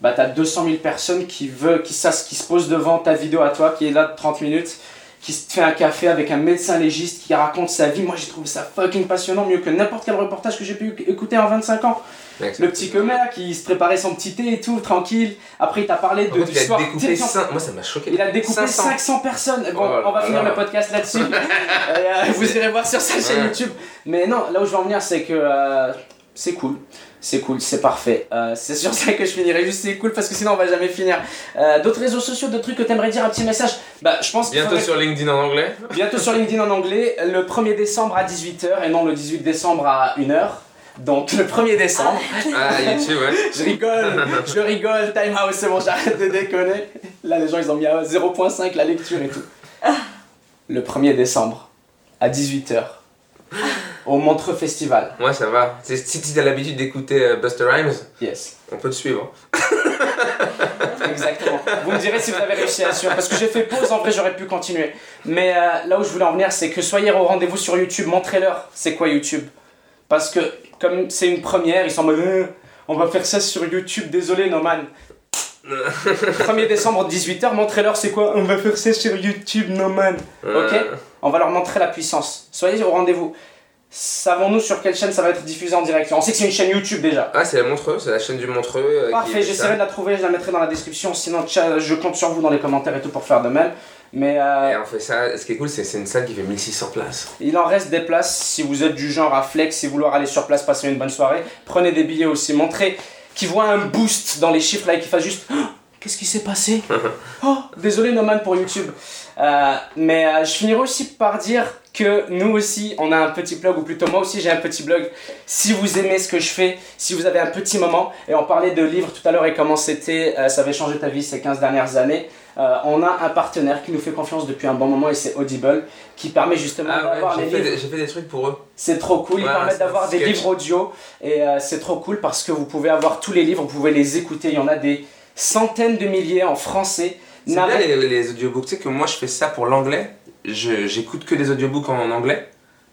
bah, tu as 200 000 personnes qui, veulent, qui, qui se posent devant ta vidéo à toi, qui est là de 30 minutes, qui se fait un café avec un médecin légiste qui raconte sa vie. Moi, j'ai trouvé ça fucking passionnant, mieux que n'importe quel reportage que j'ai pu écouter en 25 ans. Le petit Comer qui se préparait son petit thé et tout, tranquille. Après, il t'a parlé En de, fait, du soir. 5... Moi, ça m'a choqué. il a découpé 500. 500, personnes. Bon, Oh on va finir le podcast là-dessus. (laughs) Euh, vous irez voir sur sa chaîne Ouais. YouTube. Mais non, là où je veux en venir, c'est que euh, c'est cool. C'est cool, c'est parfait. Euh, c'est sur ça que je finirai. Juste, c'est cool parce que sinon, on va jamais finir. Euh, d'autres réseaux sociaux, d'autres trucs que t'aimerais dire, un petit message? Bah, je pense Bientôt faudrait- sur LinkedIn en anglais. Bientôt sur LinkedIn en anglais, le 1er décembre à 18h et non le 18 décembre à 1h. Donc le 1er décembre. Ah, YouTube, ouais. (laughs) Je rigole, je rigole, time out, c'est bon, j'arrête de déconner. Là, les gens, ils ont mis à 0.5 la lecture et tout. Le 1er décembre, à 18h, (laughs) au Montreux Festival. Moi, ça va. Si tu as l'habitude d'écouter euh, Buster Rhymes, Yes, on peut te suivre. (laughs) exactement. Vous me direz si vous avez réussi à suivre, parce que j'ai fait pause, en vrai, j'aurais pu continuer. Mais euh, là où je voulais en venir, c'est que soyez au rendez-vous sur YouTube, montrez-leur c'est quoi YouTube. Parce que, comme c'est une première, ils sont en mode, Euh, on va faire ça sur YouTube, désolé, Noman. 1er décembre 18h, montrez-leur c'est quoi On va faire ça sur YouTube, no man. Euh, Ok. On va leur montrer la puissance. Soyez au rendez-vous. Savons-nous sur quelle chaîne ça va être diffusé en direct? On sait que c'est une chaîne YouTube déjà. Ah, c'est la Montreux, c'est la chaîne du Montreux. euh, Parfait, fait j'essaierai de la trouver, je la mettrai dans la description. Sinon, je compte sur vous dans les commentaires et tout pour faire de même. Mais euh, Et on fait ça. Ce qui est cool, c'est que c'est une salle qui fait 1600 places. il en reste des places. Si vous êtes du genre à flex, si vouloir aller sur place, passer une bonne soirée, prenez des billets aussi. Montrez qu'ils voient un boost dans les chiffres là et qu'ils fassent juste. Oh, Qu'est-ce qui s'est passé (laughs) Oh, désolé Noman pour YouTube. Euh, mais euh, je finirai aussi par dire que nous aussi, on a un petit blog, ou plutôt moi aussi j'ai un petit blog. Si vous aimez ce que je fais, si vous avez un petit moment, et on parlait de livres tout à l'heure et comment c'était, euh, ça avait changé ta vie ces 15 dernières années, euh, on a un partenaire qui nous fait confiance depuis un bon moment et c'est Audible, qui permet justement Ah ouais, d'avoir les j'ai fait, livres. des- j'ai fait des trucs pour eux. C'est trop cool, ils Ouais, permettent d'avoir des livres audio et euh, c'est trop cool parce que vous pouvez avoir tous les livres, vous pouvez les écouter, il y en a des centaines de milliers en français. C'est bien les, les audiobooks. Tu sais que moi, je fais ça pour l'anglais. Je- J'écoute que des audiobooks en anglais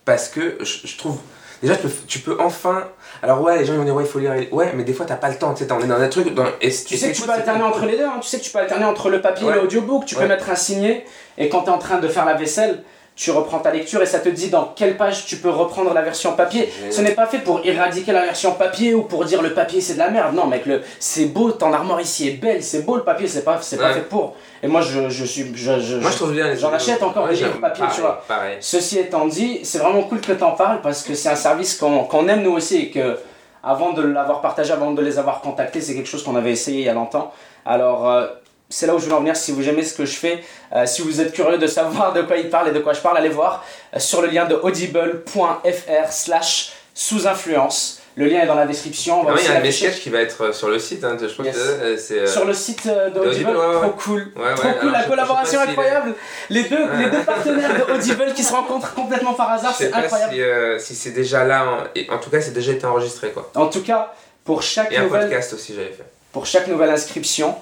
parce que je, je trouve. Déjà, tu peux, tu peux enfin. Alors, ouais, les gens ils vont dire, ouais, il faut lire. Ouais, mais des fois, t'as pas le temps. Tu sais, on est dans un truc. Dans... Et, Tu sais que tu peux alterner entre les deux, hein. tu sais que tu peux alterner entre le papier Ouais. et l'audiobook, tu peux mettre un signet et quand tu es en train de faire la vaisselle, tu reprends ta lecture et ça te dit dans quelle page tu peux reprendre la version papier. Ce n'est pas fait pour éradiquer la version papier ou pour dire le papier c'est de la merde. Non mec, le... c'est beau, ton armoire ici est belle, c'est beau le papier, c'est pas, c'est pas Ouais. fait pour. Et moi je, je suis... Je, je- Moi, je- trouve bien les J'en achète encore des j'aime. livres papier, tu Pareil, vois. Pareil. Ceci étant dit, c'est vraiment cool que tu en parles parce que c'est un service qu'on qu'on aime nous aussi et que avant de l'avoir partagé, avant de les avoir contactés, c'est quelque chose qu'on avait essayé il y a longtemps. Alors euh, c'est là où je veux en venir. Si vous aimez ce que je fais, euh, si vous êtes curieux de savoir de quoi il parle et de quoi je parle, allez voir euh, sur le lien de audible.fr slash sous influence. Le lien est dans la description. On va Ah oui, il y a un de mes l'afficher. sketchs qui va être euh, sur le site. Hein, je crois Yes. que euh, c'est. Sur le site de Audible, Audible, ouais, ouais. trop cool. Ouais, Trop cool, alors, la je- collaboration je incroyable. Les deux, les deux partenaires de (laughs) Audible qui se rencontrent complètement par hasard, c'est incroyable. si, si c'est déjà là. En, tout cas, c'est déjà été enregistré quoi. En tout cas, pour chaque, Et un nouvelle, podcast aussi, j'avais fait. pour chaque nouvelle inscription,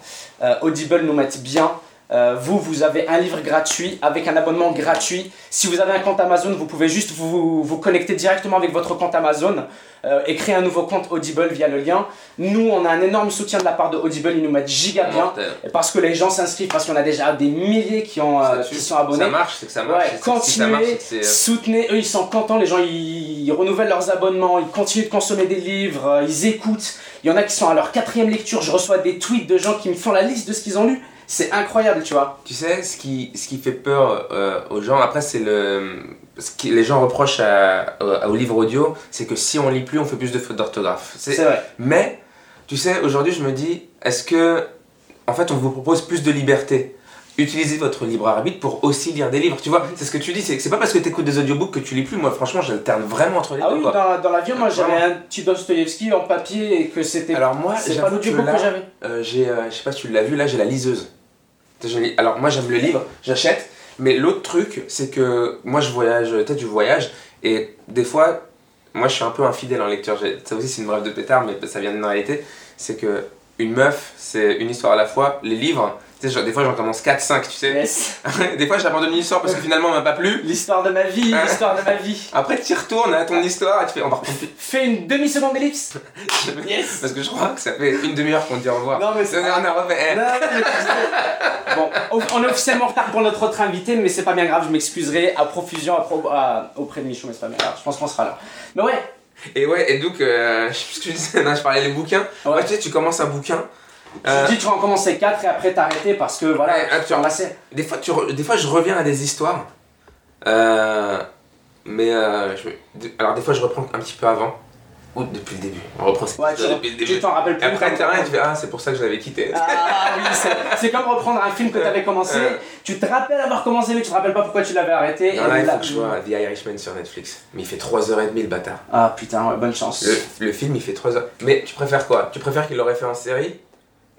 Audible nous met bien. Euh, vous, vous avez un livre gratuit avec un abonnement gratuit. Si vous avez un compte Amazon, vous pouvez juste vous, vous connecter directement avec votre compte Amazon euh, et créer un nouveau compte Audible via le lien. Nous, on a un énorme soutien de la part de Audible. Ils nous mettent giga bien. Parce que les gens s'inscrivent, parce qu'on a déjà des milliers qui, ont, euh, qui sont abonnés. Ça marche, c'est que ça marche. Ouais, C'est- si ça marche, continuez, c'est soutenez, eux ils sont contents, les gens ils, ils renouvellent leurs abonnements, ils continuent de consommer des livres, ils écoutent. Il y en a qui sont à leur quatrième lecture, je reçois des tweets de gens qui me font la liste de ce qu'ils ont lu. C'est incroyable, tu vois. Tu sais, ce qui, ce qui fait peur euh, aux gens, après, c'est le. ce que les gens reprochent à- au- au livre audio, c'est que si on lit plus, on fait plus de fautes d'orthographe. C'est- vrai. Mais, tu sais, aujourd'hui, je me dis, est-ce que, en fait, on vous propose plus de liberté? Utilisez votre libre arbitre pour aussi lire des livres, tu vois. C'est ce que tu dis, c'est c'est pas parce que tu écoutes des audiobooks que tu lis plus. Moi, franchement, j'alterne vraiment entre les Ah deux. oui, quoi. dans, dans l'avion, moi j'avais un petit Dostoïevski en papier et que c'était. Alors, moi, c'est pas l'audiobook là, que j'avais. euh, j'ai, euh, je sais pas si tu l'as vu, là, j'ai la liseuse. Je Alors, moi, j'aime le livre, j'achète. Mais l'autre truc, c'est que moi, je voyage, peut-être du voyage, et des fois, moi, je suis un peu infidèle en lecture. Ça aussi, c'est une brève de pétard, mais ça vient d'une réalité. C'est que une meuf, c'est une histoire à la fois. Les livres, tu sais, genre, des fois, j'en commence 4-5, tu sais. Yes. (laughs) des fois, j'abandonne une histoire parce que finalement, elle m'a pas plu. L'histoire de ma vie, Ah. l'histoire de ma vie. Après, tu y retournes à ton histoire et tu fais, on va reprendre. Fais une demi-seconde ellipse. (laughs) Yes. Parce que je crois que ça fait une demi-heure qu'on dit au revoir. Non, mais c'est. On a refait. Non, mais Bon, on est officiellement en retard pour notre autre invité, mais c'est pas bien grave, je m'excuserai à profusion à pro- à- auprès de Michou, mais c'est pas bien grave, je pense qu'on sera là. Mais ouais, Et ouais, et donc, euh, je sais plus ce que je disais, non, je parlais des bouquins. Ouais. Ouais, tu sais, tu commences un bouquin. Tu euh, dis tu vas en commencer 4 et après t'arrêter parce que voilà, Ouais, tu tu- des, fois, tu re- des fois, je reviens à des histoires. Euh, mais, euh, je alors, des fois, je reprends un petit peu avant. Ou depuis le début. On reprend Ouais, tu, depuis le tu début. t'en rappelles Et plus. après, rien, tu fais Ah, c'est pour ça que je l'avais quitté. Ah oui, c'est- comme reprendre un film que tu avais commencé. Tu te rappelles avoir commencé, mais tu te rappelles pas pourquoi tu l'avais arrêté. Non, et là, il là- faut que je vois The Irishman sur Netflix. Mais il fait 3h30 le bâtard. Ah putain, ouais, bonne chance. Le, le film, il fait 3h. Mais tu préfères quoi? Tu préfères qu'il l'aurait fait en série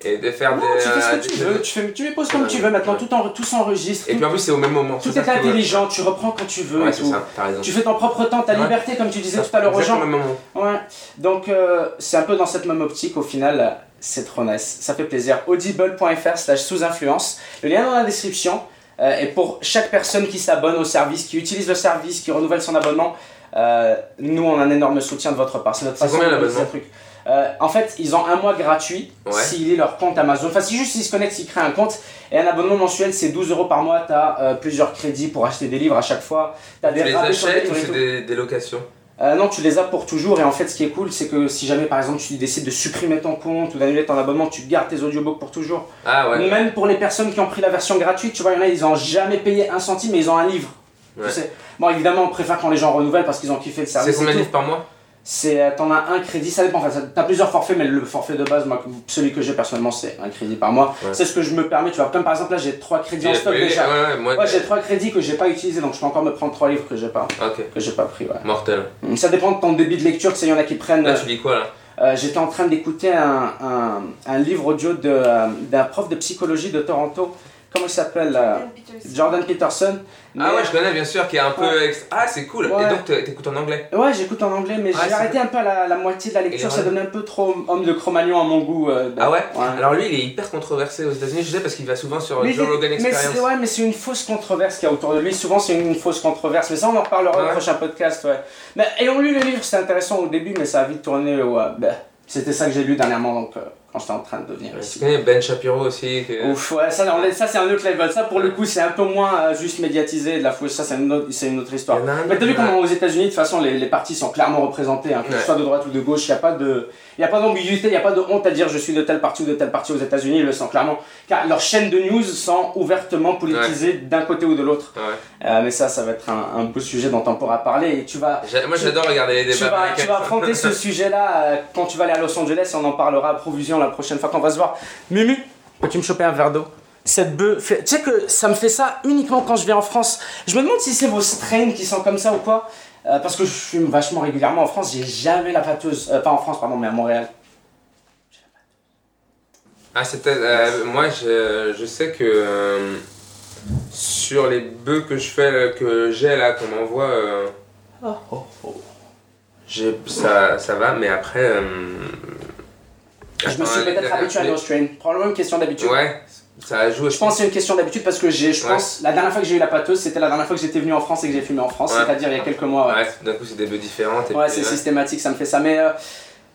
Et de faire Non, des. tu fais ce euh, que tu des- veux, tu, fais, tu les poses comme Ouais, tu veux maintenant, ouais. tout, en, tout s'enregistre, Et tout, puis en plus, c'est au même moment. tout est intelligent, tu reprends quand tu veux Ouais, et tout. ça, t'as raison. Tu fais ton propre temps, ta liberté, comme tu disais Ça, tout à l'heure aux gens. au même moment. Ouais. Donc, euh, c'est un peu dans cette même optique, au final, euh, c'est trop nice. Ça fait plaisir. Audible.fr slash sous influence. Le lien dans la description. Euh, et pour chaque personne qui s'abonne au service, qui utilise le service, qui renouvelle son abonnement, euh, nous, on a un énorme soutien de votre part. C'est notre façon de le truc. Euh, en fait, ils ont un mois gratuit Ouais. s'ils leur compte Amazon. Enfin, si juste ils se connectent, s'ils créent un compte. Et un abonnement mensuel, c'est 12 euros par mois. Tu as plusieurs crédits pour acheter des livres à chaque fois. As des Tu les achètes ou c'est des, des locations? Euh, non, tu les as pour toujours. Et en fait, ce qui est cool, c'est que si jamais, par exemple, tu décides de supprimer ton compte ou d'annuler ton abonnement, tu gardes tes audiobooks pour toujours. Ah ouais. Même pour les personnes qui ont pris la version gratuite, tu vois, il y en a, ils ont jamais payé un centime, mais ils ont un livre. Ouais. Tu sais. Bon, évidemment, on préfère quand les gens renouvellent parce qu'ils ont kiffé le service. C'est combien de livres par mois? C'est, euh, t'en as un crédit, ça dépend. Enfin, t'as plusieurs forfaits, mais le forfait de base, moi, celui que j'ai personnellement, c'est un crédit par mois. Ouais. C'est ce que je me permets. Tu vois, comme par exemple, là, j'ai trois crédits en stock déjà. Ouais, ouais, moi. Ouais, j'ai trois crédits que j'ai pas utilisés, donc je peux encore me prendre trois livres que j'ai pas, Ok, que j'ai pas pris. Ouais. mortel. Ça dépend de ton débit de lecture. Tu sais, il y en a qui prennent. Là, tu lis quoi là Euh, J'étais en train d'écouter un, un, un livre audio euh, d'un prof de psychologie de Toronto. Comment il s'appelle euh, Jordan Peterson. Ah Mais- ouais, je connais bien sûr, qui est un peu. Ouais. Ah, c'est cool. Ouais. Et donc, t'é- t'écoutes en anglais Ouais, j'écoute en anglais, mais Ah, j'ai arrêté un peu à la, la moitié de la lecture. Et Ça ouais. donnait un peu trop homme de Cro-Magnon à mon goût. euh, Ah ouais ouais. Alors lui, il est hyper controversé aux États-Unis, je sais, parce qu'il va souvent sur Mais, Joe Rogan mais Experience. c'est ouais, mais c'est une fausse controverse qu'il y a autour de lui. Souvent, c'est une fausse controverse. Mais ça, on en reparlera au Ouais. prochain podcast. Ouais. Mais ayant lu le livre, c'était intéressant au début, mais ça a vite tourné. au, euh, ben, c'était ça que j'ai lu dernièrement, donc euh, quand j'étais en train de devenir connais Ben Shapiro aussi que- Ouf, ouais, ça, ça c'est un autre level. Ça, pour le coup, c'est un peu moins euh, juste médiatisé de la fausse. Ça, c'est une, autre- c'est une autre histoire. Mais t'as vu comment aux États-Unis, de toute façon, les, les partis sont clairement représentés, hein, que ce Ouais. soit de droite ou de gauche. Il n'y a pas de, il y a pas d'ambiguïté, il n'y a pas de honte à dire je suis de tel parti ou de tel parti aux États-Unis. Ils le sont clairement, car leurs chaînes de news sont ouvertement politisées d'un côté ou de l'autre. Ouais. Euh, mais ça, ça va être un, un beau sujet dont on pourra parler et tu vas. Moi, j'adore regarder les Tu débats vas, tu vas affronter ce sujet-là euh, quand tu vas aller à Los Angeles on en parlera à provision la prochaine fois qu'on va se voir. Mumu, peux-tu me choper un verre d'eau? Cette bœuf, tu sais que ça me fait ça uniquement quand je viens en France. Je me demande si c'est vos strains qui sont comme ça ou quoi. Euh, parce que je fume vachement régulièrement en France, j'ai jamais la pâteuse. Euh, pas en France, pardon, mais à Montréal. Ah, c'était. euh, moi, je, je sais que euh, sur les bœufs que je fais, là, que j'ai là, qu'on m'envoie, euh, Oh, oh, oh. j'ai- ça, ça va, mais après. euh, Je me suis peut-être habitué à nos strains. Probablement une question d'habitude. Ouais, ça joue Je aussi. pense que c'est une question d'habitude parce que j'ai, je Ouais. pense, la dernière fois que j'ai eu la pâteuse, c'était la dernière fois que j'étais venu en France et que j'ai fumé en France, Ouais. c'est-à-dire il y a quelques mois. ouais. D'un coup, c'est des bœufs différentes. Ouais, c'est systématique, ça me fait ça. Mais euh,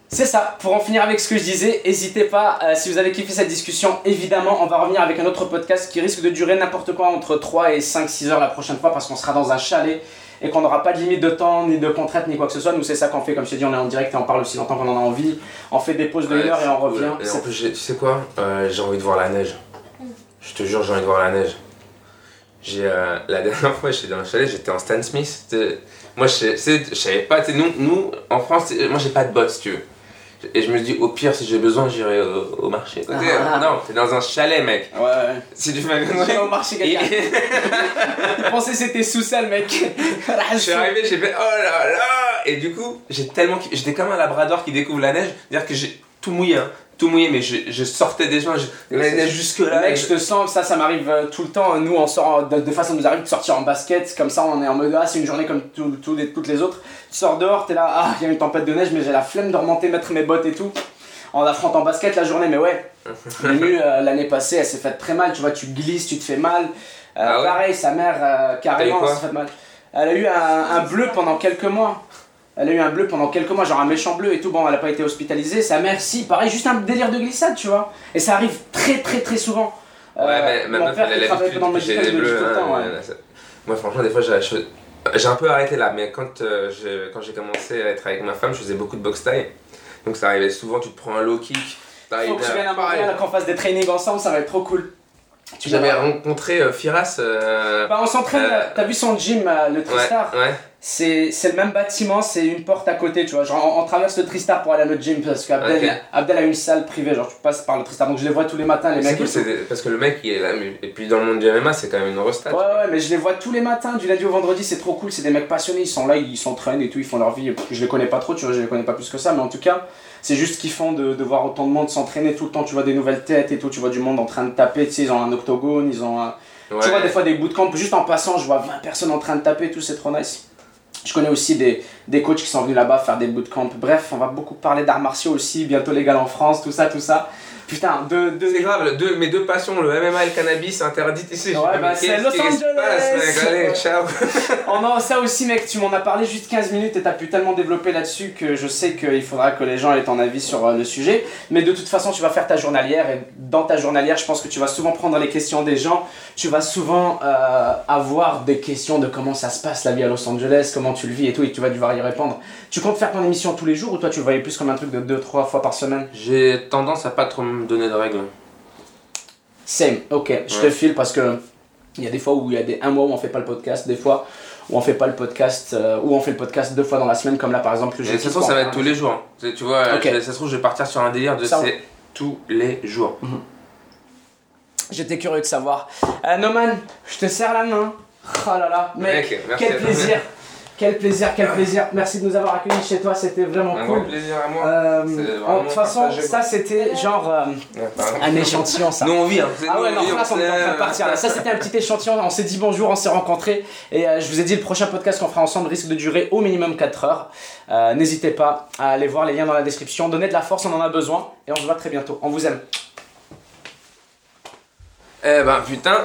c'est ça, pour en finir avec ce que je disais, n'hésitez pas, euh, si vous avez kiffé cette discussion, évidemment, on va revenir avec un autre podcast qui risque de durer n'importe quoi entre 3 et 5-6 heures la prochaine fois parce qu'on sera dans un chalet et qu'on n'aura pas de limite de temps, ni de contraintes, ni quoi que ce soit. Nous, c'est ça qu'on fait, comme je t'ai dit, on est en direct et on parle aussi longtemps qu'on en a envie. On fait des pauses de Ouais, 1 heure et on cool. revient. Et en plus, tu sais quoi Euh, J'ai envie de voir la neige. Je te jure, j'ai envie de voir la neige. j'ai euh, la dernière fois j'étais dans le chalet, j'étais en Stan Smith. Moi je savais pas, nous, nous en France, moi j'ai pas de bottes si tu veux. Et je me dis au pire si j'ai besoin j'irai au, au marché. Ah. Non, t'es dans un chalet mec. Ouais, ouais. Si tu fais J'ai au marché quelqu'un. (laughs) Je pensais que c'était sous ça le mec. Je suis arrivé, j'ai fait oh là là Et du coup, j'ai tellement J'étais comme un labrador qui découvre la neige. C'est-à-dire que j'ai tout mouillé, hein. Tout mouillé, mais je, je sortais des joints, je- la neige jusque là. Mec, je te sens, ça, ça m'arrive euh, tout le temps. Nous, on sort, de, de façon, nous arrive de sortir en basket, comme ça, on est en mode, ah, c'est une journée comme tout- tout les- toutes les autres. Tu sors dehors, t'es là, ah, il y a une tempête de neige, mais j'ai la flemme de remonter, mettre mes bottes et tout. On affronte en basket la journée, mais ouais. (laughs) Euh, l'année passée, elle s'est faite très mal, tu vois, tu glisses, tu te fais mal. Euh, Ah ouais Pareil, sa mère, euh, carrément, elle s'est fait mal. Elle a eu un, un bleu pendant quelques mois. Elle a eu un bleu pendant quelques mois, genre un méchant bleu et tout. Bon, elle a pas été hospitalisée. Sa mère, si, pareil, juste un délire de glissade, tu vois. Et ça arrive très, très, très souvent. Ouais, Euh, mais ma père elle a l'habitude j'ai des bleus. le temps, hein, ouais. Moi, franchement, des fois, j'ai un peu arrêté là, mais quand euh, j'ai quand j'ai commencé à être avec ma femme, je faisais beaucoup de boxe taille. Donc ça arrivait souvent, tu te prends un low kick. Faut que tu viennes à. Montréal, qu'on fasse des trainings ensemble, ça va être trop cool. Tu J'avais rencontré euh, Firas. euh, Bah, on s'entraîne, Euh, t'as vu son gym, le ouais, Tristar ouais. C'est c'est le même bâtiment, c'est une porte à côté, tu vois. Genre, on, on traverse le Tristar pour aller à notre gym parce qu'Abdel. Abdel a une salle privée, genre, tu passes par le Tristar. Donc, je les vois tous les matins, les mecs. cool, et c'est des- parce que le mec il est là, et puis dans le monde du MMA, c'est quand même une resta. Ouais, ouais, mais je les vois tous les matins, du lundi au vendredi, c'est trop cool. C'est des mecs passionnés, ils sont là, ils s'entraînent et tout, ils font leur vie. Je les connais pas trop, tu vois, je les connais pas plus que ça, mais en tout cas, c'est juste kiffant de, de voir autant de monde s'entraîner tout le temps. Tu vois des nouvelles têtes et tout, tu vois du monde en train de taper, tu sais, ils ont un octogone, ils ont un. Ouais. Tu vois des fois des bootcamps, juste en passant, je vois 20 personnes en train de taper, tout, c'est trop nice. Je connais aussi des, des coachs qui sont venus là-bas faire des bootcamps. Bref, on va beaucoup parler d'arts martiaux aussi, bientôt légal en France, tout ça, tout ça. Putain, deux, deux, C'est grave, deux- mes deux passions, le MMA et le cannabis, interdit ici. Ouais, bah, c'est Los Angeles. Allez, ciao (laughs) Oh non, ça aussi, mec, tu m'en as parlé juste 15 minutes et t'as pu tellement développer là-dessus que je sais qu'il faudra que les gens aient ton avis sur euh, le sujet. Mais de toute façon, tu vas faire ta journalière et dans ta journalière, je pense que tu vas souvent prendre les questions des gens. Tu vas souvent euh, avoir des questions de comment ça se passe la vie à Los Angeles, comment tu le vis et tout, et tu vas devoir y répondre. Tu comptes faire ton émission tous les jours ou toi tu le voyais plus comme un truc de 2-3 fois par semaine? J'ai tendance à pas trop me donner de règles. Same, ok, je te file parce que il y a des fois où il y a des, un mois où on fait pas le podcast, des fois où on fait pas le podcast, euh, où on fait le podcast deux fois dans la semaine, comme là par exemple le Et ça se trouve, ça va être tous les jours. hein. Tu vois, Ok. je- ça se trouve, je vais partir sur un délire de c'est tous les jours. J'étais curieux de savoir. Euh, Noman, je te serre la main. Oh là là, mec, Mec, merci à quel plaisir. (laughs) Quel plaisir, quel plaisir. Merci de nous avoir accueillis chez toi, c'était vraiment Un cool. grand plaisir à moi. Euh, de vraiment toute façon, ça c'était genre euh, un échantillon ça. Nous on vit, hein. Ah ouais, on non, là, on est en train de partir. là. Ça, c'était un petit échantillon. On s'est dit bonjour, on s'est rencontrés. Et euh, je vous ai dit, le prochain podcast qu'on fera ensemble risque de durer au minimum 4 heures. Euh, N'hésitez pas à aller voir les liens dans la description. Donnez de la force, on en a besoin. Et on se voit très bientôt. On vous aime. Eh ben putain,